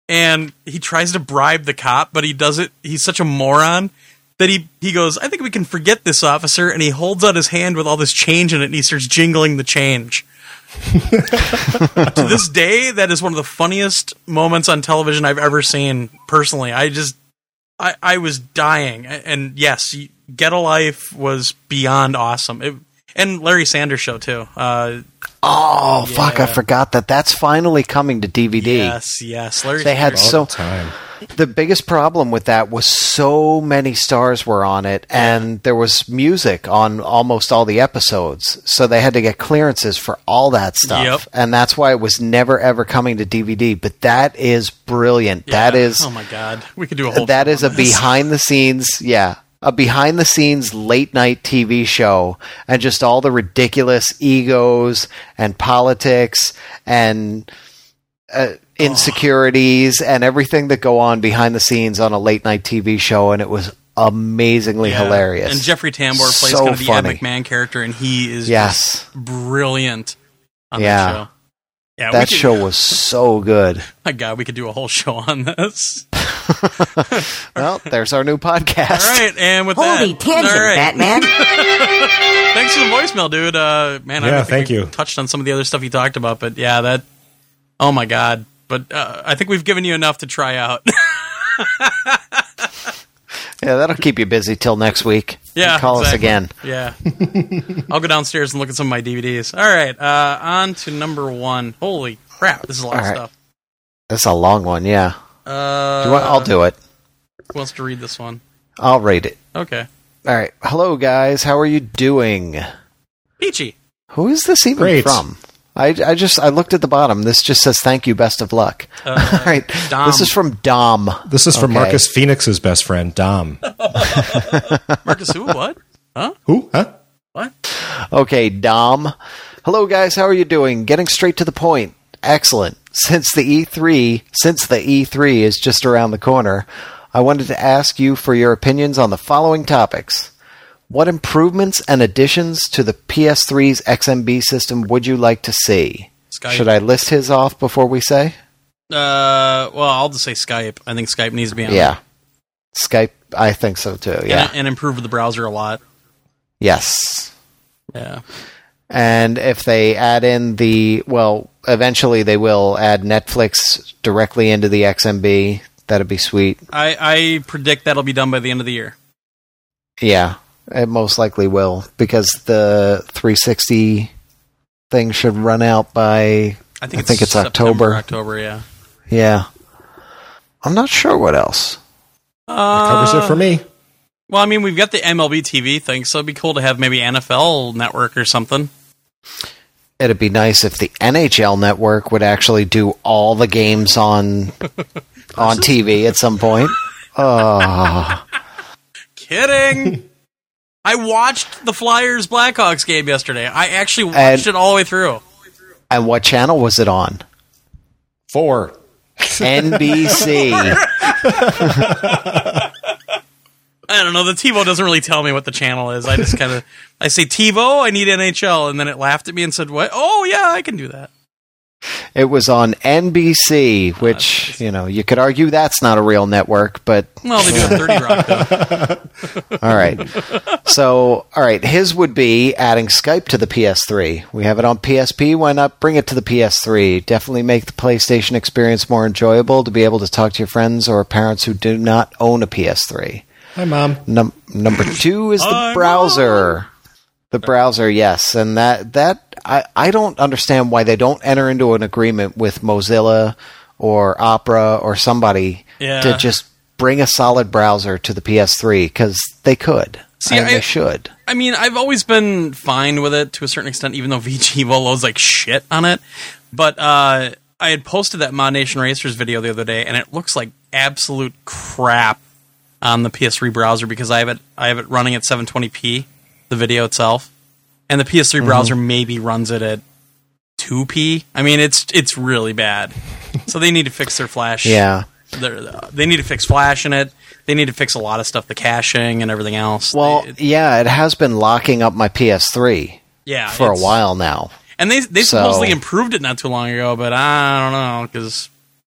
and he tries to bribe the cop but he does it he's such a moron that he he goes i think we can forget this officer and he holds out his hand with all this change in it and he starts jingling the change to this day, that is one of the funniest moments on television I've ever seen. Personally, I just, I, I was dying. And yes, Get a Life was beyond awesome. It, and Larry Sanders Show too. Uh, Oh, fuck, I forgot that. That's finally coming to DVD. yes, yes, Larry. They had so All the time. the biggest problem with that was so many stars were on it and there was music on almost all the episodes so they had to get clearances for all that stuff Yep. and that's why it was never ever coming to dvd but that is brilliant that Yeah. is Oh my god, we could do a whole. that show is a behind the scenes yeah a behind the scenes late night tv show and just all the ridiculous egos and politics and uh, insecurities and everything that go on behind the scenes on a late night tv show and it was amazingly Yeah. hilarious And Jeffrey Tambor plays So kind of the Ed funny. McMahon character, and he is yes brilliant on Yeah. that show. Yeah, that could, show was so good My God, we could do a whole show on this. well, there's our new podcast. All right, and with Holy that, tangent, all right. Batman. Thanks for the voicemail, dude. Uh, man, I Yeah, don't thank you. Touched on some of the other stuff you talked about, but yeah, that. Oh my god! But uh, I think we've given you enough to try out. Yeah, that'll keep you busy till next week. yeah, Call us again. Yeah, I'll go downstairs and look at some of my DVDs. All right, uh, on to number one. Holy crap! This is a lot All of right. stuff. That's a long one, yeah. Uh, Do you want, I'll do it. Who wants to read this one? I'll read it. Okay, All right. Hello, guys. How are you doing? Peachy. Who is this even Great. from? I, I just I looked at the bottom. This just says thank you, best of luck. Uh, All right. Dom. This is from Dom. This is from Okay. Marcus Phoenix's best friend, Dom. Marcus. Who? What? Huh? Who? Huh? What? Okay, Dom. Hello, guys. How are you doing? Getting straight to the point. Excellent. Since the E3, since the E3 is just around the corner, I wanted to ask you for your opinions on the following topics. What improvements and additions to the PS3's XMB system would you like to see? Skype. Should I list his off before we say? Uh, well, I'll just say Skype. I think Skype needs to be on. Yeah. Skype, I think so too. Yeah. and, and improve the browser a lot. yes. Yeah. And if they add in the, well, eventually they will add Netflix directly into the XMB. That'd be sweet. I, I predict that'll be done by the end of the year. Yeah, it most likely will because the 360 thing should run out by, I think I it's, think it's September, October. October, yeah. yeah. I'm not sure what else. Uh, Covers it for me. Well, I mean, we've got the MLB TV thing, so it'd be cool to have maybe NFL Network or something. It'd be nice if the NHL network would actually do all the games on on TV at some point. Oh, Kidding. I watched the Flyers Blackhawks game yesterday. I actually watched And- it all the way through. and what channel was it on? Four. NBC. I don't know. The TiVo doesn't really tell me what the channel is. I just kind of I say TiVo, I need NHL, and then it laughed at me and said, "What? Oh yeah, I can do that." It was on NBC, which, you know, you could argue that's not a real network, but Well, they do have Thirty Rock though. all right. So, all right, his would be adding Skype to the PS3. We have it on PSP, why not bring it to the PS3? Definitely make the PlayStation experience more enjoyable to be able to talk to your friends or parents who do not own a PS3. Hi, Mom. Num- number 2 is the I'm browser. The browser, yes, and that that I, I don't understand why they don't enter into an agreement with Mozilla or Opera or somebody Yeah. to just bring a solid browser to the PS3 because they could. See, and I- they should. I mean, I've always been fine with it to a certain extent, even though VGevo loads like shit on it. But uh, I had posted that ModNation Racers video the other day, and it looks like absolute crap on the PS3 browser because I have it I have it running at 720p, the video itself, and the PS3 Mm-hmm. browser maybe runs it at 2p. I mean, it's it's really bad. so they need to fix their Flash. Yeah. They need to fix Flash in it. They need to fix a lot of stuff, the caching and everything else. Well, They- it- yeah, it has been locking up my PS3 yeah, for a while now. And they they So- supposedly improved it not too long ago, but I don't know because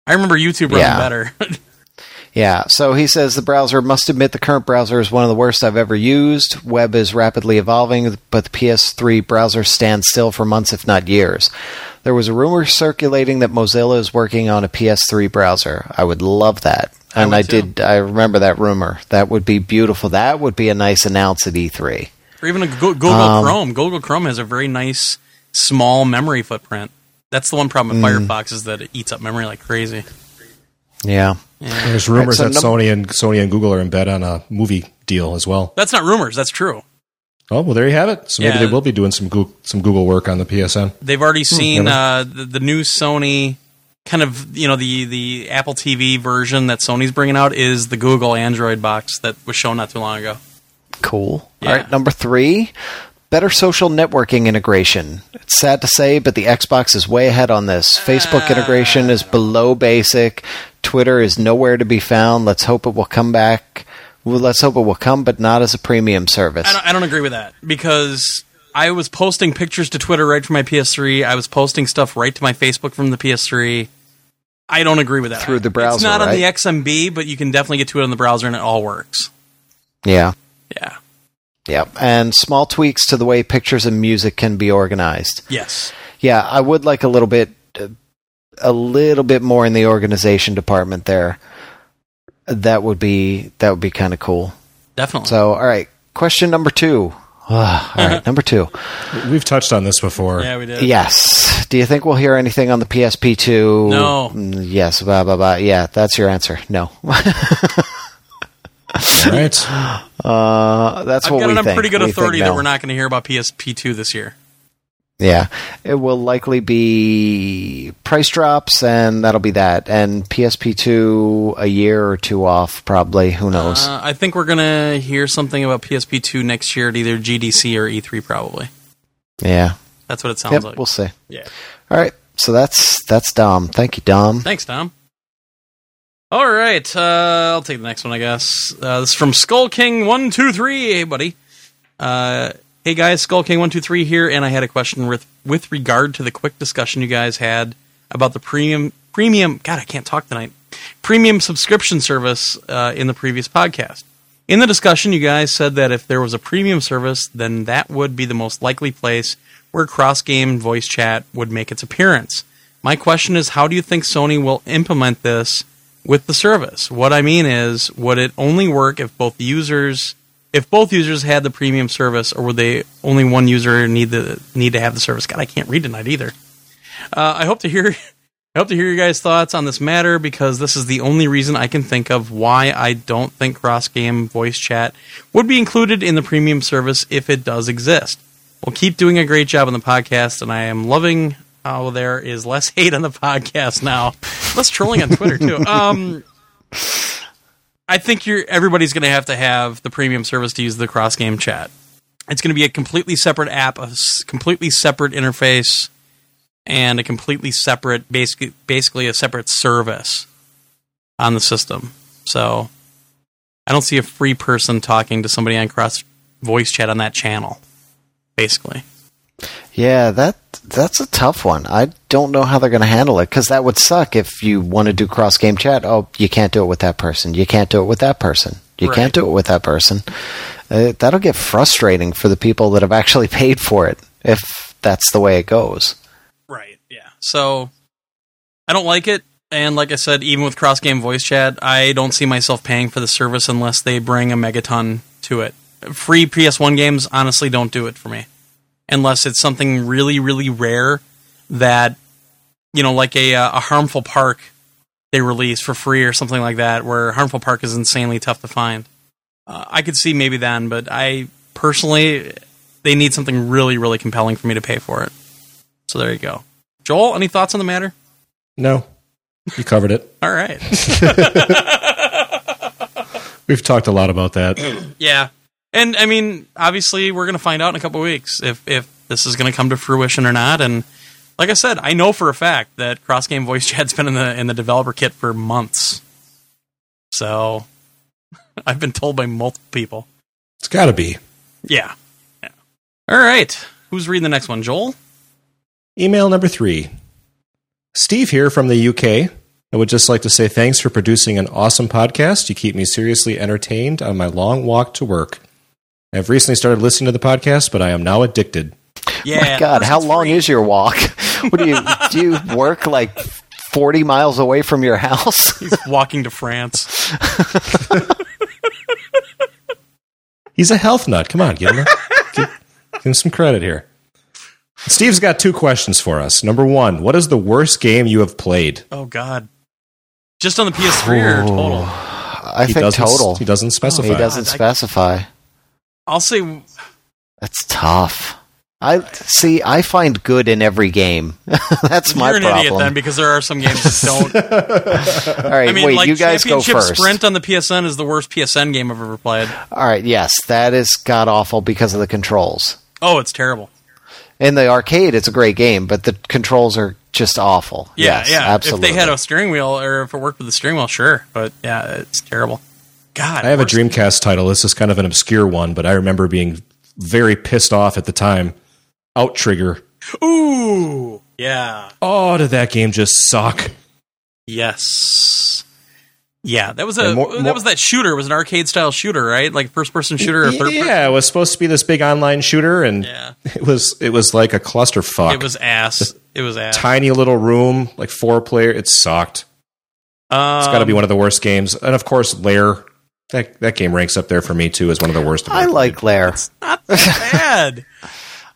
I remember YouTube running Yeah. better. Yeah, so he says the browser must admit the current browser is one of the worst I've ever used. Web is rapidly evolving, but the PS3 browser stands still for months, if not years. There was a rumor circulating that Mozilla is working on a PS3 browser. I would love that. And would I, did, I remember that rumor. That would be beautiful. That would be a nice announce at E E3. or even a Google Um, Chrome. Google Chrome has a very nice small memory footprint. That's the one problem with Mm. Firefox is that it eats up memory like crazy. Yeah. There's rumors Alright, that num- Sony and Sony and Google are in bed on a movie deal as well. That's not rumors. That's true. Oh well, there you have it. So maybe Yeah. they will be doing some Google, some Google work on the PSN. They've already seen never- uh, the, the new Sony kind of you know the the Apple TV version that Sony's bringing out is the Google Android box that was shown not too long ago. Cool. Yeah. All right, number three, better social networking integration. It's sad to say, but the Xbox is way ahead on this. Ah. Facebook integration is below basic. Twitter is nowhere to be found. Let's hope it will come back. Well, let's hope it will come, but not as a premium service. I don't, I don't agree with that because I was posting pictures to Twitter right from my PS3. I was posting stuff right to my Facebook from the PS3. I don't agree with that. Through the browser, It's not on the? XMB, but you can definitely get to it on the browser and it all works. Yeah. Yeah. Yep. And small tweaks to the way pictures and music can be organized. Yes. Yeah, I would like a little bit, uh, a little bit more in the organization department there. That would be that would be kind of cool. Definitely. So, all right, question number two. Ah, all right, number two. We've touched on this before. yeah, we did. Yes. Do you think we'll hear anything on the PSP two? No. Mm, Yes. Blah blah blah. Yeah, that's your answer. No. All right. uh, that's I've what got we it on think. pretty good We authority think that we're not going to hear about PSP2 this year. Yeah, it will likely be price drops, and that'll be that. And PSP two a year or two off, probably. Who knows? Uh, I think we're going to hear something about PSP2 next year at either GDC or E3, probably. yeah. That's what it sounds Yep. like. We'll see. Yeah. All right. So that's that's Dom. Thank you, Dom. Thanks, Tom. All right, uh, I'll take the next one, I guess. Uh, this is from Skull King One Two Three. Hey, buddy. Uh, hey, guys, Skull King One Two Three here, and I had a question with with regard to the quick discussion you guys had about the premium premium. God, I can't talk tonight. Premium subscription service uh, in the previous podcast. In the discussion, you guys said that if there was a premium service, then that would be the most likely place where cross game voice chat would make its appearance. My question is how do you think Sony will implement this with the service? What I mean is would it only work if both users if both users had the premium service or would they only one user need the need to have the service? God, I can't read tonight either. Uh, I hope to hear I hope to hear your guys' thoughts on this matter because this is the only reason I can think of why I don't think cross game voice chat would be included in the premium service if it does exist. Well, keep doing a great job on the podcast, and I am loving how there is less hate on the podcast now, less trolling on Twitter too. Um, I think you're everybody's going to have to have the premium service to use the cross game chat. It's going to be a completely separate app, a s- completely separate interface, and a completely separate, basically, basically a separate service on the system. So, I don't see a free person talking to somebody on cross voice chat on that channel. Basically, Yeah, that that's a tough one. I don't know how they're going to handle it because that would suck if you want to do cross game chat. Oh, you can't do it with that person. You can't do it with that person. You Right. can't do it with that person. Uh, that'll get frustrating for the people that have actually paid for it if that's the way it goes. Right. Yeah. So I don't like it. And like I said, even with cross game voice chat, I don't see myself paying for the service unless they bring a megaton to it. Free PS1 games honestly don't do it for me. Unless it's something really, really rare that, you know, like a, uh, a harmful park they release for free or something like that, where harmful park is insanely tough to find. Uh, I could see maybe then, but I personally, they need something really, really compelling for me to pay for it. So there you go. Joel, any thoughts on the matter? No, you covered it. All right. We've talked a lot about that. yeah. And I mean, obviously, we're going to find out in a couple of weeks if if this is going to come to fruition or not. And like I said, I know for a fact that cross game voice chat's been in the in the developer kit for months. So I've been told by multiple people. It's got to be. Yeah. yeah. All right. Who's reading the next one, Joel? Email number three. Steve here from the UK. I would just like to say thanks for producing an awesome podcast. You keep me seriously entertained on my long walk to work. I've recently started listening to the podcast, but I am now addicted. Yeah. My God, how long free. is your walk? What do you do? You work like forty miles away from your house? He's walking to France? He's a health nut. Come on, give him, a, give, give him some credit here. Steve's got two questions for us. Number one, what is the worst game you have played? Oh God. Just on the PS3 or total? I He think doesn't, total. He doesn't specify. He doesn't God, I- specify. I'll say That's tough. I see. I find good in every game. That's my you're an problem. idiot then because there are some games that don't. All right, I mean, wait. like you guys go first. Sprint on the PSN is the worst PSN game I've ever played. All right. Yes, that is god awful because of the controls. Oh, it's terrible. In the arcade, it's a great game, but the controls are just awful. Yeah, yes, yeah. absolutely. If they had a steering wheel or if it worked with the steering wheel, sure. But yeah, it's terrible. God, I have a Dreamcast title. This is kind of an obscure one, but I remember being very pissed off at the time. Outtrigger. Ooh, yeah. Oh, did that game just suck? Yes. Yeah, that was a And more- that was that shooter. It was an arcade style shooter, right? Like first person shooter or third person. Yeah, it was supposed to be this big online shooter, and Yeah. it was it was like a clusterfuck. It was ass. It was ass. tiny little room, like four player. It sucked. Um, It's got to be one of the worst games. And of course, Lair. That that game ranks up there for me too as one of the worst. I like Lair. not bad.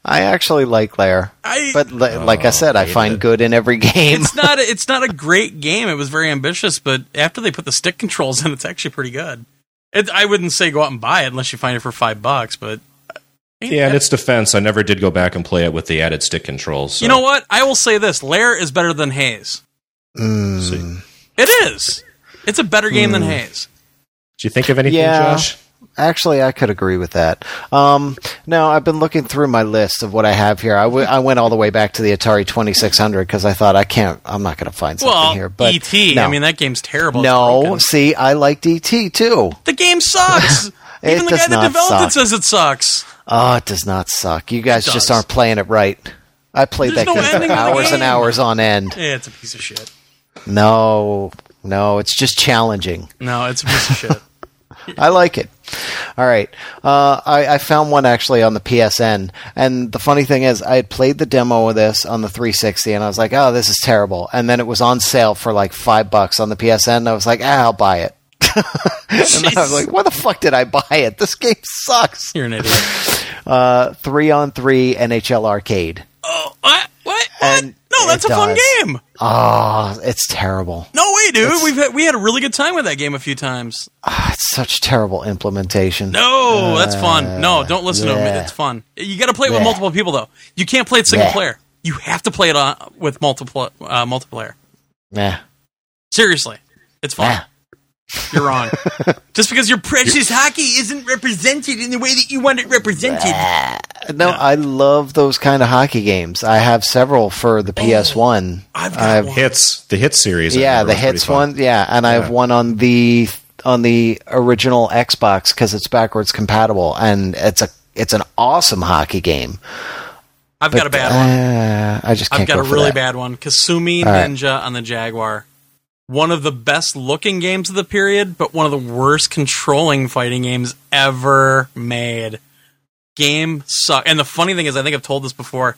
I actually like Lair. I But li- like I said, I hate find it. good in every game. it's not a, it's not a great game. It was very ambitious, but after they put the stick controls in, it's actually pretty good. It, I wouldn't say go out and buy it unless you find it for five bucks. But Yeah, in its defense, I never did go back and play it with the added stick controls. so- you know what? I will say this: Lair is better than Haze. Mm. It is. It's a better game than Haze. Did you think of anything, Yeah. Josh? Actually, I could agree with that. Um, no, I've been looking through my list of what I have here. I, w- I went all the way back to the Atari 2600 because I thought I can't. I'm not going to find something Well, here. But ET. no. I mean, that game's terrible. No. See, I liked ET too. the game sucks. It Even the does guy that developed suck. it says it sucks. Oh, it does not suck. You guys just aren't playing it right. I played There's that no game for ending to hours and hours on end. Yeah, it's a piece of shit. No, no, it's just challenging. No, it's a piece of shit. I like it. All right. Uh, I, I found one actually on the PSN. And the funny thing is, I had played the demo of this on the 360 and I was like, oh, this is terrible. And then it was on sale for like five bucks on the PSN. And I was like, ah, I'll buy it. and then I was like, why the fuck did I buy it? This game sucks. You're an idiot. Uh, three on three NHL arcade. Oh, what? What? What? And no, that's a fun game. Oh, it's terrible. No way, dude. We've had, we had a really good time with that game a few times. Ah, it's such terrible implementation. No, that's fun. No, don't listen to yeah. him. It's fun. You got to play it with Yeah. multiple people though. You can't play it single Yeah. player. You have to play it on, with multiple uh, multiplayer. Yeah. Seriously, it's fun. Nah. You're wrong. Just because your precious hockey isn't represented in the way that you want it represented. No, I love those kind of hockey games. I have several for the PS1. I've got I've- one. Hits the hit series. I yeah, remember the was pretty hits fun. one. Yeah, and I have one on the on the original Xbox because it's backwards compatible, and it's a it's an awesome hockey game. I've got a bad one. uh, I just can't I've got go a for really that. bad one. Kasumi All right. Ninja on the Jaguar. One of the best looking games of the period, but one of the worst controlling fighting games ever made. Game suck. And the funny thing is, I think I've told this before.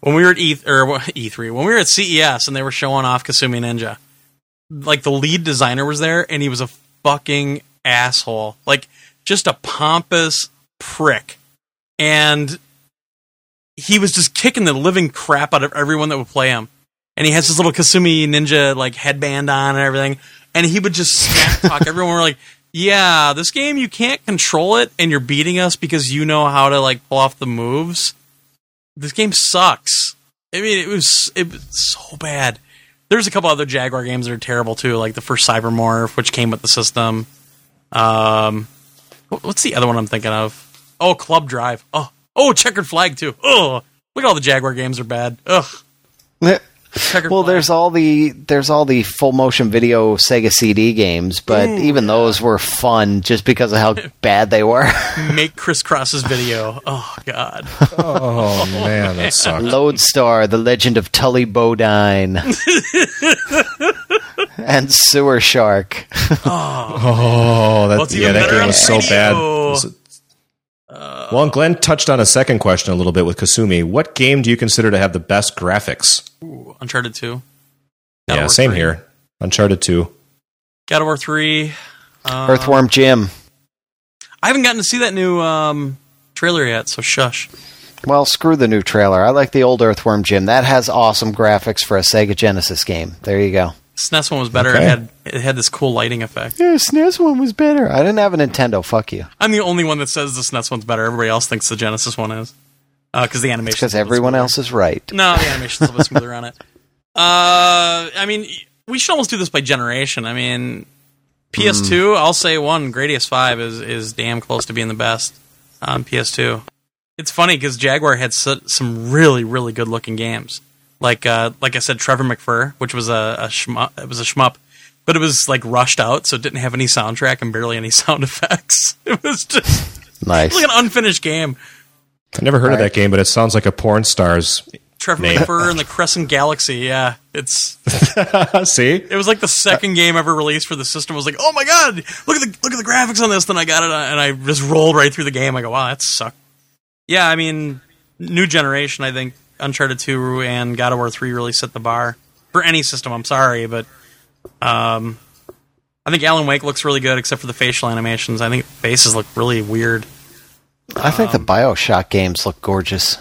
When we were at e- or E3, when we were at CES and they were showing off Kasumi Ninja, like the lead designer was there and he was a fucking asshole. Like just a pompous prick. And he was just kicking the living crap out of everyone that would play him. And he has this little Kasumi ninja like headband on and everything. And he would just smack talk everyone. We're like, yeah, this game you can't control it, and you're beating us because you know how to like pull off the moves. This game sucks. I mean, it was it was so bad. There's a couple other Jaguar games that are terrible too, like the first Cybermorph, which came with the system. Um, what's the other one I'm thinking of? Oh, Club Drive. Oh, oh, Checkered Flag too. Oh, look at all the Jaguar games are bad. Ugh. Checkered Well, Flag. there's all the there's all the full motion video Sega CD games, but even those were fun just because of how bad they were. make Kris Kross's video. Oh God. Oh man, that sucks. Lodestar: The Legend of Tully Bodine, and Sewer Shark. Oh, oh that, Well, yeah, that game was so bad. Was it- well, and Glenn touched on a second question a little bit with Kasumi. What game do you consider to have the best graphics? Ooh, Uncharted Two. God yeah, same 3. here. Uncharted 2. God of War Three. Uh, Earthworm Jim. I haven't gotten to see that new um, trailer yet, so shush. Well, screw the new trailer. I like the old Earthworm Jim. That has awesome graphics for a Sega Genesis game. There you go. SNES one was better. Okay. It had it had this cool lighting effect. Yeah, SNES one was better. I didn't have a Nintendo. Fuck you. I'm the only one that says the SNES one's better. Everybody else thinks the Genesis one is because the animation. Because everyone else is right. No, the animation's a little bit smoother on it. Uh, I mean, we should almost do this by generation. I mean, PS2, I'll say one. Gradius Five is is damn close to being the best on PS2. It's funny because Jaguar had so, some really really good looking games. Like uh, like I said, Trevor McFur, which was a, a shmup, it was a shmup, but it was like rushed out, so it didn't have any soundtrack and barely any sound effects. It was just Nice. like an unfinished game. I never heard of Right. that game, but it sounds like a porn star's Trevor Name. McFur and the Crescent Galaxy. Yeah, it's See, it was like the second game ever released for the system. I was like, oh my god, look at the look at the graphics on this. Then I got it, uh, and I just rolled right through the game. I go, wow, that sucked. Yeah, I mean, new generation. I think Uncharted Two and God of War Three really set the bar for any system. I'm sorry, but um, I think Alan Wake looks really good, except for the facial animations. I think faces look really weird. I think the Bioshock games look gorgeous.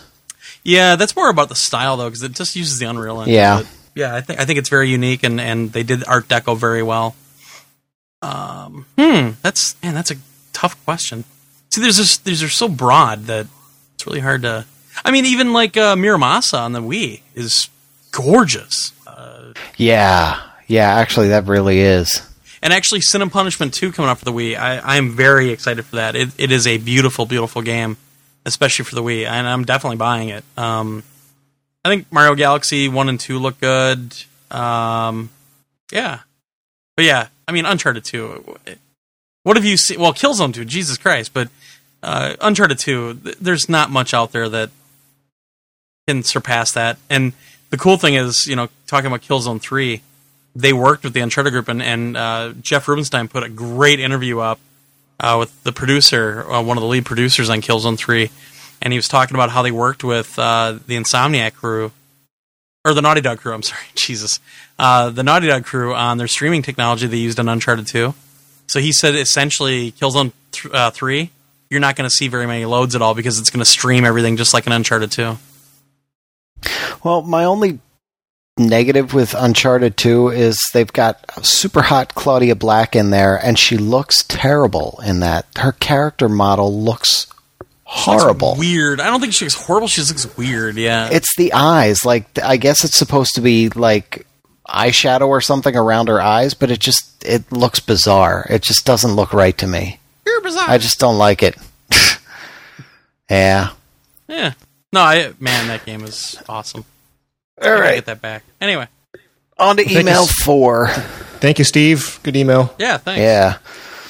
Yeah, that's more about the style though, because it just uses the Unreal Engine. Yeah. Yeah. I think I think it's very unique, and and they did Art Deco very well. Um, hmm, that's man, that's a tough question. See, there's just these are so broad that it's really hard to. I mean, even like uh, Muramasa on the Wii is gorgeous, Yeah, yeah. Actually, that really is. and actually, Sin and Punishment Two coming up for the Wii. I I am very excited for that. It it is a beautiful, beautiful game, especially for the Wii, and I'm definitely buying it. Um, I think Mario Galaxy One and Two look good. Um, yeah, but yeah, I mean Uncharted Two. What have you seen? Well, Killzone Two, Jesus Christ! But uh, Uncharted Two, th- there's not much out there that can surpass that. And the cool thing is, you know, talking about Killzone Three, they worked with the Uncharted group, and, and uh, Jeff Rubenstein put a great interview up uh, with the producer, uh, one of the lead producers on Killzone Three, and he was talking about how they worked with uh, the Insomniac crew or the Naughty Dog crew. I'm sorry, Jesus, uh, the Naughty Dog crew on their streaming technology they used on Uncharted Two. So he said essentially Killzone th- uh, Three, you're not going to see very many loads at all because it's going to stream everything just like an Uncharted Two. Well, my only negative with Uncharted 2 is they've got super hot Claudia Black in there, and she looks terrible in that. Her character model looks horrible. Weird. I don't think she looks horrible. She just looks weird. Yeah. It's the eyes. Like, I guess it's supposed to be like eyeshadow or something around her eyes, but it just it looks bizarre. It just doesn't look right to me. You're bizarre. I just don't like it. yeah. yeah. No, I man, that game is awesome. All I right. get that back. Anyway. On to think email it's- four. thank you, Steve. Good email. Yeah. Thanks. Yeah.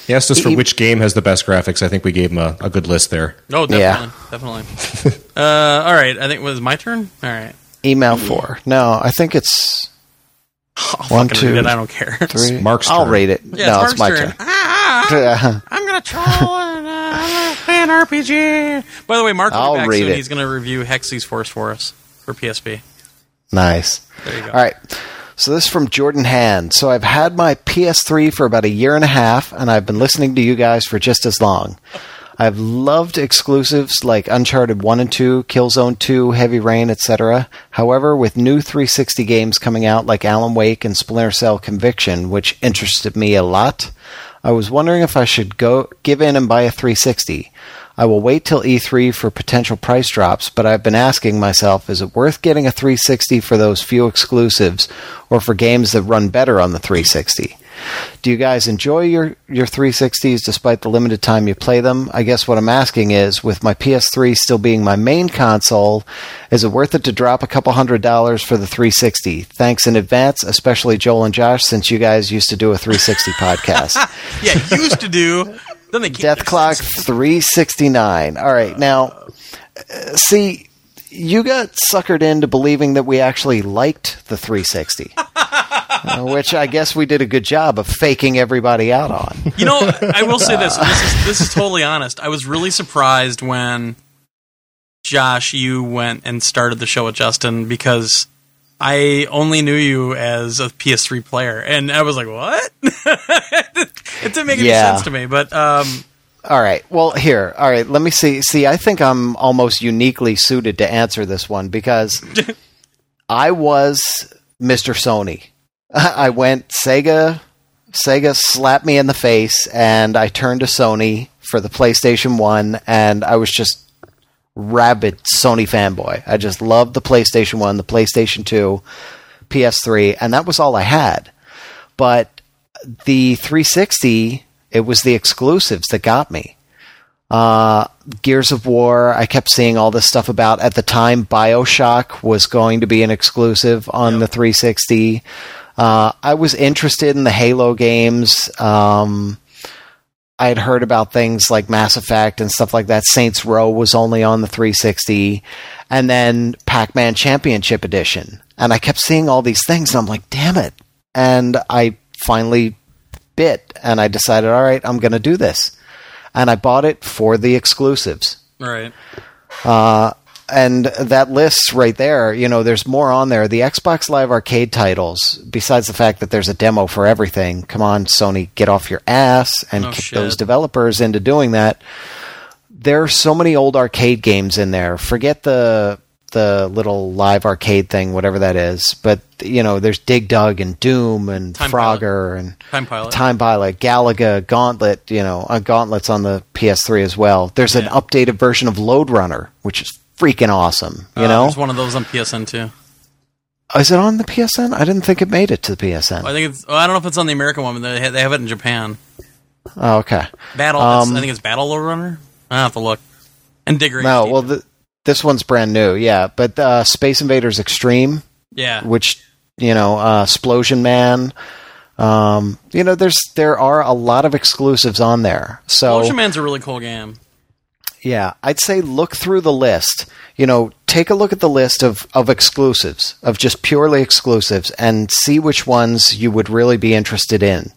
He asked us for which game has the best graphics. I think we gave him a, a good list there. Oh, Yeah. definitely, definitely. uh, all right. I think it was my turn. All right. Email four. No, I think it's I'll One, fucking read two, it. I don't care. three. Mark's I'll rate it. Yeah, no, it's it's my turn. turn. Ah, I'm gonna troll and uh, I'm gonna play an RPG. By the way, Mark will I'll be back read soon. it. He's gonna review Hexyz Force for us for PSP. nice. There you go. All right. So this is from Jordan Hand. So I've had my PS3 for about a year and a half, and I've been listening to you guys for just as long. I've loved exclusives like Uncharted 1 and 2, Killzone 2, Heavy Rain, etc. However, with new 360 games coming out like Alan Wake and Splinter Cell Conviction, which interested me a lot, I was wondering if I should go give in and buy a 360. I will wait till E3 for potential price drops, but I've been asking myself, is it worth getting a 360 for those few exclusives or for games that run better on the 360? Do you guys enjoy your, your 360s despite the limited time you play them? I guess what I'm asking is, with my PS3 still being my main console, is it worth it to drop a couple hundred dollars for the 360? Thanks in advance, especially Joel and Josh, since you guys used to do a 360 podcast. Yeah, used to do. Then they Death Clock 369. All right, now, uh, see, you got suckered into believing that we actually liked the 360, uh, which I guess we did a good job of faking everybody out on. You know, I will say this. This is this is totally honest. I was really surprised when Josh, you went and started the show with Justin because I only knew you as a PS3 player, and I was like, "What?" it didn't make any Yeah. sense to me. But um, All right. Well, here. All right. Let me see. See, I think I'm almost uniquely suited to answer this one because I was Mr. Sony. I went Sega. Sega slapped me in the face, and I turned to Sony for the PlayStation One, and I was just rabid Sony fanboy. I just loved the PlayStation One, the PlayStation Two, PS3, and that was all I had. But the 360, it was the exclusives that got me. Uh, Gears of War, I kept seeing all this stuff about. At the time, Bioshock was going to be an exclusive on the 360. Uh, I was interested in the Halo games. Um, I had heard about things like Mass Effect and stuff like that. Saints Row was only on the 360, and then Pac Man Championship Edition. And I kept seeing all these things, and I'm like, damn it. And I finally bit, and I decided, all right, I'm going to do this. And I bought it for the exclusives. Right. Uh, and that list right there, you know, there's more on there. The Xbox Live Arcade titles, besides the fact that there's a demo for everything, come on, Sony, get off your ass and Oh, kick shit. those developers into doing that. There are so many old arcade games in there. Forget the the little live arcade thing, whatever that is. But you know, there's Dig Dug and Doom and Time Pilot. Frogger and Time Pilot. Time Pilot, Galaga, Gauntlet, you know, uh, Gauntlet's on the PS3 as well. There's an updated version of Lode Runner, which is freaking awesome. You Uh, know, there's one of those on PSN too. is it on the PSN? I didn't think it made it to the PSN. I think it's. Well, I don't know if it's on the American one, but they ha- they have it in Japan. Oh, okay. Battle. Um, I think it's Battle Runner. I have to look. And Digger. No, well, th- this one's brand new, yeah. But uh, Space Invaders Extreme, yeah. which you know, uh, Explosion Man. Um, you know, there's there are a lot of exclusives on there. So Explosion Man's a really cool game. Yeah, I'd say look through the list. You know, take a look at the list of, of exclusives, of just purely exclusives, and see which ones you would really be interested in.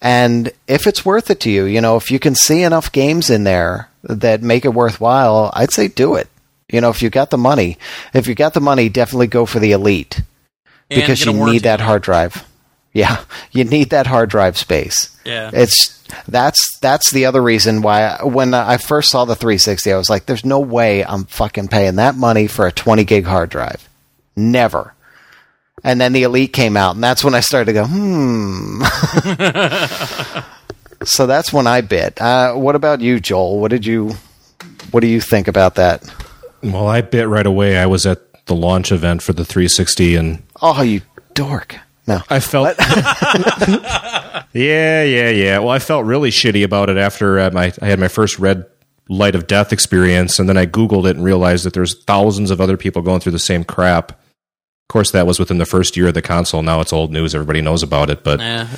And if it's worth it to you, you know, if you can see enough games in there that make it worthwhile, I'd say do it. You know, if you got the money, if you got the money, definitely go for the elite And because you need that hard drive. Yeah, you need that hard drive space. Yeah. It's that's that's the other reason why I, when I first saw the 360, I was like, "There's no way I'm fucking paying that money for a 20 gig hard drive, never." And then the Elite came out, and that's when I started to go, "Hmm." so that's when I bit. Uh, what about you, Joel? What did you What do you think about that? Well, I bit right away. I was at the launch event for the 360 and Oh, you dork! No, I felt. yeah, yeah, yeah. Well, I felt really shitty about it after uh, my I had my first red light of death experience, and then I googled it and realized that there's thousands of other people going through the same crap. Of course, that was within the first year of the console. Now it's old news; everybody knows about it. But Yeah.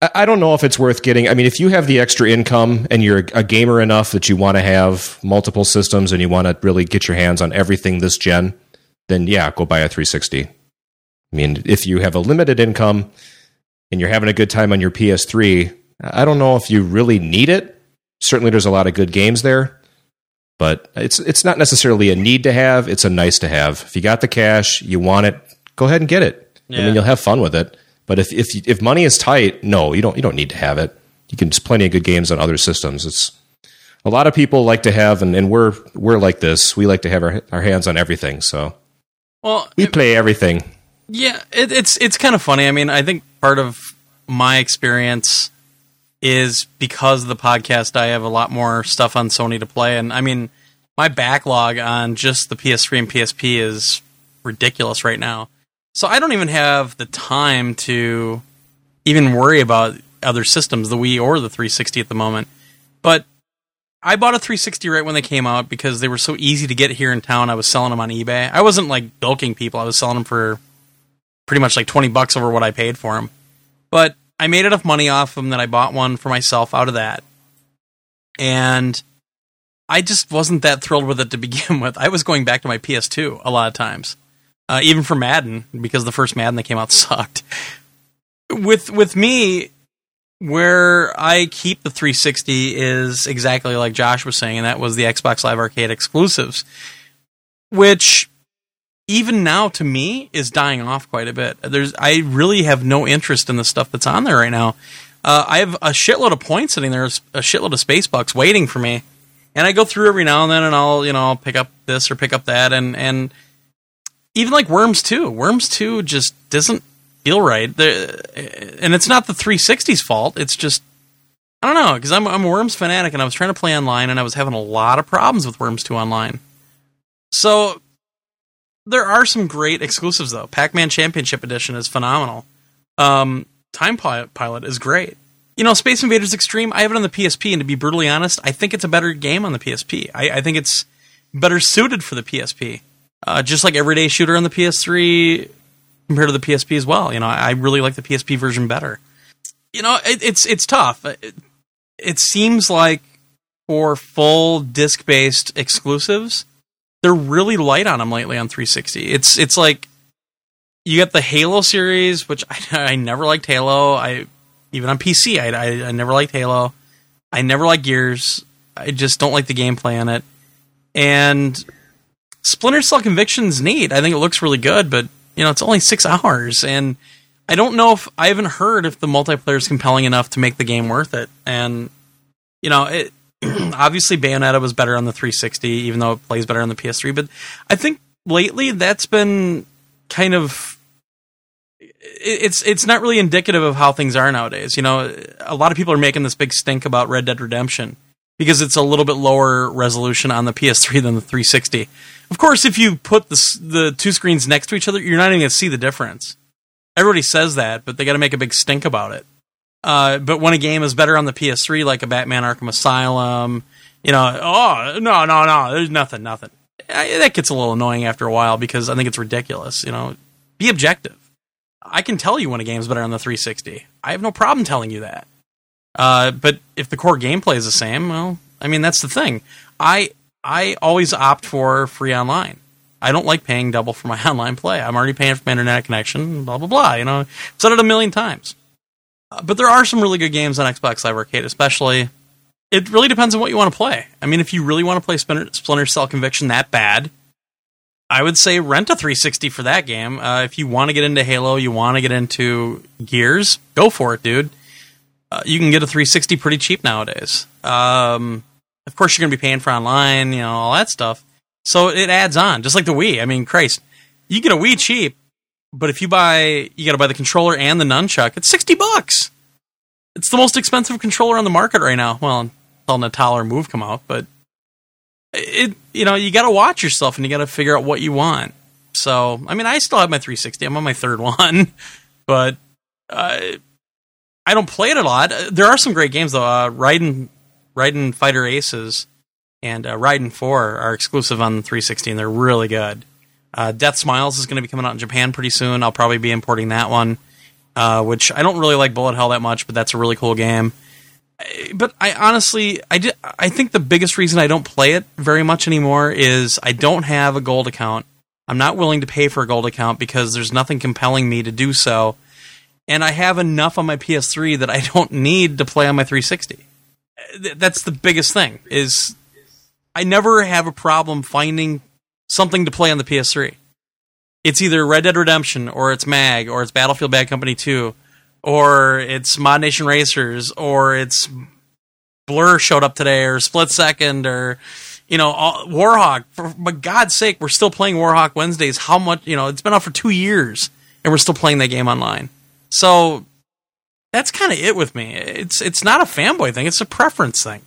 I I don't know if it's worth getting. I mean, if you have the extra income and you're a gamer enough that you want to have multiple systems and you want to really get your hands on everything this gen, then yeah, go buy a 360. I mean, if you have a limited income and you're having a good time on your PS3, I don't know if you really need it. Certainly, there's a lot of good games there, but it's it's not necessarily a need to have. It's a nice to have. If you got the cash, you want it, go ahead and get it. I Yeah. mean, you'll have fun with it. But if if if money is tight, no, you don't you don't need to have it. You can just plenty of good games on other systems. It's a lot of people like to have, and, and we're we're like this. We like to have our our hands on everything. So Well, we it- play everything. Yeah, it, it's it's kind of funny. I mean, I think part of my experience is because of the podcast. I have a lot more stuff on Sony to play, and I mean, my backlog on just the PS3 and PSP is ridiculous right now. So I don't even have the time to even worry about other systems, the Wii or the 360 at the moment. But I bought a 360 right when they came out because they were so easy to get here in town. I was selling them on eBay. I wasn't like bilking people. I was selling them for pretty much like 20 bucks over what I paid for them. But I made enough money off them that I bought one for myself out of that. And I just wasn't that thrilled with it to begin with. I was going back to my PS2 a lot of times. Uh, even for Madden because the first Madden that came out sucked. With with me where I keep the 360 is exactly like Josh was saying and that was the Xbox Live Arcade exclusives which even now to me is dying off quite a bit. There's I really have no interest in the stuff that's on there right now. Uh, I have a shitload of points sitting there, a shitload of space bucks waiting for me, and I go through every now and then, and I'll you know I'll pick up this or pick up that, and and even like Worms two, Worms two just doesn't feel right. The, and it's not the 360's fault. It's just I don't know because I'm I'm a Worms fanatic, and I was trying to play online, and I was having a lot of problems with Worms two online. So there are some great exclusives though. Pac-Man Championship Edition is phenomenal. Um, Time Pi- Pilot is great. You know, Space Invaders Extreme. I have it on the PSP, and to be brutally honest, I think it's a better game on the PSP. I, I think it's better suited for the PSP. Uh, just like Everyday Shooter on the PS3 compared to the PSP as well. You know, I, I really like the PSP version better. You know, it, it's it's tough. It- it seems like for full disc based exclusives, they're really light on them lately on 360. It's it's like you get the Halo series, which I, I never liked Halo. I even on PC, I, I, I never liked Halo. I never liked Gears. I just don't like the gameplay on it. And Splinter Cell Conviction's neat. I think it looks really good, but you know it's only six hours, and I don't know if I haven't heard if the multiplayer is compelling enough to make the game worth it. And you know, it obviously Bayonetta was better on the 360, even though it plays better on the PS3. But I think lately that's been kind of it's it's not really indicative of how things are nowadays. You know, a lot of people are making this big stink about Red Dead Redemption because it's a little bit lower resolution on the PS3 than the 360. Of course, if you put the the two screens next to each other, you're not even going to see the difference. Everybody says that, but they got to make a big stink about it. Uh, but when a game is better on the PS3, like a Batman Arkham Asylum, you know, oh no, no, no, there's nothing, nothing. I, that gets a little annoying after a while because I think it's ridiculous. You know, be objective. I can tell you when a game's better on the 360. I have no problem telling you that. Uh, but if the core gameplay is the same, well, I mean that's the thing. I I always opt for free online. I don't like paying double for my online play. I'm already paying for my internet connection. Blah blah blah. You know, I've said it a million times. Uh, but there are some really good games on Xbox Live Arcade, especially. It really depends on what you want to play. I mean, if you really want to play Splinter, Splinter Cell Conviction that bad, I would say rent a 360 for that game. Uh, if you want to get into Halo, you want to get into Gears, go for it, dude. Uh, you can get a 360 pretty cheap nowadays. Um, of course, you're going to be paying for online, you know, all that stuff. So it adds on, just like the Wii. I mean, Christ, you get a Wii cheap, but if you buy, you got to buy the controller and the nunchuck. It's 60 bucks. It's the most expensive controller on the market right now. Well, until Natal or Move come out, but it you know you got to watch yourself and you got to figure out what you want. So I mean, I still have my 360. I'm on my third one, but uh, I don't play it a lot. There are some great games though. Uh, Raiden, Raiden Fighter Aces, and uh, Raiden Four are exclusive on the 360, and they're really good. Uh, Deathsmiles is going to be coming out in Japan pretty soon. I'll probably be importing that one, uh, which I don't really like Bullet Hell that much, but that's a really cool game but I honestly, I I think the biggest reason I don't play it very much anymore is I don't have a gold account. I'm not willing to pay for a gold account because there's nothing compelling me to do so, and I have enough on my PS3 that I don't need to play on my 360. That's the biggest thing. Is I never have a problem finding something to play on the PS3. It's either Red Dead Redemption or it's Mag or it's Battlefield Bad Company 2 or it's ModNation Racers, or it's Blur showed up today, or Split Second, or you know all, Warhawk. For, God's sake, we're still playing Warhawk Wednesdays. How much you know? It's been out for two years, and we're still playing that game online. So that's kind of it with me. It's it's not a fanboy thing; it's a preference thing.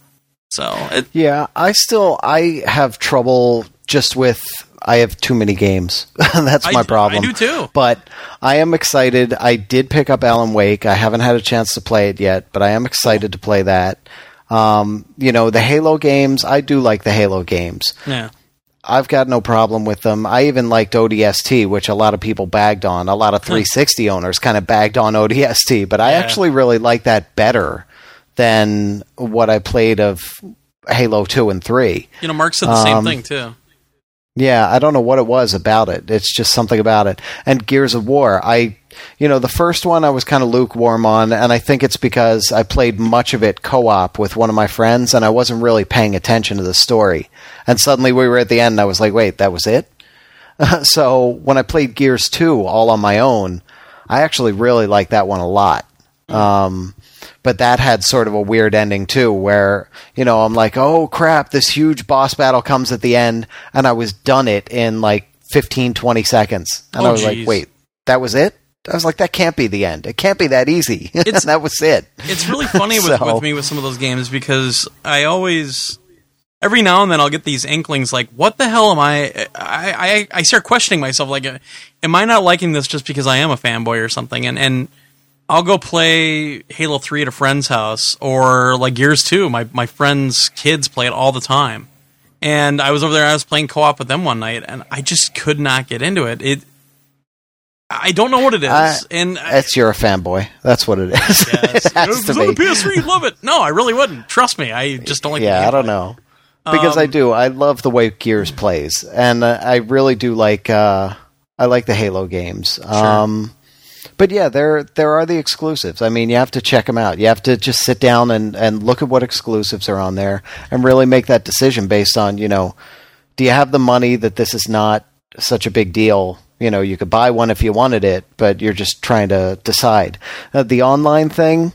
So it, yeah, I still I have trouble just with I have too many games. That's my I, problem. I do too. But I am excited. I did pick up Alan Wake. I haven't had a chance to play it yet, but I am excited to play that. Um, you know, the Halo games, I do like the Halo games. Yeah. I've got no problem with them. I even liked ODST, which a lot of people bagged on. A lot of 360 owners kind of bagged on ODST, but I Yeah. actually really like that better than what I played of Halo 2 and 3. You know, Mark said the same Um, thing too. Yeah, I don't know what it was about it. It's just something about it. And Gears of War, I, you know, the first one I was kind of lukewarm on, and I think it's because I played much of it co op with one of my friends, and I wasn't really paying attention to the story. And suddenly we were at the end, and I was like, wait, that was it? so when I played Gears 2 all on my own, I actually really liked that one a lot. Um, but that had sort of a weird ending too, where you know I'm like, oh crap, this huge boss battle comes at the end, and I was done it in like 15, 20 seconds, and Oh, I was geez. like, wait, that was it? I was like, that can't be the end. It can't be that easy. and It's- that was it. It's really funny with, So- with me with some of those games because I always, every now and then, I'll get these inklings like, "What the hell am I?" I I, I start questioning myself, like, "Am I not liking this just because I am a fanboy or something?" And and I'll go play Halo Three at a friend's house or like Gears Two. My my friends' kids play it all the time, and I was over there. And I was playing co op with them one night, and I just could not get into it. It I don't know what it is, I- and I, It's you're a fanboy. That's what it is. yes, it has If to it's on the be. PS3, you'd love it. No, I really wouldn't. Trust me, I just don't like. yeah, I don't know because I Um, do. I love the way Gears plays, and uh, I really do like. Uh, I like the Halo games. Um, but yeah, there there are the exclusives. I mean, you have to check them out. You have to just sit down and and look at what exclusives are on there, and really make that decision based on you know, do you have the money that this is not such a big deal. You know, you could buy one if you wanted it, but you're just trying to decide. Uh, the online thing,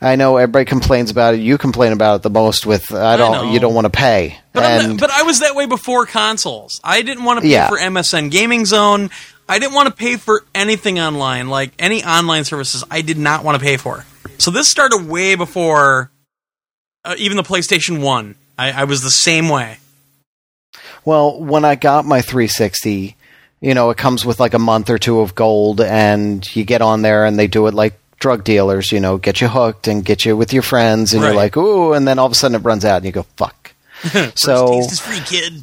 I know everybody complains about it. You complain about it the most with I don't know. you don't want to pay. But, and not- but I was that way before consoles. I didn't want to pay Yeah. for MSN Gaming Zone. I didn't want to pay for anything online, like any online services. I did not want to pay for. So this started way before uh, even the PlayStation One. I, I was the same way. well, when I got my 360, you know, it comes with like a month or two of gold and you get on there and they do it like drug dealers, you know, get you hooked and get you with your friends and you're like, "Ooh," and then all of a sudden it runs out and you go, "Fuck." so free, kid.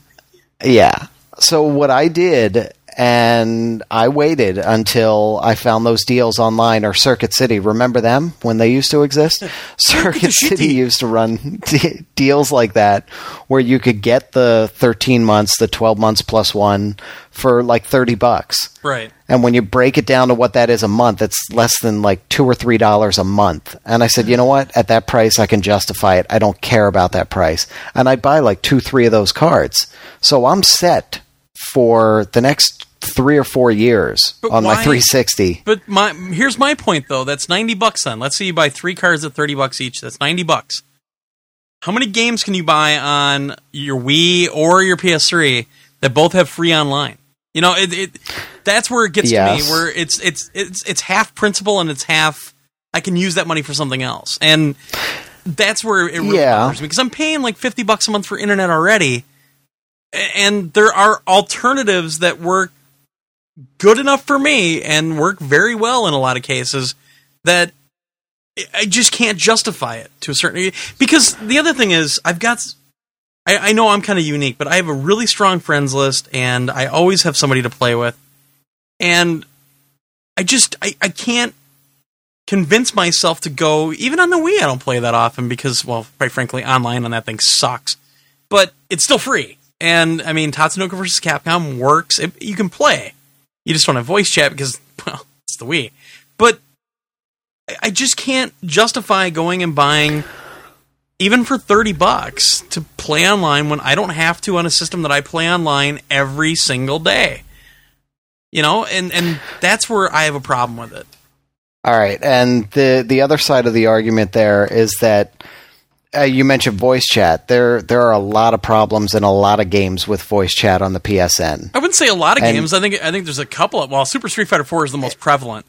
Yeah. So what I did, and I waited until I found those deals online or Circuit City. Remember them when they used to exist? Circuit City used to run de- deals like that where you could get the 13 months, the 12 months plus one for like 30 bucks. Right. And when you break it down to what that is a month, it's less than like two or three dollars a month. And I said, you know what? At that price, I can justify it. I don't care about that price. And I buy like two, three of those cards. So I'm set for the next three or four years But on my 360. But my here's my point though. That's ninety bucks. Then let's say you buy three cards at thirty bucks each. That's ninety bucks. How many games can you buy on your Wii or your PS3 that both have free online? You know, it, it that's where it gets to me. Where it's it's it's it's half principle and it's half I can use that money for something else, and that's where it really Yeah. bothers me because I'm paying like fifty bucks a month for internet already, and there are alternatives that work good enough for me and work very well in a lot of cases that I- just can't justify it to a certain because the other thing is I've got I, I know I'm kind of unique, but I have a really strong friends list and I always have somebody to play with. And I just I, I can't convince myself to go even on the Wii I don't play that often because well, quite frankly, online on that thing sucks. But it's still free. And I mean Tatsunoko versus Capcom works. It, you can play. You just don't have voice chat because well, it's the Wii. But I- I just can't justify going and buying even for 30 bucks to play online when I don't have to on a system that I play online every single day. You know, and and that's where I have a problem with it. All right, and the the other side of the argument there is that uh, you mentioned voice chat. There there are a lot of problems in a lot of games with voice chat on the PSN. I wouldn't say a lot of And- games. I think I think there's a couple of well, Super Street Fighter 4 is the most prevalent.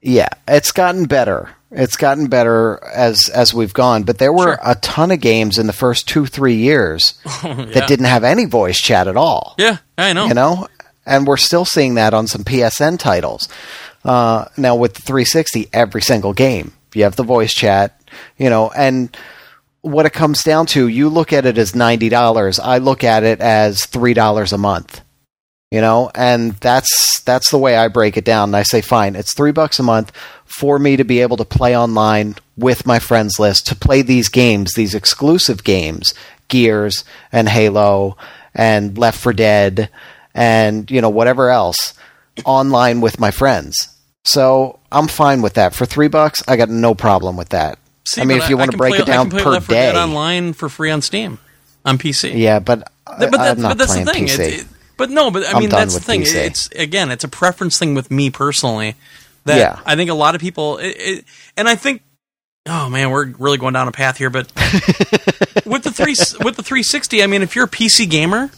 Yeah, it's gotten better. It's gotten better as as we've gone, but there were Sure. a ton of games in the first 2-3 years yeah. that didn't have any voice chat at all. Yeah, I know. You know? And we're still seeing that on some PSN titles. Uh, now with the 360, every single game, you have the voice chat, you know, and what it comes down to, you look at it as $90. I look at it as $3 a month. You know, and that's that's the way I break it down. And I say, fine, it's three bucks a month for me to be able to play online with my friends list to play these games, these exclusive games, Gears and Halo and Left for Dead and you know whatever else online with my friends. So I'm fine with that. For three bucks, I got no problem with that. See, I mean, if you want to break play- it down I per day, online for free on Steam on PC. yeah, but, Th- but, I, that's, but that's the thing. PC. It- it- but no, but I mean that's the thing. PC. It's again, it's a preference thing with me personally. That Yeah. I think a lot of people, it, it, and I think, oh man, we're really going down a path here. But with the three with the 360, I mean, if you're a PC gamer,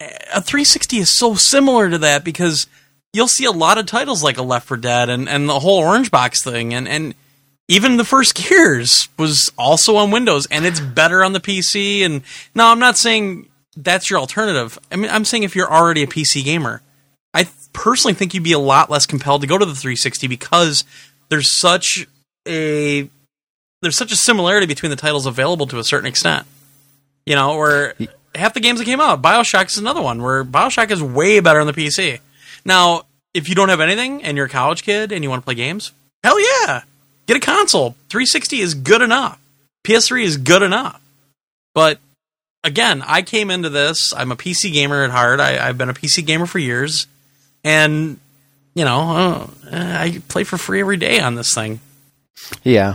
a 360 is so similar to that because you'll see a lot of titles like a Left for Dead and, and the whole Orange Box thing, and and even the first Gears was also on Windows, and it's better on the PC. And now I'm not saying that's your alternative. I mean, I'm saying if you're already a PC gamer, I personally think you'd be a lot less compelled to go to the 360 because there's such a there's such a similarity between the titles available to a certain extent. You know, where half the games that came out, Bioshock is another one where Bioshock is way better on the PC. Now, if you don't have anything and you're a college kid and you want to play games, hell yeah, get a console. 360 is good enough. PS3 is good enough. But again, I came into this. I'm a PC gamer at heart. I, have been a PC gamer for years, and you know, uh, I play for free every day on this thing. Yeah.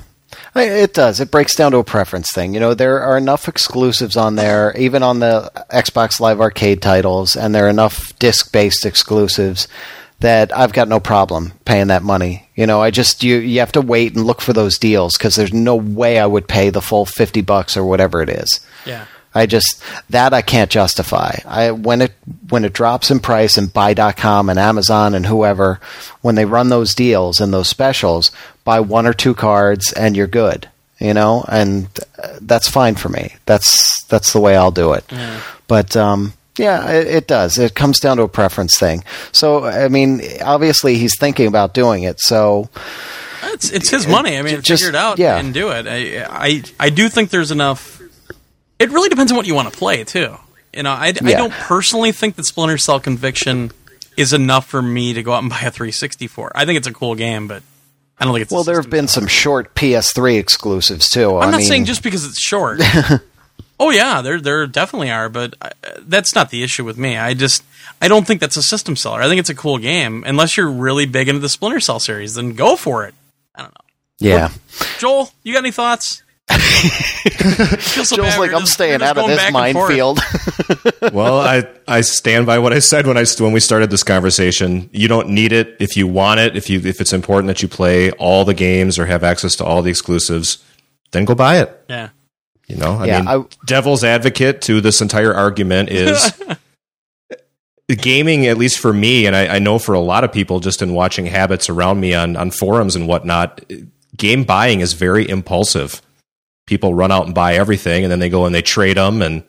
It does. It breaks down to a preference thing. You know, there are enough exclusives on there, even on the Xbox Live Arcade titles, and there are enough disc based exclusives that I've got no problem paying that money. You know, I just you you have to wait and look for those deals because there's no way I would pay the full fifty bucks or whatever it is. Yeah. I just that I can't justify. I when it when it drops in price and buy.com and Amazon and whoever when they run those deals and those specials, buy one or two cards and you're good. You know, and uh, that's fine for me. That's that's the way I'll do it. Yeah. But um yeah, it, it, does. It comes down to a preference thing. So, I mean, obviously he's thinking about doing it. So, it's it's his money. I mean, just, figure it out yeah. and do it. I, I I do think there's enough it really depends on what you want to play too. You know, I, yeah. I don't personally think that Splinter Cell Conviction is enough for me to go out and buy a 360 for. I think it's a cool game, but I don't think it's. Well, there have been some short PS3 exclusives too. I'm I not mean... saying just because it's short. oh yeah, there there definitely are, but I, that's not the issue with me. I just I don't think that's a system seller. I think it's a cool game. Unless you're really big into the Splinter Cell series, then go for it. I don't know. Yeah. Joel, you got any thoughts? so Joel's like, I'm just, staying out of this minefield. well, I, I stand by what I said when I when we started this conversation. You don't need it if you want it. If you if it's important that you play all the games or have access to all the exclusives, then go buy it. Yeah. You know, I yeah, mean, I, devil's advocate to this entire argument is gaming, at least for me, and I, I know for a lot of people, just in watching habits around me on on forums and whatnot, game buying is very impulsive. People run out and buy everything and then they go and they trade them and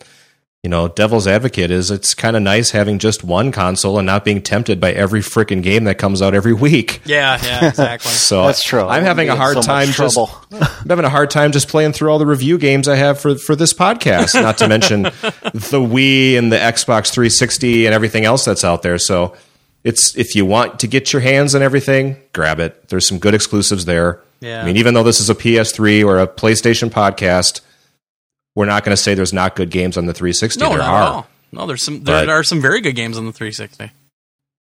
you know devil's advocate is it's kind of nice having just one console and not being tempted by every freaking game that comes out every week. Yeah yeah exactly. So that's true. I'm having a hard so time just i'm having a hard time just playing through all the review games i have for for this podcast not to mention the wii and the xbox 360 and everything else that's out there. So it's if you want to get your hands on everything grab it. There's some good exclusives there. Yeah. I mean, even though this is a PS3 or a PlayStation podcast, we're not going to say there's not good games on the 360. No, there not are. At all. No, there's some. There but are some very good games on the 360.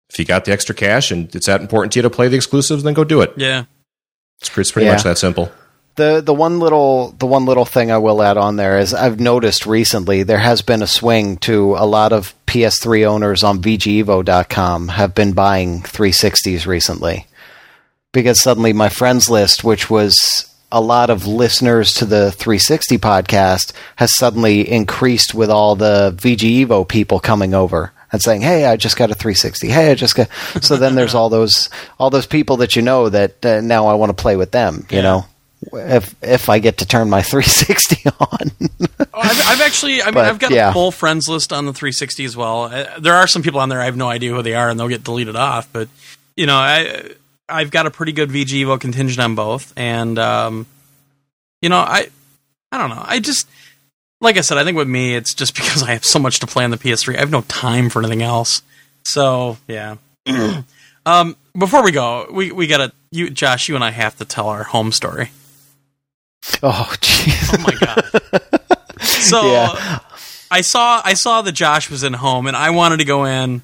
If you got the extra cash and it's that important to you to play the exclusives, then go do it. Yeah, it's, it's pretty yeah. much that simple. The the one little the one little thing I will add on there is I've noticed recently there has been a swing to a lot of PS3 owners on VGEvo.com have been buying 360s recently because suddenly my friends list, which was a lot of listeners to the 360 podcast, has suddenly increased with all the VG Evo people coming over and saying, "Hey, I just got a 360. Hey, I just got." So then there's all those all those people that you know that uh, now I want to play with them. You yeah. know, if if I get to turn my 360 on. oh, I've, I've, actually, I mean, but, I've got yeah. a full friends list on the 360 as well. Uh, there are some people on there I have no idea who they are, and they'll get deleted off. But you know, I I've got a pretty good VG Evo contingent on both, and um, you know, I I don't know. I just like I said, I think with me, it's just because I have so much to play on the PS3. I have no time for anything else. So yeah. um, before we go, we we gotta you, Josh. You and I have to tell our home story. Oh jeez. Oh my god. so yeah. I saw I saw that Josh was in home, and I wanted to go in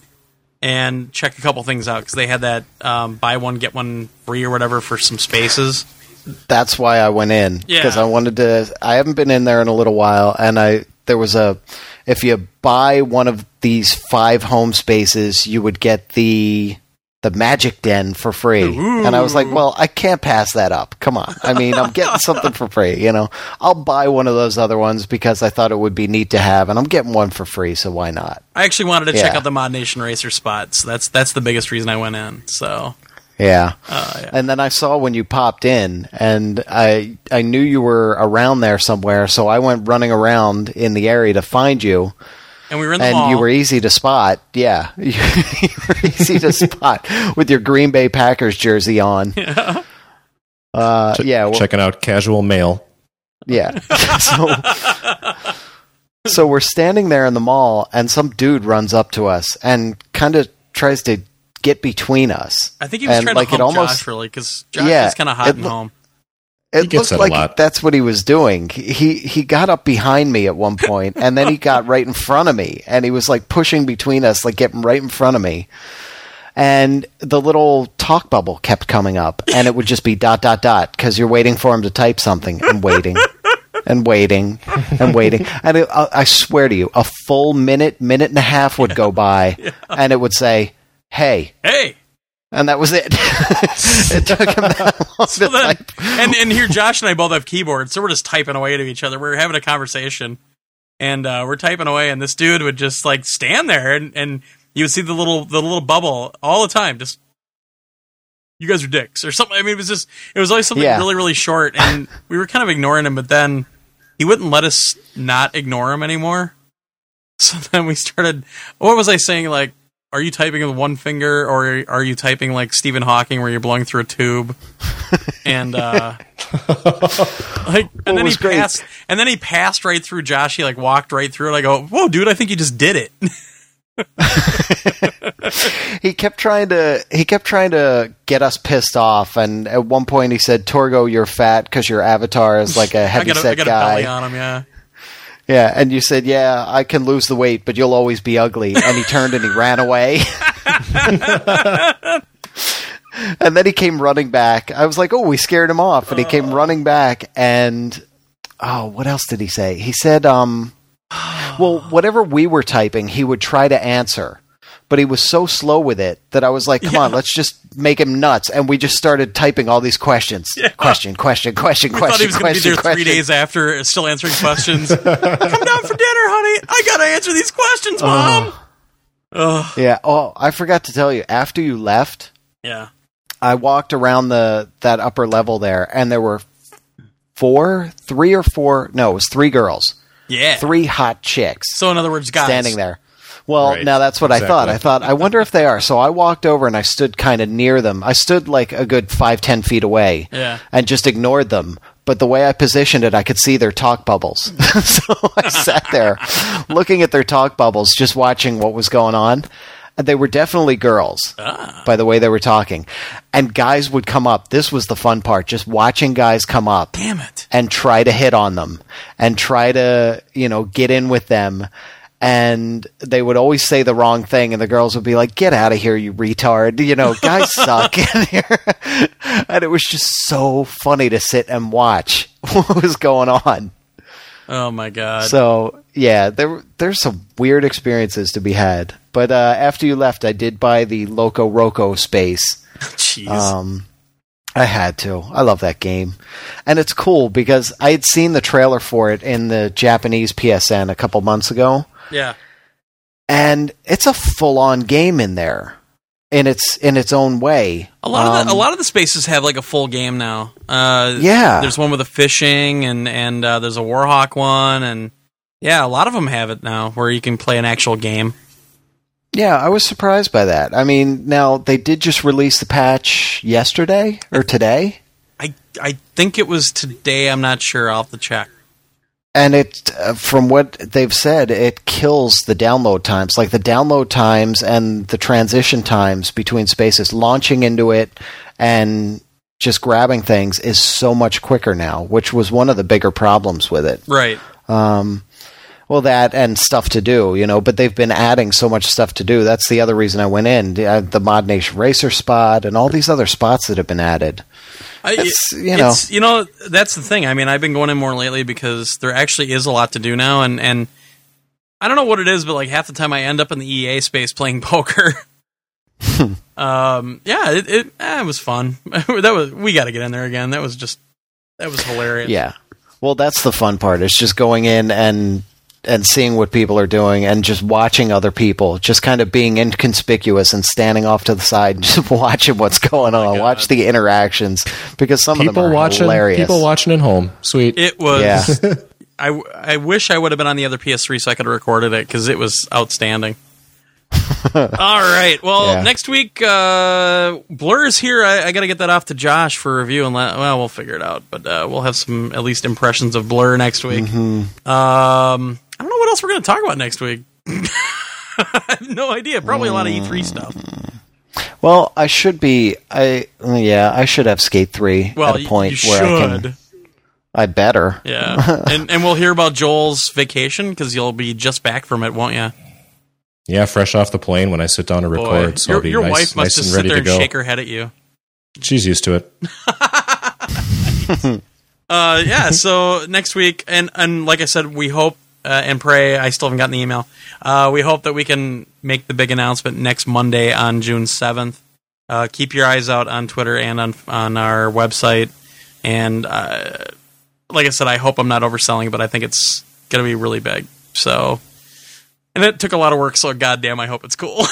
and check a couple things out because they had that um, buy one get one free or whatever for some spaces. That's why I went in because yeah. I wanted to. I haven't been in there in a little while, and I there was a if you buy one of these five home spaces, you would get the the Magic Den for free. Ooh. And I was like, well, I can't pass that up. Come on. I mean, I'm getting something for free, you know. I'll buy one of those other ones because I thought it would be neat to have and I'm getting one for free, so why not? I actually wanted to yeah. check out the ModNation Racer spots. That's that's the biggest reason I went in. So yeah. Uh, yeah. And then I saw when you popped in, and I I knew you were around there somewhere, so I went running around in the area to find you. And we were in the and mall. you were easy to spot. Yeah, you were easy to spot with your Green Bay Packers jersey on. Yeah. Uh, Ch- yeah. Well, checking out casual mail. Yeah. so, so we're standing there in the mall, and some dude runs up to us and kind of tries to get between us. I think he was And, trying like, to it hump almost- Josh really because Josh Yeah, is kind of hot it and home. It gets looked like lot. that's what he was doing. He he got up behind me at one point, and then he got right in front of me, and he was like pushing between us, like getting right in front of me. And the little talk bubble kept coming up, and it would just be dot dot dot because you're waiting for him to type something and waiting. And waiting and waiting, and it, I I swear to you, a full minute, minute and a half would go by, and it would say, "Hey," Hey, and that was it. it took him that long so then, and and here Josh and I both have keyboards, so we're just typing away to each other. We're having a conversation, and uh, we're typing away, and this dude would just like stand there, and and you would see the little the little bubble all the time, just. You guys are dicks, or something. I mean, it was just, it was always something Yeah. really, really short, and we were kind of ignoring him, but then he wouldn't let us not ignore him anymore. So then we started. What was I saying? Like, are you typing with one finger, or are you typing like Stephen Hawking, where you're blowing through a tube? And uh, like, and then he great. passed, and then he passed right through Josh. He like walked right through it. I go, whoa, dude! I think you just did it. he kept trying to he kept trying to get us pissed off and at one point he said torgo you're fat because your avatar is like a heavy a, set a guy on him. Yeah. Yeah and you said yeah i can lose the weight but you'll always be ugly. And he turned and he ran away. And then he came running back. I was like oh we scared him off. And he came running back and oh what else did he say? He said um well whatever we were typing he would try to answer but he was so slow with it that I was like, "Come on, let's just make him nuts." And we just started typing all these questions, question, question, question, We question, thought he was going to be question, three days after, uh, still answering questions. Come down for dinner, honey. I got to answer these questions, mom. Ugh. Yeah. Oh, I forgot to tell you. After you left, Yeah. I walked around the that upper level there, and there were four, three or four. No, it was three girls, Yeah. three hot chicks So in other words, guys. standing there. Well, Right. now that's what I thought. I thought, I wonder if they are. So I walked over and I stood kind of near them. I stood like a good five, ten feet away Yeah. and just ignored them. But the way I positioned it, I could see their talk bubbles. so I sat there looking at their talk bubbles, just watching what was going on. And they were definitely girls Ah. by the way they were talking. And guys would come up. This was the fun part, just watching guys come up Damn it. and try to hit on them and try to, you know, get in with them. And they would always say the wrong thing, and the girls would be like, "Get out of here, you retard!" You know, guys suck in here. and it was just so funny to sit and watch what was going on. Oh my god. So yeah, there there's some weird experiences to be had. But uh, after you left, I did buy the LocoRoco space. Jeez. Um, I had to. I love that game, and it's cool because I had seen the trailer for it in the Japanese PSN a couple months ago, yeah. and it's a full-on game in there, in its in its own way. A lot of the, a Um, lot of the spaces have like a full game now. Uh, Yeah. There's one with a fishing, and and uh, there's a Warhawk one, and yeah, a lot of them have it now where you can play an actual game. Yeah, I was surprised by that. I mean, now they did just release the patch yesterday or today. I I think it was today. I'm not sure. I'll have to check. And it uh, from what they've said it kills the download times like the download times and the transition times between spaces launching into it and just grabbing things is so much quicker now which was one of the bigger problems with it Right. um, well that and stuff to do you know but they've been adding so much stuff to do that's the other reason i went in the, ModNation racer spot and all these other spots that have been added It's, you know. it's, you know, that's the thing. I mean, I've been going in more lately because there actually is a lot to do now, and and I don't know what it is, but like half the time I end up in the EA space playing poker. um, yeah, it it, eh, it was fun. that was we got to get in there again. That was just that was hilarious. Yeah. Well, that's the fun part. It's just going in and and seeing what people are doing and just watching other people, just kind of being inconspicuous and standing off to the side and just watching what's going on. God. Watch the interactions because some of them People are watching, hilarious. people watching at home. Sweet. It was. Yeah. I, I wish I would have been on the other PS3 so I could have recorded it because it was outstanding. All right. Well, Yeah. next week, uh, Blur's here. I, I got to get that off to Josh for review, and let, well, we'll figure it out. But uh, we'll have some at least impressions of Blur next week. Mm-hmm. Um, I don't know what else we're going to talk about next week. I have no idea. Probably a lot of E3 stuff. Well, I should be. I yeah, I should have Skate Three Well, at a point you where I can. I better. Yeah, and and we'll hear about Joel's vacation because you'll be just back from it, won't you? Yeah, fresh off the plane when I sit down to Boy, record. so your I'll be your nice, wife must nice just sit there and shake her head at you. She's used to it. Uh, yeah. So next week, and and like I said, we hope uh, and pray. I still haven't gotten the email. Uh, we hope that we can make the big announcement next Monday on June seventh. Uh, keep your eyes out on Twitter and on on our website. And uh, like I said, I hope I'm not overselling, but I think it's going to be really big. So, and it took a lot of work. So, goddamn, I hope it's cool.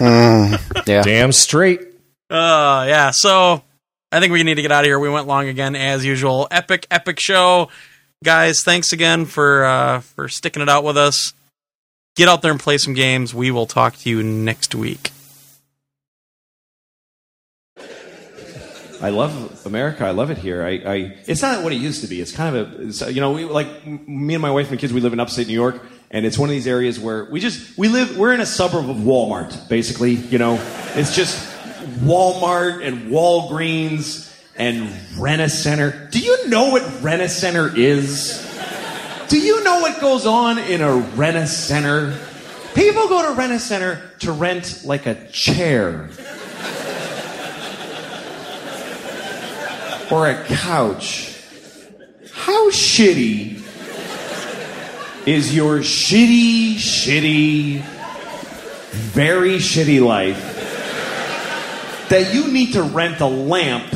Yeah. Damn straight. Uh, yeah. So I think we need to get out of here. We went long again as usual. Epic, epic show, guys. Thanks again for uh, for sticking it out with us. Get out there and play some games. We will talk to you next week. I love America. I love it here. I, I, it's not what it used to be. It's kind of a, you know, we like me and my wife and kids. We live in upstate New York, and it's one of these areas where we just we live. We're in a suburb of Walmart, basically. You know, it's just Walmart and Walgreens and Rent-A-Center. Do you know what Rent-A-Center is? Do you know what goes on in a Rent-A-Center? People go to Rent-A-Center to rent like a chair. or a couch. How shitty is your shitty, shitty, very shitty life that you need to rent a lamp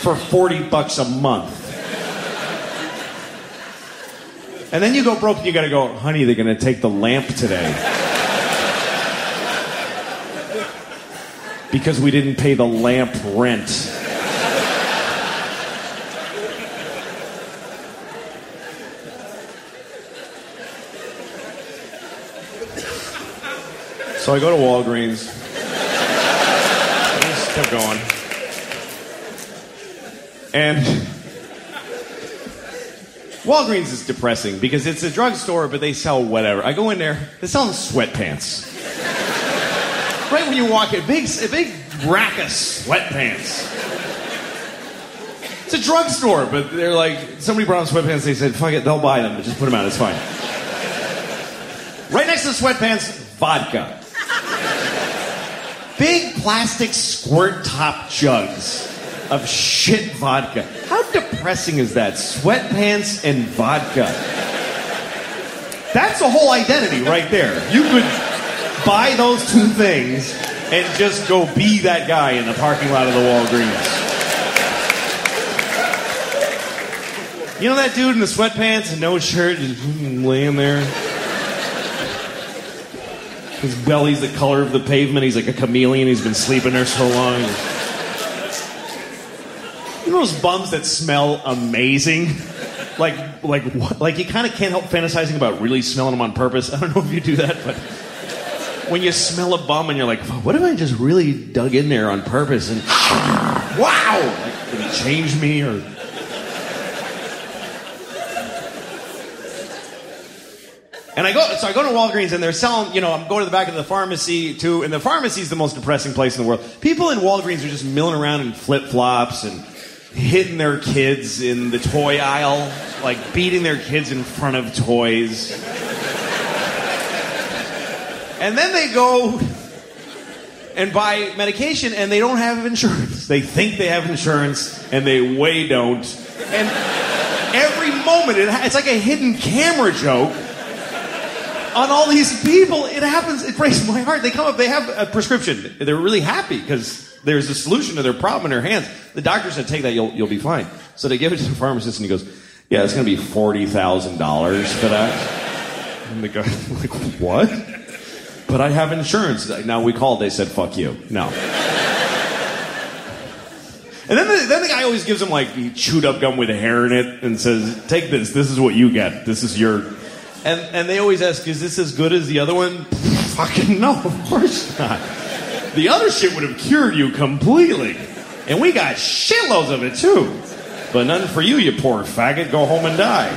for 40 bucks a month? And then you go broke and you gotta go, honey, they're gonna take the lamp today. Because we didn't pay the lamp rent. So I go to Walgreens. I just kept going. And Walgreens is depressing because it's a drugstore, but they sell whatever. I go in there, they're selling sweatpants. right when you walk in, big, a big rack of sweatpants. It's a drugstore, but they're like, somebody brought them sweatpants, they said, fuck it, they'll buy them, but just put them out, it's fine. Right next to the sweatpants, vodka. Big plastic squirt top jugs of shit vodka. How depressing is that? Sweatpants and vodka. That's a whole identity right there. You could buy those two things and just go be that guy in the parking lot of the Walgreens. You know that dude in the sweatpants and no shirt just laying there? His belly's the color of the pavement. He's like a chameleon. He's been sleeping there so long. You know those bums that smell amazing? Like, like, what? like you kind of can't help fantasizing about really smelling them on purpose. I don't know if you do that, but when you smell a bum and you're like, what if I just really dug in there on purpose and wow, like, did he change me or? And I go, so I go to Walgreens and they're selling, you know, I'm going to the back of the pharmacy too, and the pharmacy is the most depressing place in the world. People in Walgreens are just milling around in flip flops and hitting their kids in the toy aisle, like beating their kids in front of toys. And then they go and buy medication and they don't have insurance. They think they have insurance and they way don't. And every moment, it, it's like a hidden camera joke on all these people. It happens. It breaks my heart. They come up. They have a prescription. They're really happy because there's a solution to their problem in their hands. The doctor said, "Take that. You'll you'll be fine." So they give it to the pharmacist, and he goes, "Yeah, it's going to be forty thousand dollars for that." And the guy's like, "What?" But I have insurance. Now we called. They said, "Fuck you." No. And then the, then the guy always gives him like chewed up gum with a hair in it and says, "Take this. This is what you get. This is your." And and they always ask, "Is this as good as the other one?" Fucking no, of course not. The other shit would have cured you completely, and we got shitloads of it too. But none for you, you poor faggot. Go home and die.